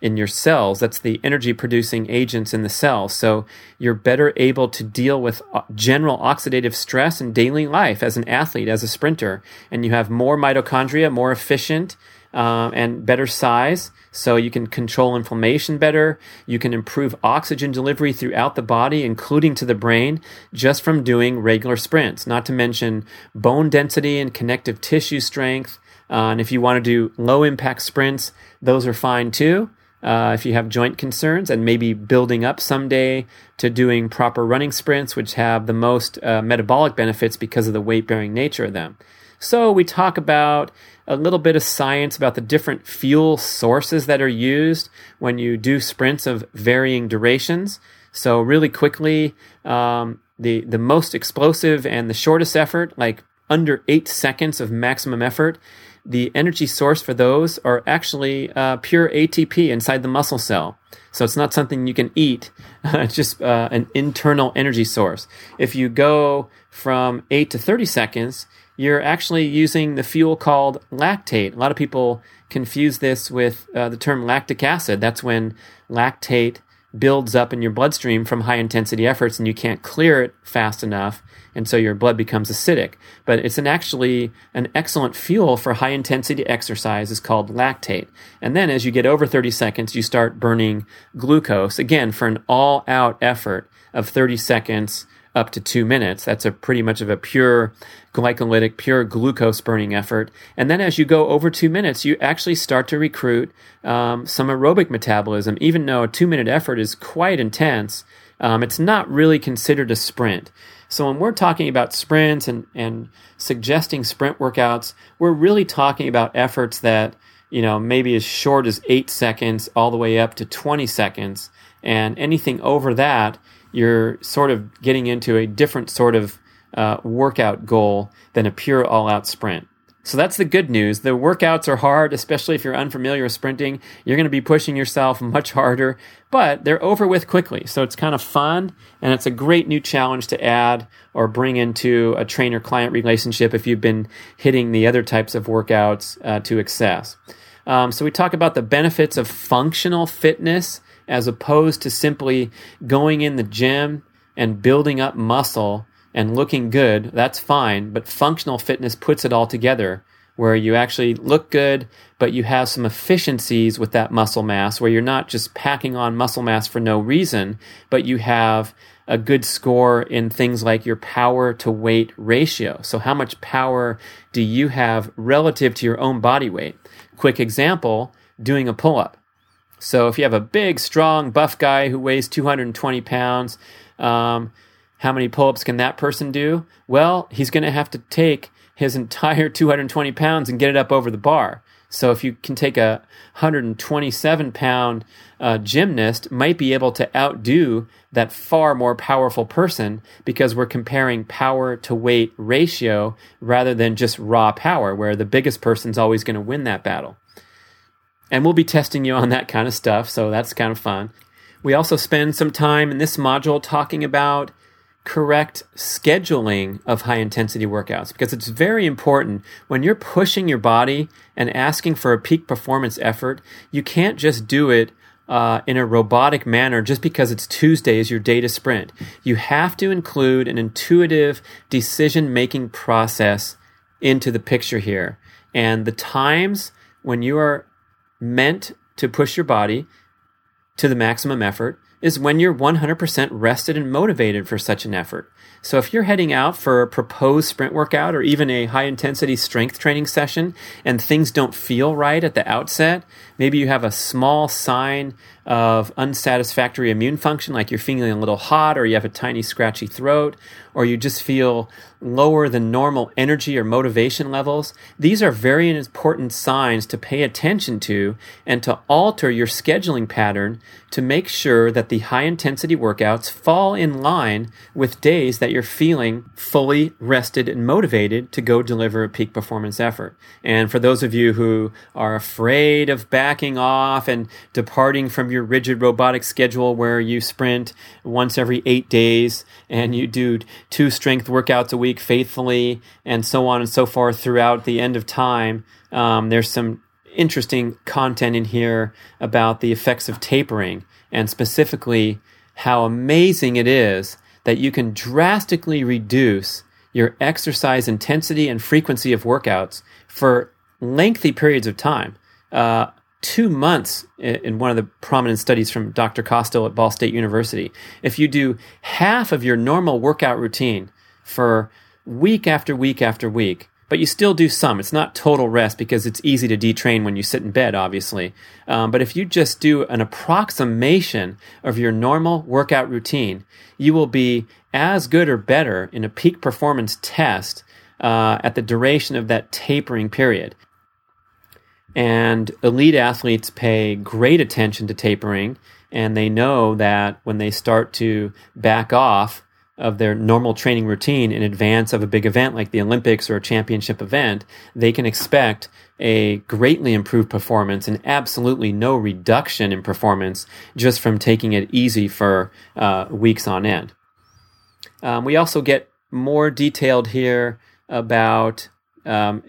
in your cells. That's the energy producing agents in the cells. So you're better able to deal with uh, general oxidative stress in daily life as an athlete, as a sprinter. And you have more mitochondria, more efficient, uh, and better size. So you can control inflammation better. You can improve oxygen delivery throughout the body, including to the brain, just from doing regular sprints. Not to mention bone density and connective tissue strength. Uh, and if you want to do low impact sprints, those are fine too. Uh, if you have joint concerns and maybe building up someday to doing proper running sprints, which have the most uh, metabolic benefits because of the weight bearing nature of them. So we talk about a little bit of science about the different fuel sources that are used when you do sprints of varying durations. So really quickly, um, the the most explosive and the shortest effort, like under eight seconds of maximum effort, the energy source for those are actually uh, pure ATP inside the muscle cell. So it's not something you can eat. *laughs* it's just uh, an internal energy source. If you go from 8 to 30 seconds, you're actually using the fuel called lactate. A lot of people confuse this with uh, the term lactic acid. That's when lactate builds up in your bloodstream from high intensity efforts and you can't clear it fast enough and so your blood becomes acidic but it's an actually an excellent fuel for high intensity exercise is called lactate and then as you get over 30 seconds you start burning glucose again for an all out effort of 30 seconds up to two minutes. That's a pretty much of a pure glycolytic, pure glucose burning effort. And then as you go over two minutes, you actually start to recruit um, some aerobic metabolism. Even though a two minute effort is quite intense, um, it's not really considered a sprint. So when we're talking about sprints and, and suggesting sprint workouts, we're really talking about efforts that, you know, maybe as short as eight seconds all the way up to 20 seconds. And anything over that you're sort of getting into a different sort of uh, workout goal than a pure all out sprint. So that's the good news. The workouts are hard, especially if you're unfamiliar with sprinting. You're going to be pushing yourself much harder, but they're over with quickly. So it's kind of fun and it's a great new challenge to add or bring into a trainer client relationship if you've been hitting the other types of workouts uh, to excess. Um, so we talk about the benefits of functional fitness as opposed to simply going in the gym and building up muscle and looking good, that's fine, but functional fitness puts it all together where you actually look good, but you have some efficiencies with that muscle mass where you're not just packing on muscle mass for no reason, but you have a good score in things like your power to weight ratio. So how much power do you have relative to your own body weight? Quick example, doing a pull up. So if you have a big, strong, buff guy who weighs 220 pounds, um, how many pull ups can that person do? Well, he's going to have to take his entire *laughs* 220 pounds and get it up over the bar. So if you can take a 127 pound uh, gymnast, might be able to outdo that far more powerful person because we're comparing power to weight ratio rather than just raw power, where the biggest person's always going to win that battle. And we'll be testing you on that kind of stuff, so that's kind of fun. We also spend some time in this module talking about correct scheduling of high intensity workouts because it's very important when you're pushing your body and asking for a peak performance effort. You can't just do it uh, in a robotic manner just because it's Tuesday is your day to sprint. You have to include an intuitive decision making process into the picture here. And the times when you are meant to push your body to the maximum effort is when you're 100% rested and motivated for such an effort. So if you're heading out for a proposed sprint workout or even a high intensity strength training session and things don't feel right at the outset, maybe you have a small sign of unsatisfactory immune function, like you're feeling a little hot or you have a tiny scratchy throat or you just feel lower than normal energy or motivation levels, these are very important signs to pay attention to and to alter your scheduling pattern to make sure that the high intensity workouts fall in line with days that you're feeling fully rested and motivated to go deliver a peak performance effort. And for those of you who are afraid of backing off and departing from your rigid robotic schedule where you sprint once every eight days and you do two strength workouts a week faithfully, and so on and so forth throughout the end of time. Um, there's some interesting content in here about the effects of tapering, and specifically how amazing it is that you can drastically reduce your exercise intensity and frequency of workouts for lengthy periods of time. Uh, two months in one of the prominent studies from Dr. Costill at Ball State University. If you do half of your normal workout routine for week after week after week, but you still do some. It's not total rest because it's easy to detrain when you sit in bed, obviously. Um, but if you just do an approximation of your normal workout routine, you will be as good or better in a peak performance test uh, at the duration of that tapering period. And elite athletes pay great attention to tapering, and they know that when they start to back off of their normal training routine in advance of a big event like the Olympics or a championship event, they can expect a greatly improved performance and absolutely no reduction in performance just from taking it easy for uh, weeks on end. Um, we also get more detailed here about um,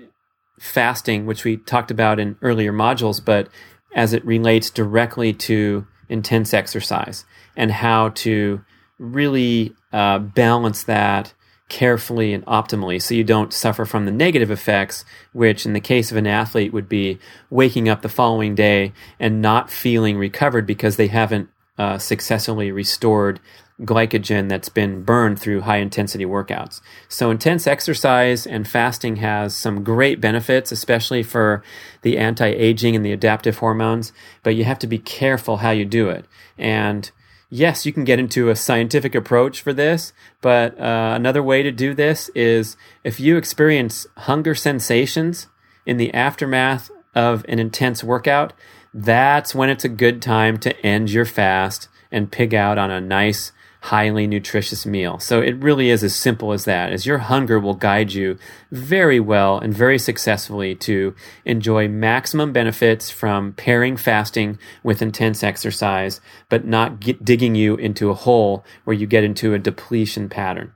fasting, which we talked about in earlier modules, but as it relates directly to intense exercise and how to really uh, balance that carefully and optimally so you don't suffer from the negative effects, which in the case of an athlete would be waking up the following day and not feeling recovered because they haven't uh, successfully restored glycogen that's been burned through high intensity workouts. So intense exercise and fasting has some great benefits, especially for the anti-aging and the adaptive hormones, but you have to be careful how you do it. And yes, you can get into a scientific approach for this, but uh, another way to do this is if you experience hunger sensations in the aftermath of an intense workout, that's when it's a good time to end your fast and pig out on a nice highly nutritious meal. So it really is as simple as that. As your hunger will guide you very well and very successfully to enjoy maximum benefits from pairing fasting with intense exercise, but not get, digging you into a hole where you get into a depletion pattern.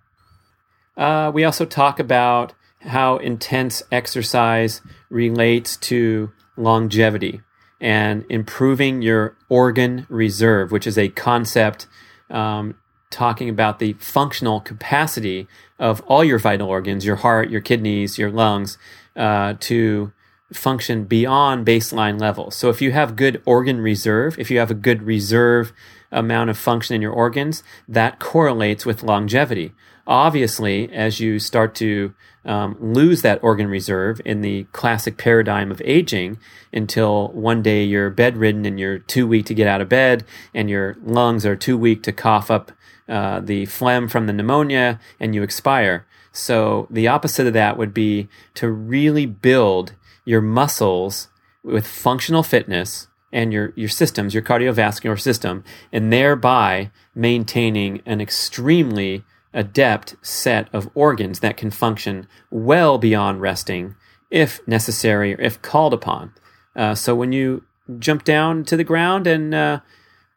Uh, we also talk about how intense exercise relates to longevity and improving your organ reserve, which is a concept um, talking about the functional capacity of all your vital organs, your heart, your kidneys, your lungs, uh, to function beyond baseline levels. So if you have good organ reserve, if you have a good reserve amount of function in your organs, that correlates with longevity. Obviously, as you start to um, lose that organ reserve in the classic paradigm of aging until one day you're bedridden and you're too weak to get out of bed and your lungs are too weak to cough up uh, the phlegm from the pneumonia and you expire. So the opposite of that would be to really build your muscles with functional fitness and your, your systems, your cardiovascular system, and thereby maintaining an extremely adept set of organs that can function well beyond resting if necessary or if called upon. Uh, so when you jump down to the ground and uh,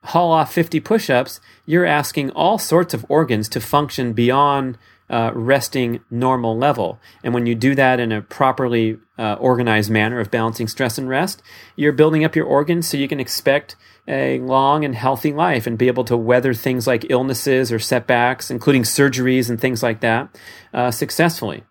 haul off 50 push ups, you're asking all sorts of organs to function beyond uh, resting normal level. And when you do that in a properly uh, organized manner of balancing stress and rest, you're building up your organs so you can expect a long and healthy life and be able to weather things like illnesses or setbacks, including surgeries and things like that, uh, successfully.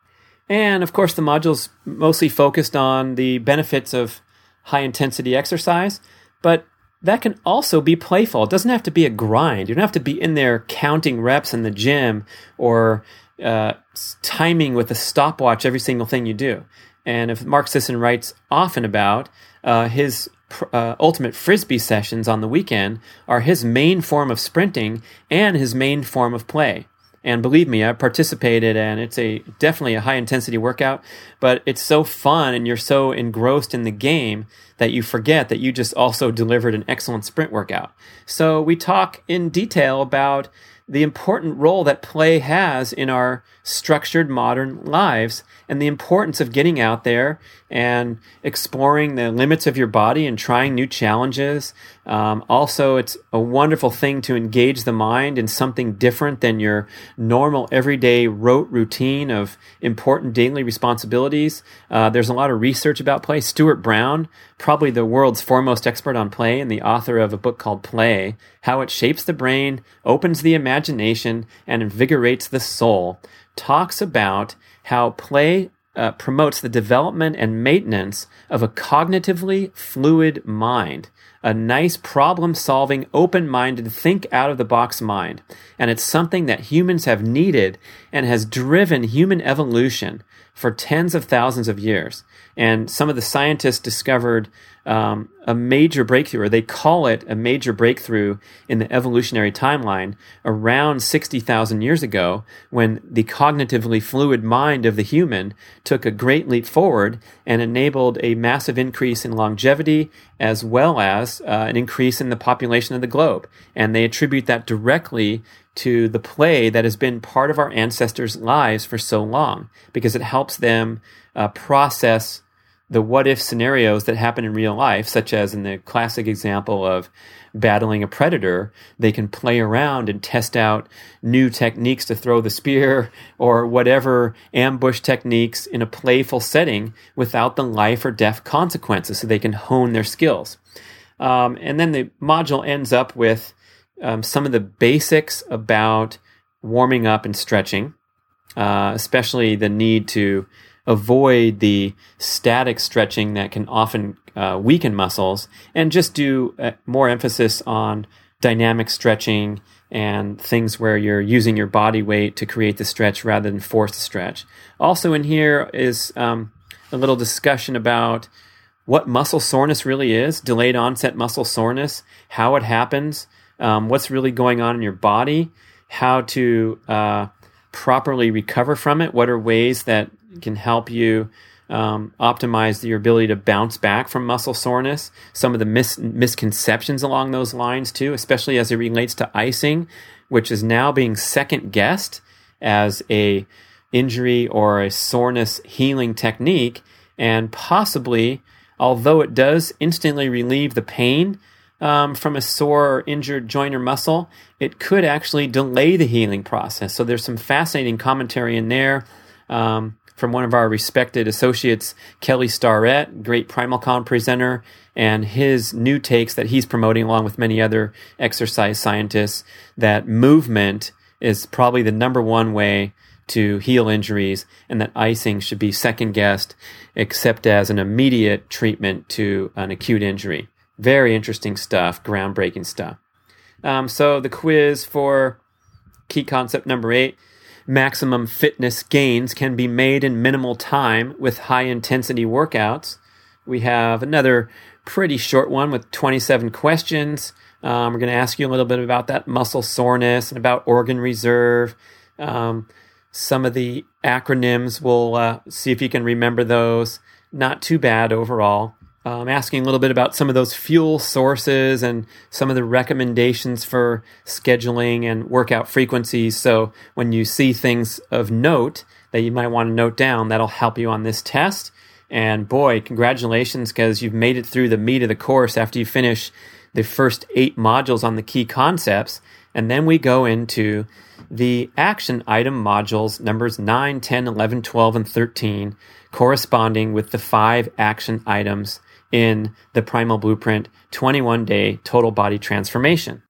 And of course, the module's mostly focused on the benefits of high intensity exercise, but that can also be playful. It doesn't have to be a grind. You don't have to be in there counting reps in the gym or uh, timing with a stopwatch every single thing you do. And if Mark Sisson writes often about uh, his uh, ultimate frisbee sessions on the weekend are his main form of sprinting and his main form of play. And believe me, I participated and it's a definitely a high intensity workout, but it's so fun and you're so engrossed in the game that you forget that you just also delivered an excellent sprint workout. So we talk in detail about the important role that play has in our structured modern lives and the importance of getting out there and exploring the limits of your body and trying new challenges. Um, also, it's a wonderful thing to engage the mind in something different than your normal everyday rote routine of important daily responsibilities. Uh, there's a lot of research about play. Stuart Brown, probably the world's foremost expert on play and the author of a book called Play, How It Shapes the Brain, Opens the Imagination, and Invigorates the Soul, talks about how play uh, promotes the development and maintenance of a cognitively fluid mind, a nice problem solving, open minded, think out of the box mind. And it's something that humans have needed and has driven human evolution for tens of thousands of years. And some of the scientists discovered um, a major breakthrough, or they call it a major breakthrough in the evolutionary timeline around 60,000 years ago when the cognitively fluid mind of the human took a great leap forward and enabled a massive increase in longevity as well as uh, an increase in the population of the globe. And they attribute that directly to the play that has been part of our ancestors' lives for so long because it helps them uh, process the what if scenarios that happen in real life, such as in the classic example of battling a predator, they can play around and test out new techniques to throw the spear *laughs* or whatever ambush techniques in a playful setting without the life or death consequences so they can hone their skills. Um, and then the module ends up with um, some of the basics about warming up and stretching, uh, especially the need to avoid the static stretching that can often uh, weaken muscles and just do uh, more emphasis on dynamic stretching and things where you're using your body weight to create the stretch rather than force the stretch. Also, in here is um, a little discussion about what muscle soreness really is, delayed onset muscle soreness, how it happens, um, what's really going on in your body, how to uh, properly recover from it, what are ways that can help you um, optimize your ability to bounce back from muscle soreness. Some of the mis- misconceptions along those lines too, especially as it relates to icing, which is now being second guessed as a injury or a soreness healing technique, and possibly, although it does instantly relieve the pain. Um, from a sore or injured joint or muscle, it could actually delay the healing process. So there's some fascinating commentary in there um, from one of our respected associates, Kelly Starrett, great PrimalCon presenter, and his new takes that he's promoting along with many other exercise scientists that movement is probably the number one way to heal injuries and that icing should be second guessed except as an immediate treatment to an acute injury. Very interesting stuff, groundbreaking stuff. Um, so the quiz for key concept number eight maximum fitness gains can be made in minimal time with high intensity workouts. We have another pretty short one with 27 questions. Um, we're going to ask you a little bit about that muscle soreness and about organ reserve. Um, some of the acronyms, we'll uh, see if you can remember those. Not too bad overall. Um, asking a little bit about some of those fuel sources and some of the recommendations for scheduling and workout frequencies. So when you see things of note that you might want to note down, that'll help you on this test. And boy, congratulations because you've made it through the meat of the course after you finish the first eight modules on the key concepts. And then we go into the action item modules numbers 9, 10, 11, 12, and 13, corresponding with the five action items in the Primal Blueprint 21 day total body transformation.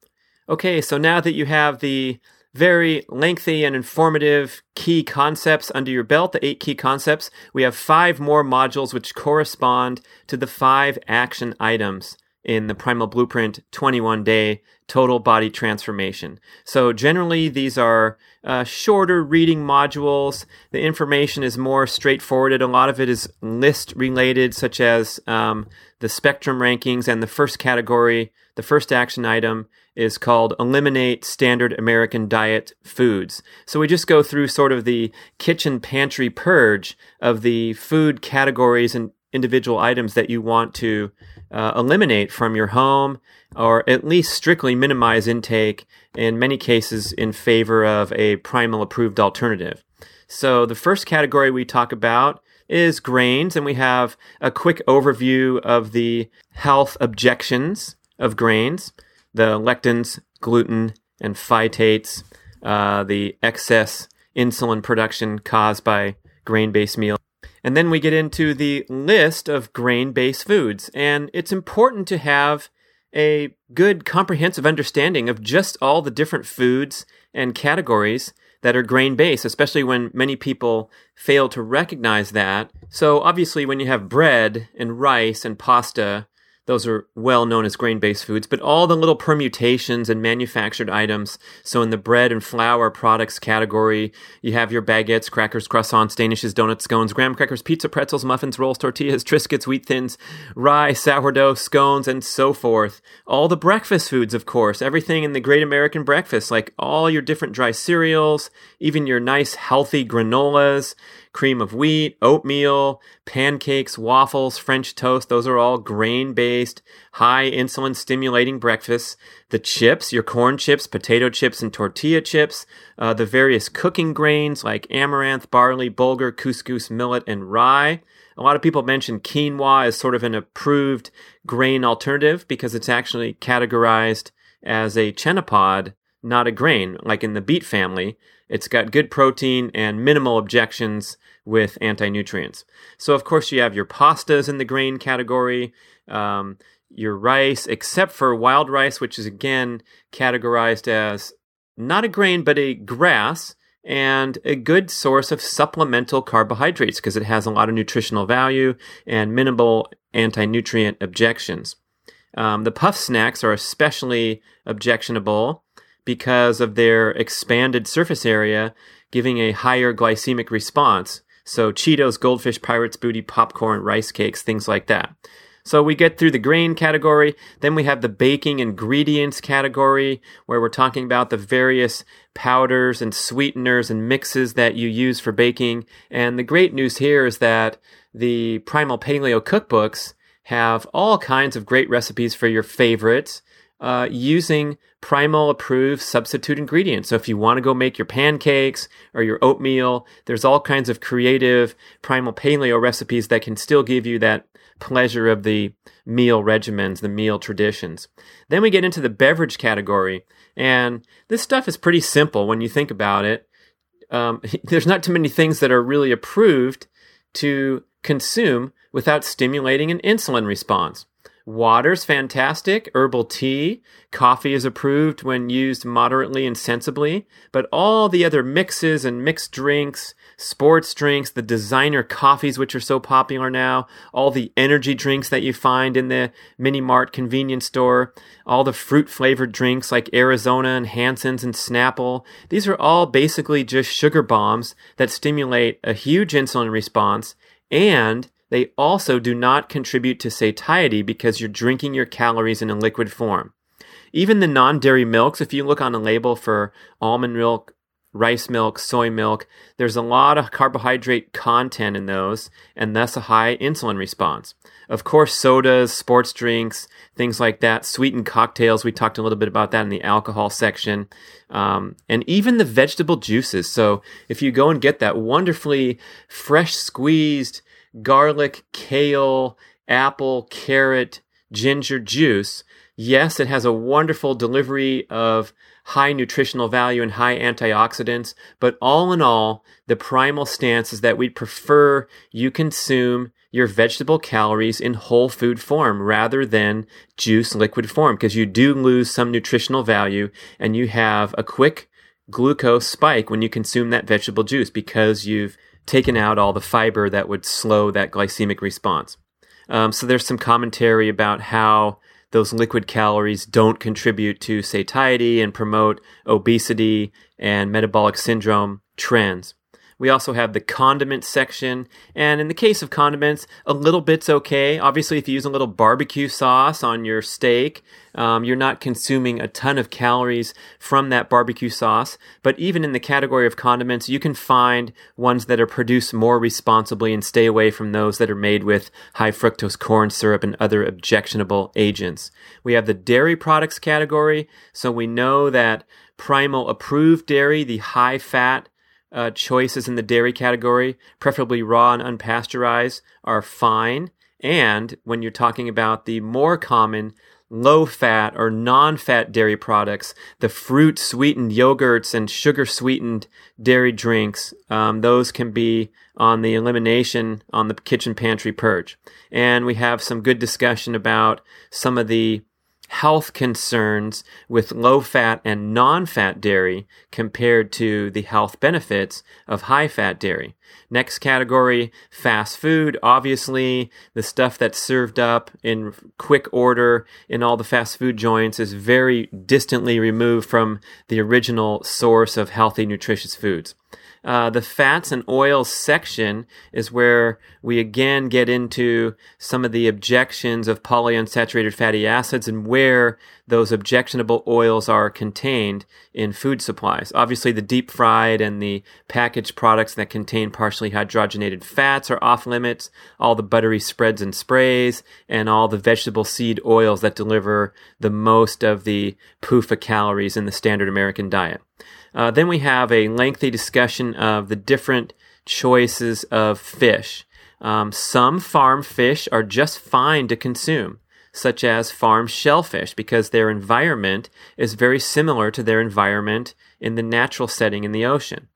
Okay, so now that you have the very lengthy and informative key concepts under your belt, the eight key concepts, we have five more modules which correspond to the five action items in the Primal Blueprint 21 day total body transformation. So generally, these are uh, shorter reading modules. The information is more straightforward. A lot of it is list related, such as um, the spectrum rankings. And the first category, the first action item, is called Eliminate Standard American Diet Foods. So we just go through sort of the kitchen pantry purge of the food categories and individual items that you want to uh, eliminate from your home or at least strictly minimize intake in many cases in favor of a primal approved alternative. So the first category we talk about is grains, and we have a quick overview of the health objections of grains, the lectins, gluten, and phytates, uh, the excess insulin production caused by grain based meals. And then we get into the list of grain based foods. And it's important to have a good comprehensive understanding of just all the different foods and categories that are grain based, especially when many people fail to recognize that. So obviously when you have bread and rice and pasta, those are well known as grain based foods, but all the little permutations and manufactured items. So, in the bread and flour products category, you have your baguettes, crackers, croissants, danishes, donuts, scones, graham crackers, pizza, pretzels, muffins, rolls, tortillas, Triscuits, wheat thins, rye, sourdough, scones, and so forth. All the breakfast foods, of course, everything in the great American breakfast, like all your different dry cereals, even your nice healthy granolas cream of wheat, oatmeal, pancakes, waffles, French toast. Those are all grain based, high insulin stimulating breakfasts. The chips, your corn chips, potato chips, and tortilla chips. Uh, the various cooking grains like amaranth, barley, bulgur, couscous, millet, and rye. A lot of people mention quinoa as sort of an approved grain alternative because it's actually categorized as a chenopod, not a grain, like in the beet family. It's got good protein and minimal objections with anti nutrients. So, of course, you have your pastas in the grain category, um, your rice, except for wild rice, which is again categorized as not a grain, but a grass and a good source of supplemental carbohydrates because it has a lot of nutritional value and minimal anti nutrient objections. Um, the puff snacks are especially objectionable because of their expanded surface area, giving a higher glycemic response. So, Cheetos, Goldfish, Pirates Booty, popcorn, rice cakes, things like that. So, we get through the grain category. Then we have the baking ingredients category, where we're talking about the various powders and sweeteners and mixes that you use for baking. And the great news here is that the Primal Paleo cookbooks have all kinds of great recipes for your favorites uh, using Primal approved substitute ingredients. So if you want to go make your pancakes or your oatmeal, there's all kinds of creative Primal Paleo recipes that can still give you that pleasure of the meal regimens, the meal traditions. Then we get into the beverage category, and this stuff is pretty simple when you think about it. um, *laughs* there's not too many things that are really approved to consume without stimulating an insulin response. Water's fantastic. Herbal tea. Coffee is approved when used moderately and sensibly. But all the other mixes and mixed drinks, sports drinks, the designer coffees, which are so popular now, all the energy drinks that you find in the mini mart convenience store, all the fruit flavored drinks like Arizona and Hansen's and Snapple. These are all basically just sugar bombs that stimulate a huge insulin response and they also do not contribute to satiety because you're drinking your calories in a liquid form. Even the non dairy milks, if you look on a label for almond milk, rice milk, soy milk, there's a lot of carbohydrate content in those and thus a high insulin response. Of course, sodas, sports drinks, things like that, sweetened cocktails, we talked a little bit about that in the alcohol section, um, and even the vegetable juices. So if you go and get that wonderfully fresh squeezed, garlic, kale, apple, carrot, ginger juice. Yes, it has a wonderful delivery of high nutritional value and high antioxidants, but all in all, the primal stance is that we prefer you consume your vegetable calories in whole food form rather than juice liquid form because you do lose some nutritional value and you have a quick glucose spike when you consume that vegetable juice because you've taken out all the fiber that would slow that glycemic response. Um, so there's some commentary about how those liquid calories don't contribute to satiety and promote obesity and metabolic syndrome trends. We also have the condiment section. And in the case of condiments, a little bit's okay. Obviously, if you use a little barbecue sauce on your steak, um, you're not consuming a ton of calories from that barbecue sauce. But even in the category of condiments, you can find ones that are produced more responsibly and stay away from those that are made with high fructose corn syrup and other objectionable agents. We have the dairy products category. So we know that Primal approved dairy, the high fat, uh, choices in the dairy category, preferably raw and unpasteurized, are fine. And when you're talking about the more common low fat or non fat dairy products, the fruit sweetened yogurts and sugar sweetened dairy drinks, um, those can be on the elimination on the kitchen pantry purge. And we have some good discussion about some of the health concerns with low fat and non fat dairy compared to the health benefits of high fat dairy. Next category, fast food. Obviously, the stuff that's served up in quick order in all the fast food joints is very distantly removed from the original source of healthy, nutritious foods. Uh, the fats and oils section is where we again get into some of the objections of polyunsaturated fatty acids and where those objectionable oils are contained in food supplies. Obviously, the deep fried and the packaged products that contain partially hydrogenated fats are off limits. All the buttery spreads and sprays and all the vegetable seed oils that deliver the most of the PUFA calories in the standard American diet. Uh, then we have a lengthy discussion of the different choices of fish. Um, some farm fish are just fine to consume, such as farm shellfish, because their environment is very similar to their environment in the natural setting in the ocean.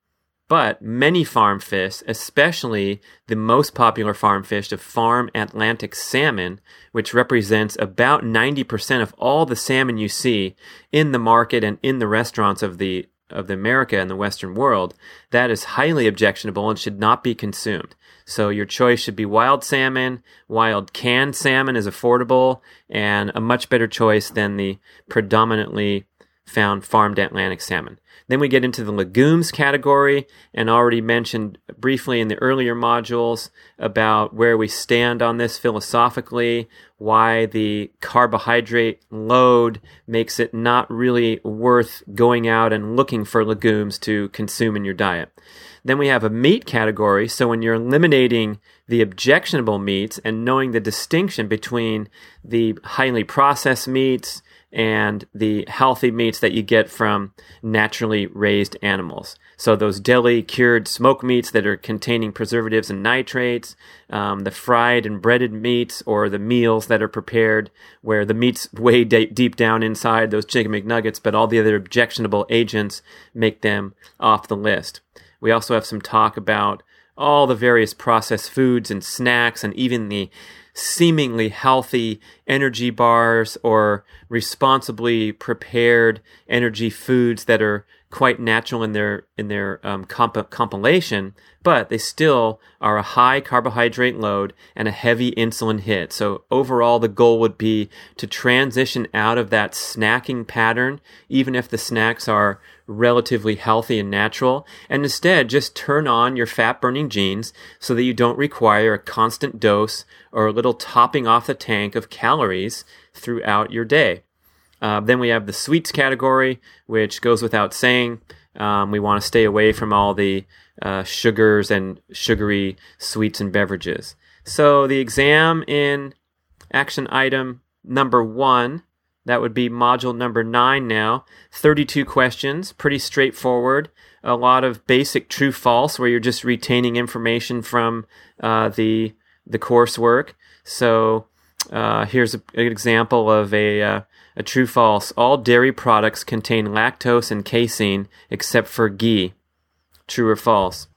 But many farm fish, especially the most popular farm fish, the farm Atlantic salmon, which represents about 90% of all the salmon you see in the market and in the restaurants of the of the America and the Western world, that is highly objectionable and should not be consumed. So your choice should be wild salmon. Wild canned salmon is affordable and a much better choice than the predominantly found farmed Atlantic salmon. Then we get into the legumes category and already mentioned briefly in the earlier modules about where we stand on this philosophically, why the carbohydrate load makes it not really worth going out and looking for legumes to consume in your diet. Then we have a meat category. So when you're eliminating the objectionable meats and knowing the distinction between the highly processed meats, and the healthy meats that you get from naturally raised animals. So those deli cured smoked meats that are containing preservatives and nitrates, um, the fried and breaded meats, or the meals that are prepared where the meat's way de- deep down inside those chicken McNuggets, but all the other objectionable agents make them off the list. We also have some talk about all the various processed foods and snacks and even the seemingly healthy energy bars or responsibly prepared energy foods that are quite natural in their in their um, comp- compilation, but they still are a high carbohydrate load and a heavy insulin hit. So overall, the goal would be to transition out of that snacking pattern, even if the snacks are relatively healthy and natural, and instead just turn on your fat burning genes so that you don't require a constant dose or a little topping off the tank of calories throughout your day. Uh, then we have the sweets category, which goes without saying. Um, we want to stay away from all the uh, sugars and sugary sweets and beverages. So the exam in action item number one, that would be module number nine now. 32 questions, pretty straightforward. A lot of basic true false where you're just retaining information from uh, the the coursework. So uh, here's a, an example of a uh, a true false. All dairy products contain lactose and casein except for ghee. True or false?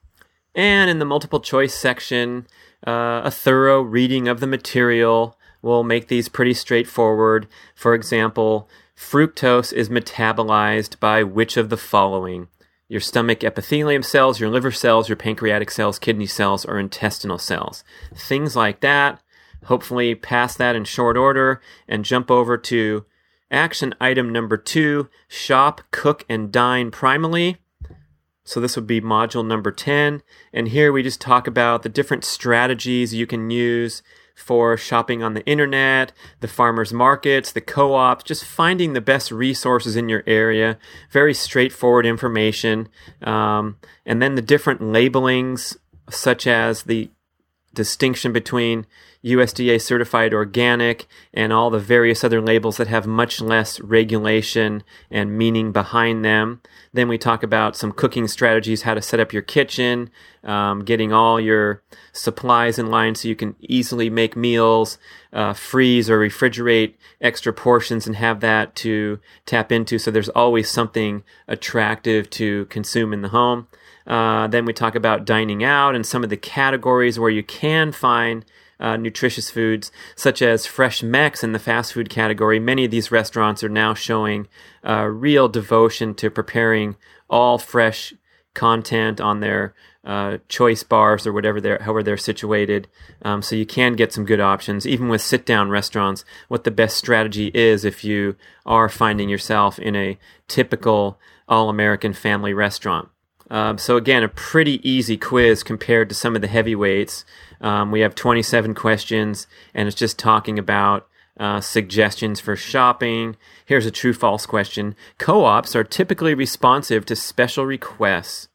And in the multiple choice section, uh, a thorough reading of the material will make these pretty straightforward. For example, fructose is metabolized by which of the following? Your stomach epithelium cells, your liver cells, your pancreatic cells, kidney cells, or intestinal cells. Things like that. Hopefully, pass that in short order and jump over to Action item number two shop, cook, and dine primally. So this would be module number 10. And here we just talk about the different strategies you can use for shopping on the internet, the farmers markets, the co-ops, just finding the best resources in your area. Very straightforward information. Um, and then the different labelings, such as the distinction between USDA certified organic and all the various other labels that have much less regulation and meaning behind them. Then we talk about some cooking strategies, how to set up your kitchen, um, getting all your supplies in line so you can easily make meals, uh, freeze or refrigerate extra portions and have that to tap into. So there's always something attractive to consume in the home. Uh, then we talk about dining out and some of the categories where you can find uh, nutritious foods, such as fresh Mex in the fast food category. Many of these restaurants are now showing uh, real devotion to preparing all fresh content on their uh, choice bars or whatever they're however they're situated. Um, so you can get some good options, even with sit down restaurants. What the best strategy is if you are finding yourself in a typical all American family restaurant. Um, so again, a pretty easy quiz compared to some of the heavyweights. Um, we have 27 questions, and it's just talking about uh, suggestions for shopping. Here's a true false question. Co ops are typically responsive to special requests.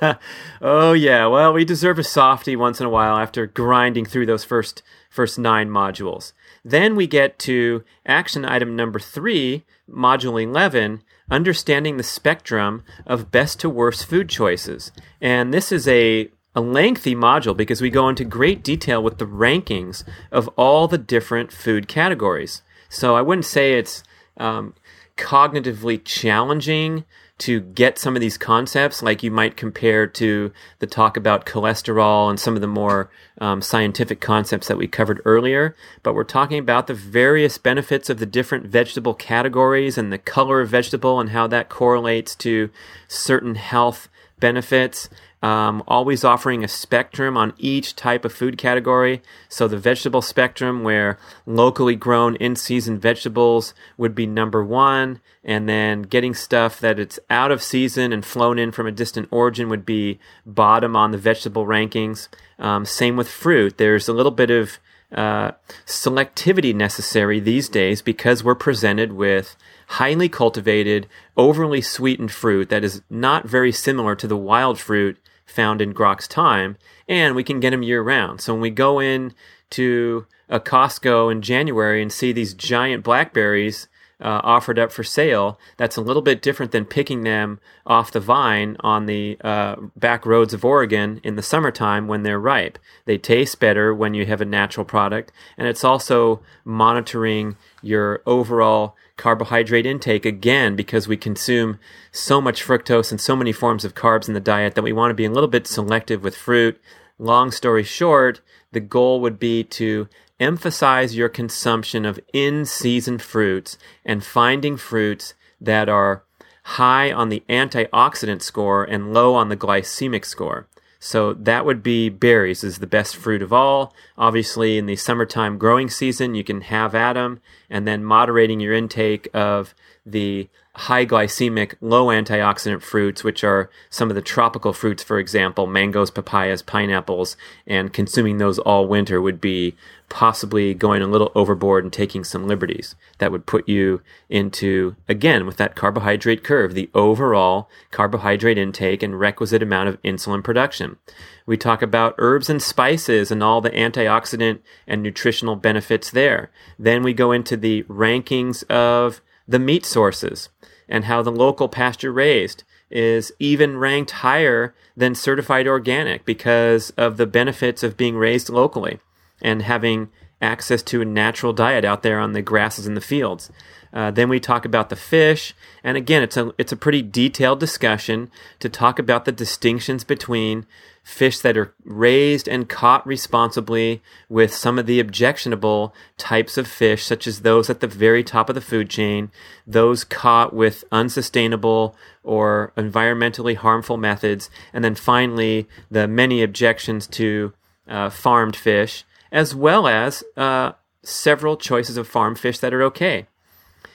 *laughs* oh yeah, well we deserve a softie once in a while after grinding through those first first nine modules. Then we get to action item number three, module eleven, understanding the spectrum of best to worst food choices. And this is a a lengthy module because we go into great detail with the rankings of all the different food categories. So I wouldn't say it's um, cognitively challenging to get some of these concepts, like you might compare to the talk about cholesterol and some of the more um, scientific concepts that we covered earlier. But we're talking about the various benefits of the different vegetable categories and the color of vegetable and how that correlates to certain health benefits um, always offering a spectrum on each type of food category. So the vegetable spectrum, where locally grown in season vegetables would be number one, and then getting stuff that it's out of season and flown in from a distant origin would be bottom on the vegetable rankings. Um, same with fruit. There's a little bit of uh, selectivity necessary these days because we're presented with highly cultivated, overly sweetened fruit that is not very similar to the wild fruit found in Grok's time, and we can get them year round. So when we go in to a Costco in January and see these giant blackberries uh, offered up for sale, that's a little bit different than picking them off the vine on the uh, back roads of Oregon in the summertime when they're ripe. They taste better when you have a natural product, and it's also monitoring your overall carbohydrate intake again because we consume so much fructose and so many forms of carbs in the diet that we want to be a little bit selective with fruit. Long story short, the goal would be to emphasize your consumption of in season fruits and finding fruits that are high on the antioxidant score and low on the glycemic score. So that would be berries is the best fruit of all. Obviously, in the summertime growing season, you can have at them, and then moderating your intake of the high glycemic, low antioxidant fruits, which are some of the tropical fruits, for example, mangoes, papayas, pineapples, and consuming those all winter would be possibly going a little overboard and taking some liberties. That would put you into, again, with that carbohydrate curve, the overall carbohydrate intake and requisite amount of insulin production. We talk about herbs and spices and all the antioxidant and nutritional benefits there. Then we go into the rankings of the meat sources and how the local pasture raised is even ranked higher than certified organic because of the benefits of being raised locally and having access to a natural diet out there on the grasses in the fields. Uh, then we talk about the fish, and again, it's a it's a pretty detailed discussion to talk about the distinctions between fish that are raised and caught responsibly with some of the objectionable types of fish, such as those at the very top of the food chain, those caught with unsustainable or environmentally harmful methods, and then finally the many objections to uh, farmed fish, as well as uh, several choices of farm fish that are okay.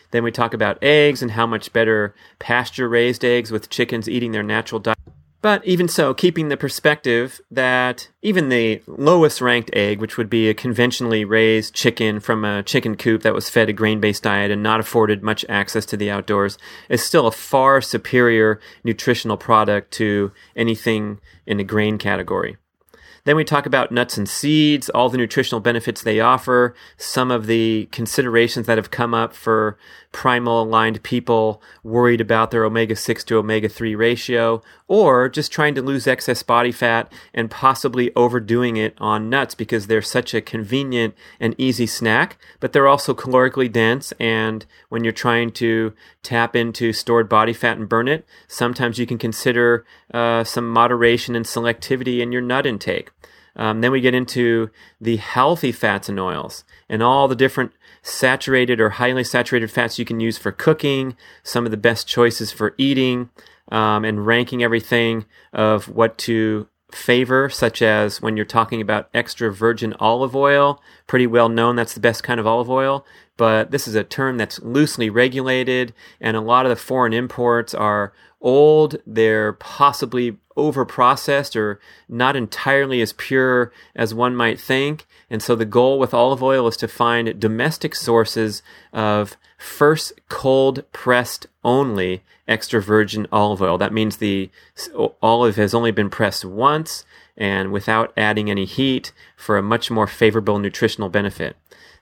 Then we talk about eggs and how much better pasture raised eggs with chickens eating their natural diet. But even so, keeping the perspective that even the lowest ranked egg, which would be a conventionally raised chicken from a chicken coop that was fed a grain based diet and not afforded much access to the outdoors, is still a far superior nutritional product to anything in the grain category. Then we talk about nuts and seeds, all the nutritional benefits they offer, some of the considerations that have come up for primal aligned people worried about their omega 6 to omega 3 ratio, or just trying to lose excess body fat and possibly overdoing it on nuts because they're such a convenient and easy snack, but they're also calorically dense. And when you're trying to tap into stored body fat and burn it, sometimes you can consider uh, some moderation and selectivity in your nut intake. Um, then we get into the healthy fats and oils and all the different saturated or highly saturated fats you can use for cooking, some of the best choices for eating, um, and ranking everything of what to favor, such as when you're talking about extra virgin olive oil, pretty well known that's the best kind of olive oil, but this is a term that's loosely regulated, and a lot of the foreign imports are old, they're possibly over processed or not entirely as pure as one might think. And so the goal with olive oil is to find domestic sources of first cold pressed only extra virgin olive oil. That means the olive has only been pressed once and without adding any heat for a much more favorable nutritional benefit.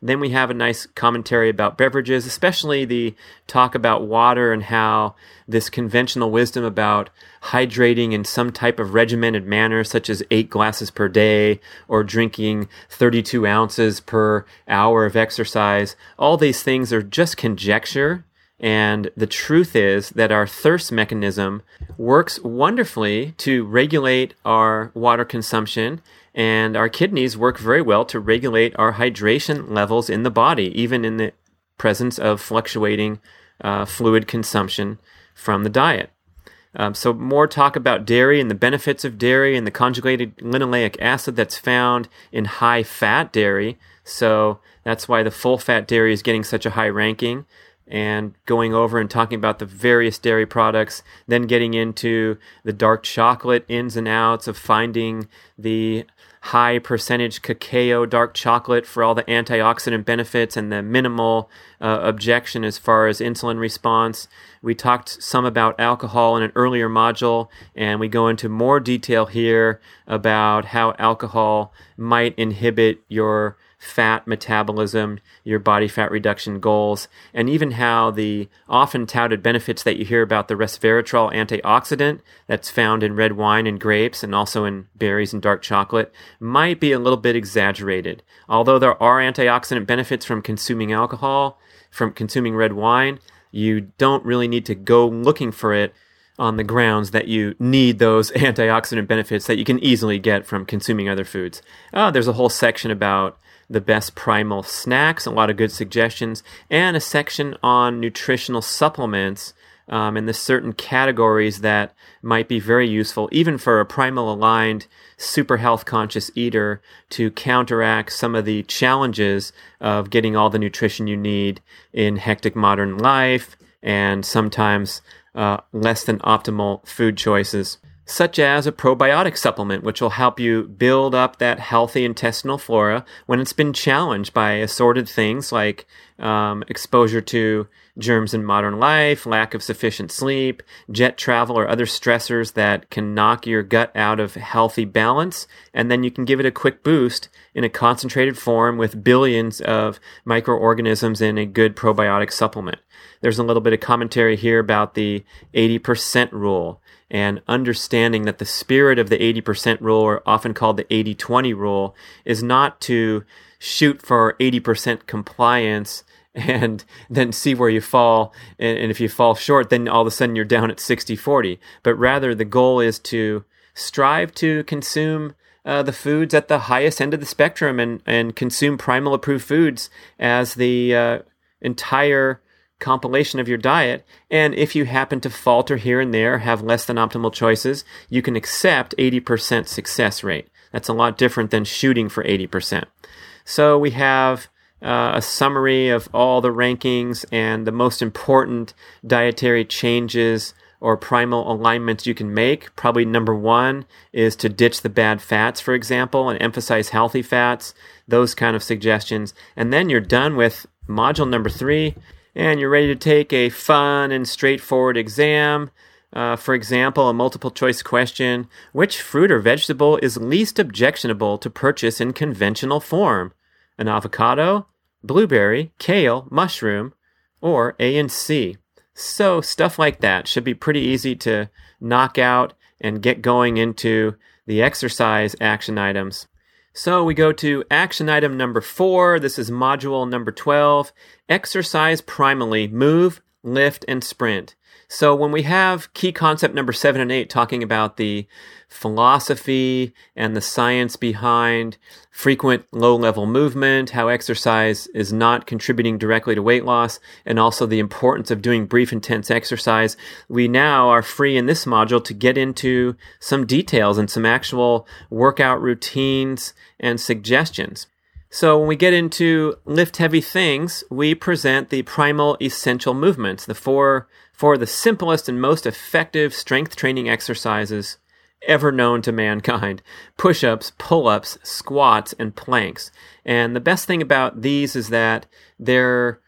Then we have a nice commentary about beverages, especially the talk about water and how this conventional wisdom about hydrating in some type of regimented manner, such as eight glasses per day or drinking 32 ounces per hour of exercise, all these things are just conjecture. And the truth is that our thirst mechanism works wonderfully to regulate our water consumption and our kidneys work very well to regulate our hydration levels in the body, even in the presence of fluctuating uh, fluid consumption from the diet. Um, so, more talk about dairy and the benefits of dairy and the conjugated linoleic acid that's found in high fat dairy. So, that's why the full fat dairy is getting such a high ranking. And going over and talking about the various dairy products, then getting into the dark chocolate ins and outs of finding the high percentage cacao dark chocolate for all the antioxidant benefits and the minimal uh, objection as far as insulin response. We talked some about alcohol in an earlier module, and we go into more detail here about how alcohol might inhibit your fat metabolism, your body fat reduction goals, and even how the often touted benefits that you hear about the resveratrol antioxidant that's found in red wine and grapes and also in berries and dark chocolate might be a little bit exaggerated. Although there are antioxidant benefits from consuming alcohol, from consuming red wine, you don't really need to go looking for it on the grounds that you need those *laughs* antioxidant benefits that you can easily get from consuming other foods. Uh, there's a whole section about the best primal snacks, a lot of good suggestions, and a section on nutritional supplements um, and the certain categories that might be very useful, even for a primal aligned, super health conscious eater, to counteract some of the challenges of getting all the nutrition you need in hectic modern life and sometimes uh, less than optimal food choices, such as a probiotic supplement, which will help you build up that healthy intestinal flora when it's been challenged by assorted things like um, exposure to germs in modern life, lack of sufficient sleep, jet travel, or other stressors that can knock your gut out of healthy balance. And then you can give it a quick boost in a concentrated form with billions of microorganisms in a good probiotic supplement. There's a little bit of commentary here about the 80% rule and understanding that the spirit of the 80% rule, or often called the 80 20 rule, is not to shoot for 80% compliance and *laughs* then see where you fall. And, if you fall short, then all of a sudden you're down at 60 40. But rather, the goal is to strive to consume uh, the foods at the highest end of the spectrum and, and consume primal approved foods as the uh, entire compilation of your diet. And if you happen to falter here and there, have less than optimal choices, you can accept 80% success rate. That's a lot different than shooting for 80%. So we have uh, a summary of all the rankings and the most important dietary changes or primal alignments you can make. Probably number one is to ditch the bad fats, for example, and emphasize healthy fats, those kind of suggestions. And then you're done with module number three and you're ready to take a fun and straightforward exam. Uh, for example, a multiple choice question Which fruit or vegetable is least objectionable to purchase in conventional form? An avocado, blueberry, kale, mushroom, or A and C? So, stuff like that should be pretty easy to knock out and get going into the exercise action items. So we go to action item number four. This is module number 12. Exercise primally, move, lift, and sprint. So when we have key concept number seven and eight talking about the philosophy and the science behind frequent low level movement, how exercise is not contributing directly to weight loss, and also the importance of doing brief intense exercise, we now are free in this module to get into some details and some actual workout routines and suggestions. So when we get into lift heavy things, we present the primal essential movements, the four, four of the simplest and most effective strength training exercises ever known to mankind. *laughs* Push-ups, pull-ups, squats, and planks. And the best thing about these is that they're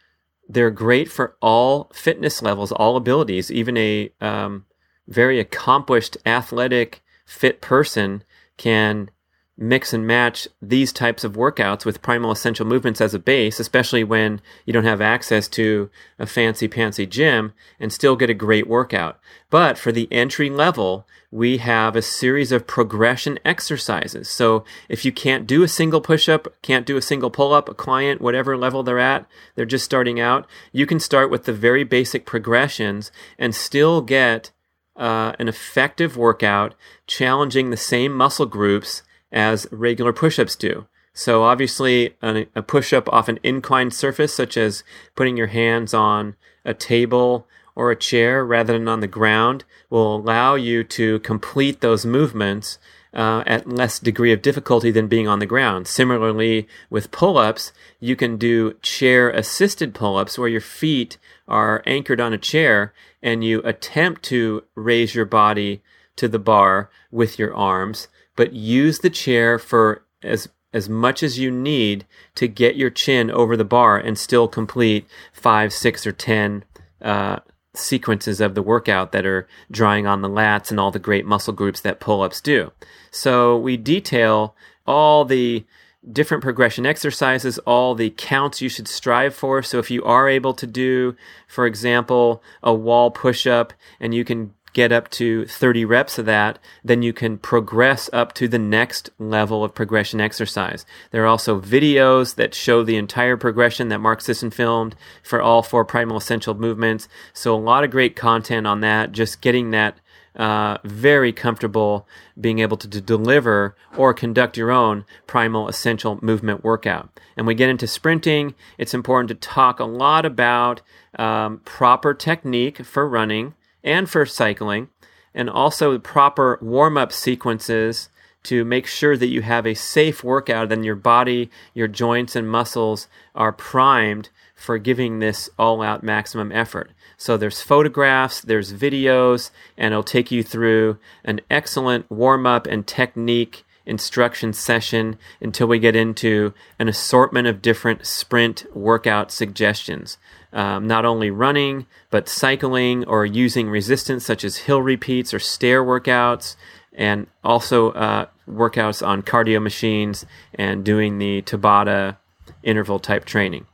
they're great for all fitness levels, all abilities. Even a um, very accomplished, athletic, fit person can mix and match these types of workouts with primal essential movements as a base, especially when you don't have access to a fancy pantsy gym and still get a great workout. But for the entry level, we have a series of progression exercises. So if you can't do a single push up, can't do a single pull up, a client, whatever level they're at, they're just starting out, you can start with the very basic progressions and still get uh, an effective workout challenging the same muscle groups as regular push ups do. So, obviously, a push up off an inclined surface, such as putting your hands on a table or a chair rather than on the ground, will allow you to complete those movements uh, at less degree of difficulty than being on the ground. Similarly, with pull ups, you can do chair assisted pull ups where your feet are anchored on a chair and you attempt to raise your body to the bar with your arms but use the chair for as as much as you need to get your chin over the bar and still complete five, six, or ten uh, sequences of the workout that are drawing on the lats and all the great muscle groups that pull ups do. So we detail all the different progression exercises, all the counts you should strive for. So if you are able to do, for example, a wall push up and you can get up to 30 reps of that, then you can progress up to the next level of progression exercise. There are also videos that show the entire progression that Mark Sisson filmed for all four primal essential movements. So a lot of great content on that, just getting that uh, very comfortable being able to, to, deliver or conduct your own primal essential movement workout. And we get into sprinting, it's important to talk a lot about um, proper technique for running and for cycling, and also proper warm up sequences to make sure that you have a safe workout and your body, your joints, and muscles are primed for giving this all out maximum effort. So there's photographs, there's videos, and it'll take you through an excellent warm up and technique instruction session until we get into an assortment of different sprint workout suggestions. Um, not only running, but cycling or using resistance, such as hill repeats or stair workouts, and also uh, workouts on cardio machines and doing the Tabata interval type training.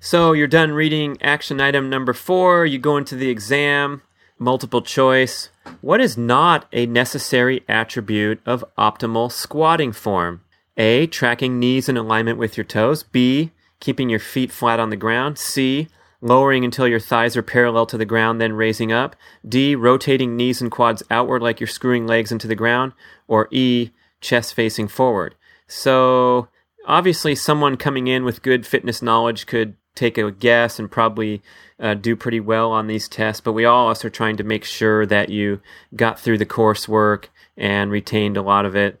So you're done reading action item number four, you go into the exam, multiple choice. What is not a necessary attribute of optimal squatting form? A. Tracking knees in alignment with your toes. B. Keeping your feet flat on the ground. C. Lowering until your thighs are parallel to the ground, then raising up. D. Rotating knees and quads outward like you're screwing legs into the ground. Or E. Chest facing forward. So, obviously, someone coming in with good fitness knowledge could take a guess and probably uh, do pretty well on these tests, but we all also are trying to make sure that you got through the coursework and retained a lot of it.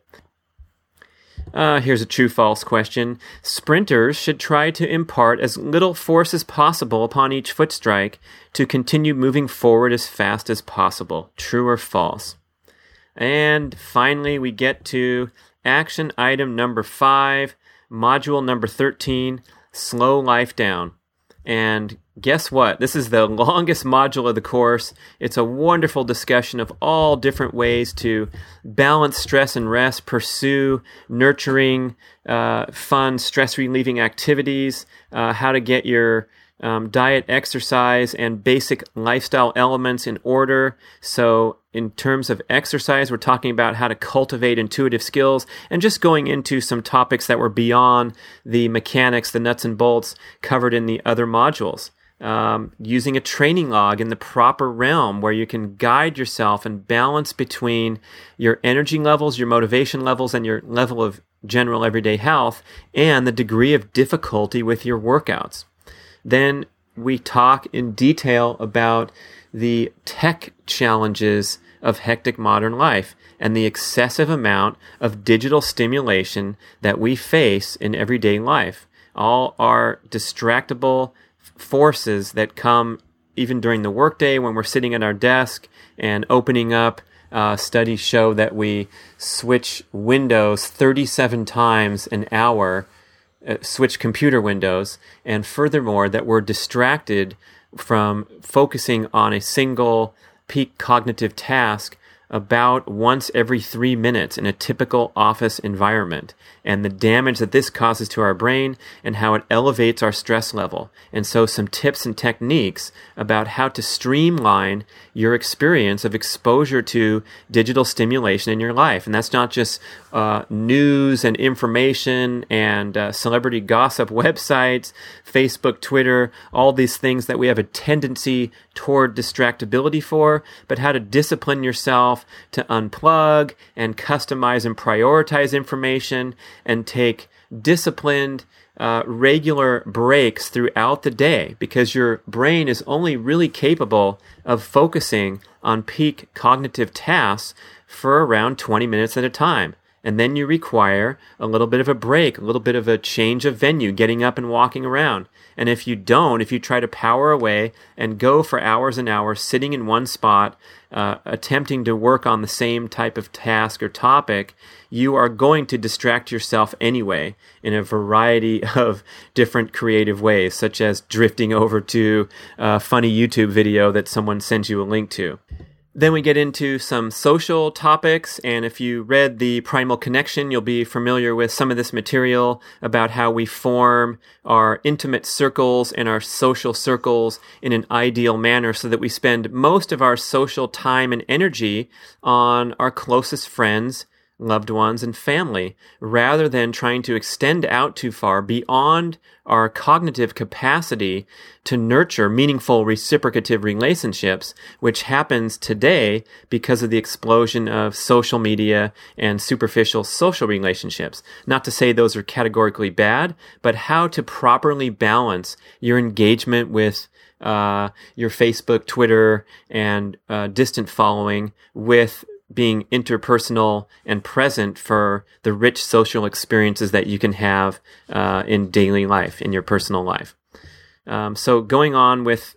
Uh, here's a true false question. Sprinters should try to impart as little force as possible upon each foot strike to continue moving forward as fast as possible. True or false? And finally, we get to action item number five, module number 13 Slow Life Down. And guess what? This is the *laughs* longest module of the course. It's a wonderful discussion of all different ways to balance stress and rest, pursue nurturing, uh, fun, stress relieving activities, uh, how to get your um, diet, exercise, and basic lifestyle elements in order. So, in terms of exercise, we're talking about how to cultivate intuitive skills and just going into some topics that were beyond the mechanics, the nuts and bolts covered in the other modules. Um, using a training log in the proper realm where you can guide yourself and balance between your energy levels, your motivation levels, and your level of general everyday health and the degree of difficulty with your workouts. Then we talk in detail about the tech challenges of hectic modern life and the excessive amount of digital stimulation that we face in everyday life. All are distractible forces that come even during the workday when we're sitting at our desk and opening up. Uh, studies show that we switch windows 37 times an hour uh, switch computer windows, and furthermore, that we're distracted from focusing on a single peak cognitive task about once every three minutes in a typical office environment and the damage that this causes to our brain and how it elevates our stress level. And so, some tips and techniques about how to streamline your experience of exposure to digital stimulation in your life. And that's not just uh, news and information and uh, celebrity gossip websites, Facebook, Twitter, all these things that we have a tendency toward distractibility for, but how to discipline yourself to unplug and customize and prioritize information and take disciplined, uh, regular breaks throughout the day because your brain is only really capable of focusing on peak cognitive tasks for around 20 minutes at a time. And then you require a little bit of a break, a little bit of a change of venue, getting up and walking around. And if you don't, if you try to power away and go for hours and hours sitting in one spot, uh, attempting to work on the same type of task or topic, you are going to distract yourself anyway in a variety *laughs* of different creative ways, such as drifting over to a funny YouTube video that someone sends you a link to. Then we get into some social topics, and if you read the Primal Connection, you'll be familiar with some of this material about how we form our intimate circles and our social circles in an ideal manner so that we spend most of our social time and energy on our closest friends loved ones, and family, rather than trying to extend out too far beyond our cognitive capacity to nurture meaningful reciprocative relationships, which happens today because of the explosion of social media and superficial social relationships. Not to say those are categorically bad, but how to properly balance your engagement with uh, your Facebook, Twitter, and uh, distant following with being interpersonal and present for the rich social experiences that you can have uh, in daily life, in your personal life. Um, so, going on with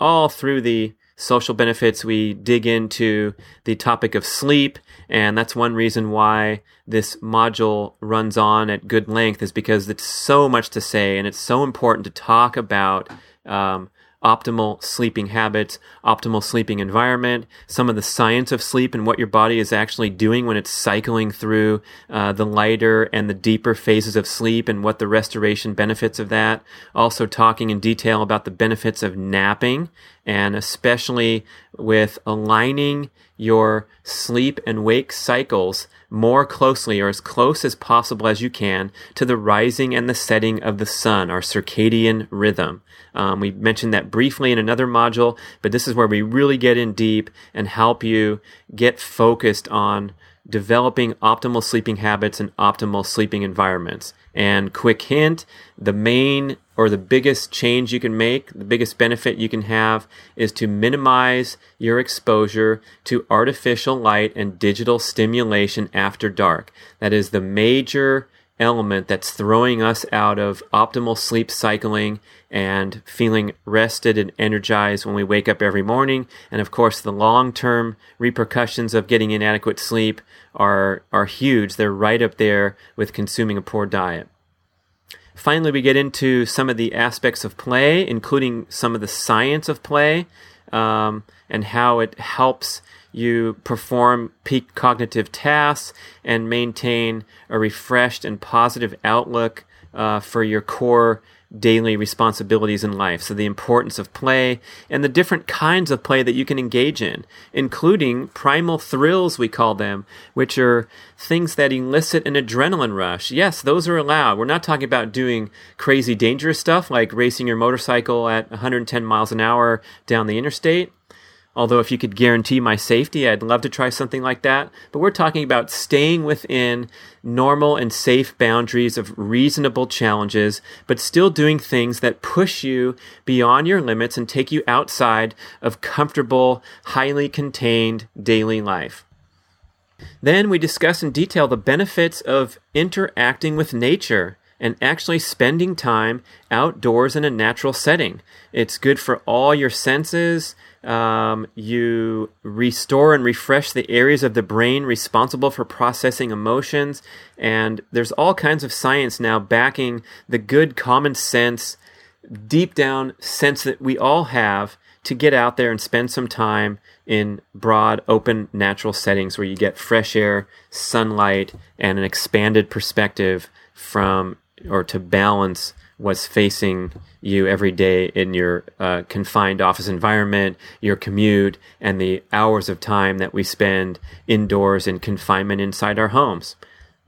all through the social benefits, we dig into the topic of sleep. And that's one reason why this module runs on at good length, is because it's so much to say and it's so important to talk about um, optimal sleeping habits, optimal sleeping environment, some of the science of sleep and what your body is actually doing when it's cycling through uh, the lighter and the deeper phases of sleep and what the restoration benefits of that. Also, talking in detail about the benefits of napping and especially with aligning your sleep and wake cycles more closely or as close as possible as you can to the rising and the setting of the sun, our circadian rhythm. Um, we mentioned that briefly in another module, but this is where we really get in deep and help you get focused on developing optimal sleeping habits and optimal sleeping environments. And quick hint, the main or the biggest change you can make, the biggest benefit you can have is to minimize your exposure to artificial light and digital stimulation after dark. That is the major element that's throwing us out of optimal sleep cycling and feeling rested and energized when we wake up every morning. And of course, the long term repercussions of getting inadequate sleep are, are huge. They're right up there with consuming a poor diet. Finally, we get into some of the aspects of play, including some of the science of play um, and how it helps you perform peak cognitive tasks and maintain a refreshed and positive outlook uh, for your core daily responsibilities in life. So, the importance of play and the different kinds of play that you can engage in, including primal thrills, we call them, which are things that elicit an adrenaline rush. Yes, those are allowed. We're not talking about doing crazy, dangerous stuff like racing your motorcycle at 110 miles an hour down the interstate. Although, if you could guarantee my safety, I'd love to try something like that. But we're talking about staying within normal and safe boundaries of reasonable challenges, but still doing things that push you beyond your limits and take you outside of comfortable, highly contained daily life. Then we discuss in detail the benefits of interacting with nature and actually spending time outdoors in a natural setting. It's good for all your senses um, you restore and refresh the areas of the brain responsible for processing emotions. And there's all kinds of science now backing the good common sense, deep down sense that we all have to get out there and spend some time in broad, open, natural settings where you get fresh air, sunlight, and an expanded perspective from or to balance what's facing you every day in your uh, confined office environment, your commute, and the hours of time that we spend indoors in confinement inside our homes.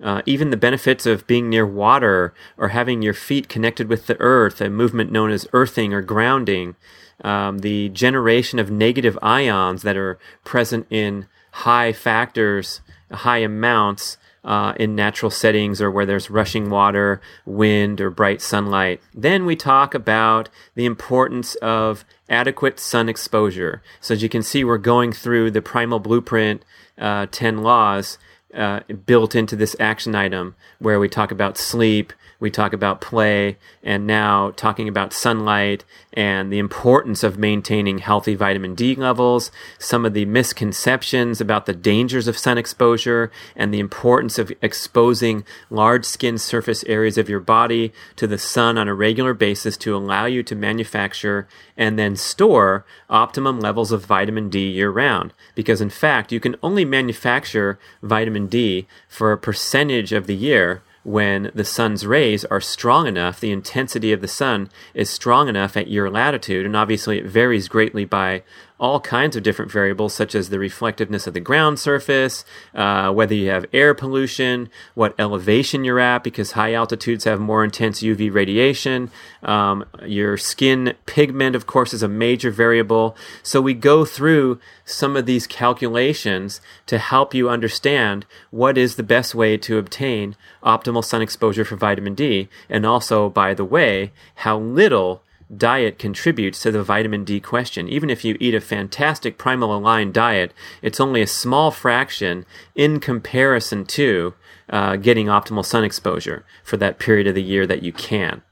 Uh, even the benefits of being near water or having your feet connected with the earth, a movement known as earthing or grounding, um, the generation of negative ions that are present in high factors, high amounts, uh, in natural settings or where there's rushing water, wind, or bright sunlight. Then we talk about the importance of adequate sun exposure. So as you can see, we're going through the primal blueprint uh, 10 laws. uh, built into this action item where we talk about sleep, we talk about play, and now talking about sunlight and the importance of maintaining healthy vitamin D levels, some of the misconceptions about the dangers of sun exposure, and the importance of exposing large skin surface areas of your body to the sun on a regular basis to allow you to manufacture and then store optimum levels of vitamin D year round. Because in fact, you can only manufacture vitamin D for a percentage of the year when the sun's rays are strong enough, the intensity of the sun is strong enough at your latitude, and obviously it varies greatly by all kinds of different variables, such as the reflectiveness of the ground surface, uh, whether you have air pollution, what elevation you're at, because high altitudes have more intense UV radiation. Um, your skin pigment, of course, is a major variable. So we go through some of these calculations to help you understand what is the best way to obtain optimal sun exposure for vitamin D, and also, by the way, how little diet contributes to the vitamin D question. Even if you eat a fantastic primal aligned diet, it's only a small fraction in comparison to uh, getting optimal sun exposure for that period of the year that you can.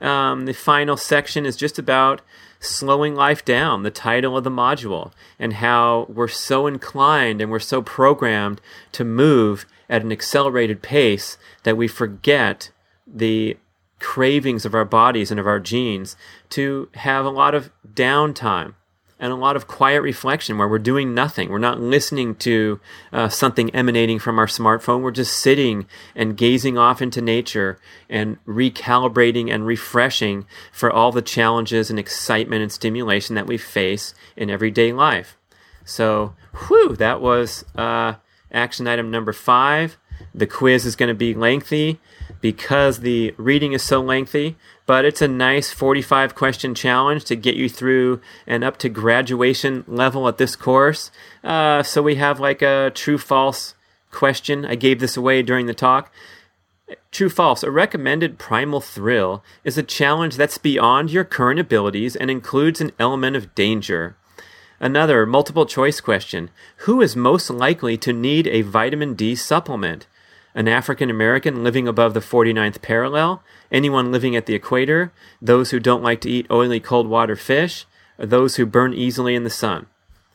Um, the final section is just about slowing life down, the title of the module, and how we're so inclined and we're so programmed to move at an accelerated pace that we forget the cravings of our bodies and of our genes to have a lot of downtime and a lot of quiet reflection where we're doing nothing. We're not listening to uh, something emanating from our smartphone. We're just sitting and gazing off into nature and recalibrating and refreshing for all the challenges and excitement and stimulation that we face in everyday life. So, whew, that was uh, action item number five. The quiz is going to be lengthy because the reading is so lengthy, but it's a nice 45 question challenge to get you through and up to graduation level at this course. Uh, so we have like a true false question. I gave this away during the talk. True false. A recommended primal thrill is a challenge that's beyond your current abilities and includes an element of danger. Another multiple choice question Who is most likely to need a vitamin D supplement? An African American living above the 49th parallel, anyone living at the equator, those who don't like to eat oily cold water fish, those who burn easily in the sun.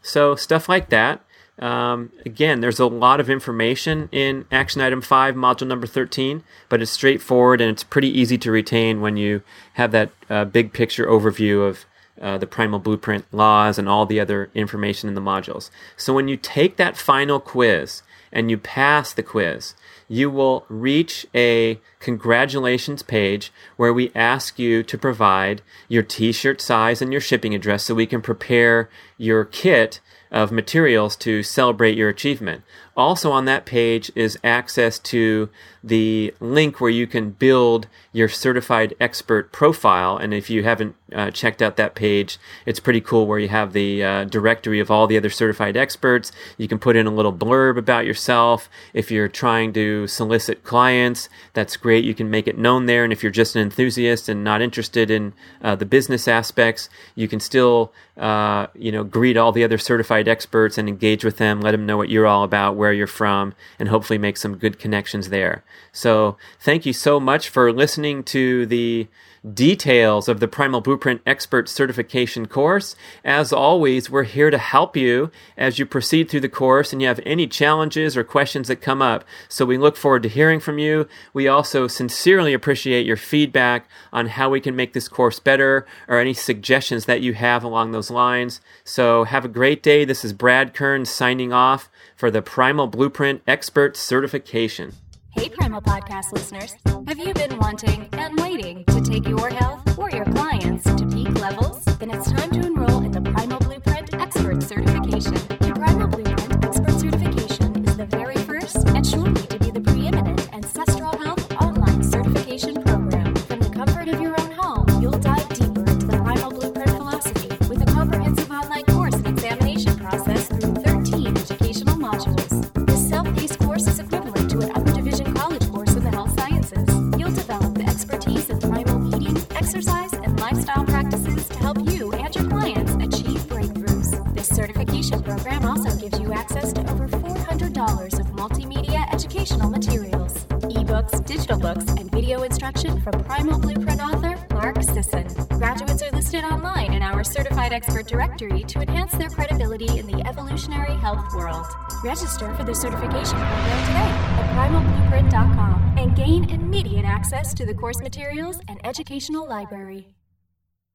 So, stuff like that. Um, again, there's a lot of information in Action Item 5, Module number 13, but it's straightforward and it's pretty easy to retain when you have that uh, big picture overview of uh, the primal blueprint laws and all the other information in the modules. So when you take that final quiz and you pass the quiz, you will reach a congratulations page where we ask you to provide your t shirt size and your shipping address so we can prepare your kit of materials to celebrate your achievement. Also, on that page is access to the link where you can build your certified expert profile. And if you haven't uh, checked out that page, it's pretty cool where you have the uh, directory of all the other certified experts. You can put in a little blurb about yourself. If you're trying to solicit clients, that's great. You can make it known there. And if you're just an enthusiast and not interested in uh, the business aspects, you can still, uh, you know, greet all the other certified experts and engage with them. Let them know what you're all about, where you're from, and hopefully make some good connections there. So thank you so much for listening to the details of the Primal Blueprint Expert Certification course. As always, we're here to help you as you proceed through the course and you have any challenges or questions that come up. So we look forward to hearing from you. We also sincerely appreciate your feedback on how we can make this course better or any suggestions that you have along those lines. So have a great day. This is Brad Kearns signing off for the Primal Blueprint Expert Certification. Hey, Primal Podcast listeners. Have you been wanting and waiting to take your health or your clients to peak levels? Then it's time to educational materials, ebooks, digital books, and video instruction from Primal Blueprint author Mark Sisson. Graduates are listed online in our certified expert directory to enhance their credibility in the evolutionary health world. Register for the certification program today at primalblueprint.com and gain immediate access to the course materials and educational library.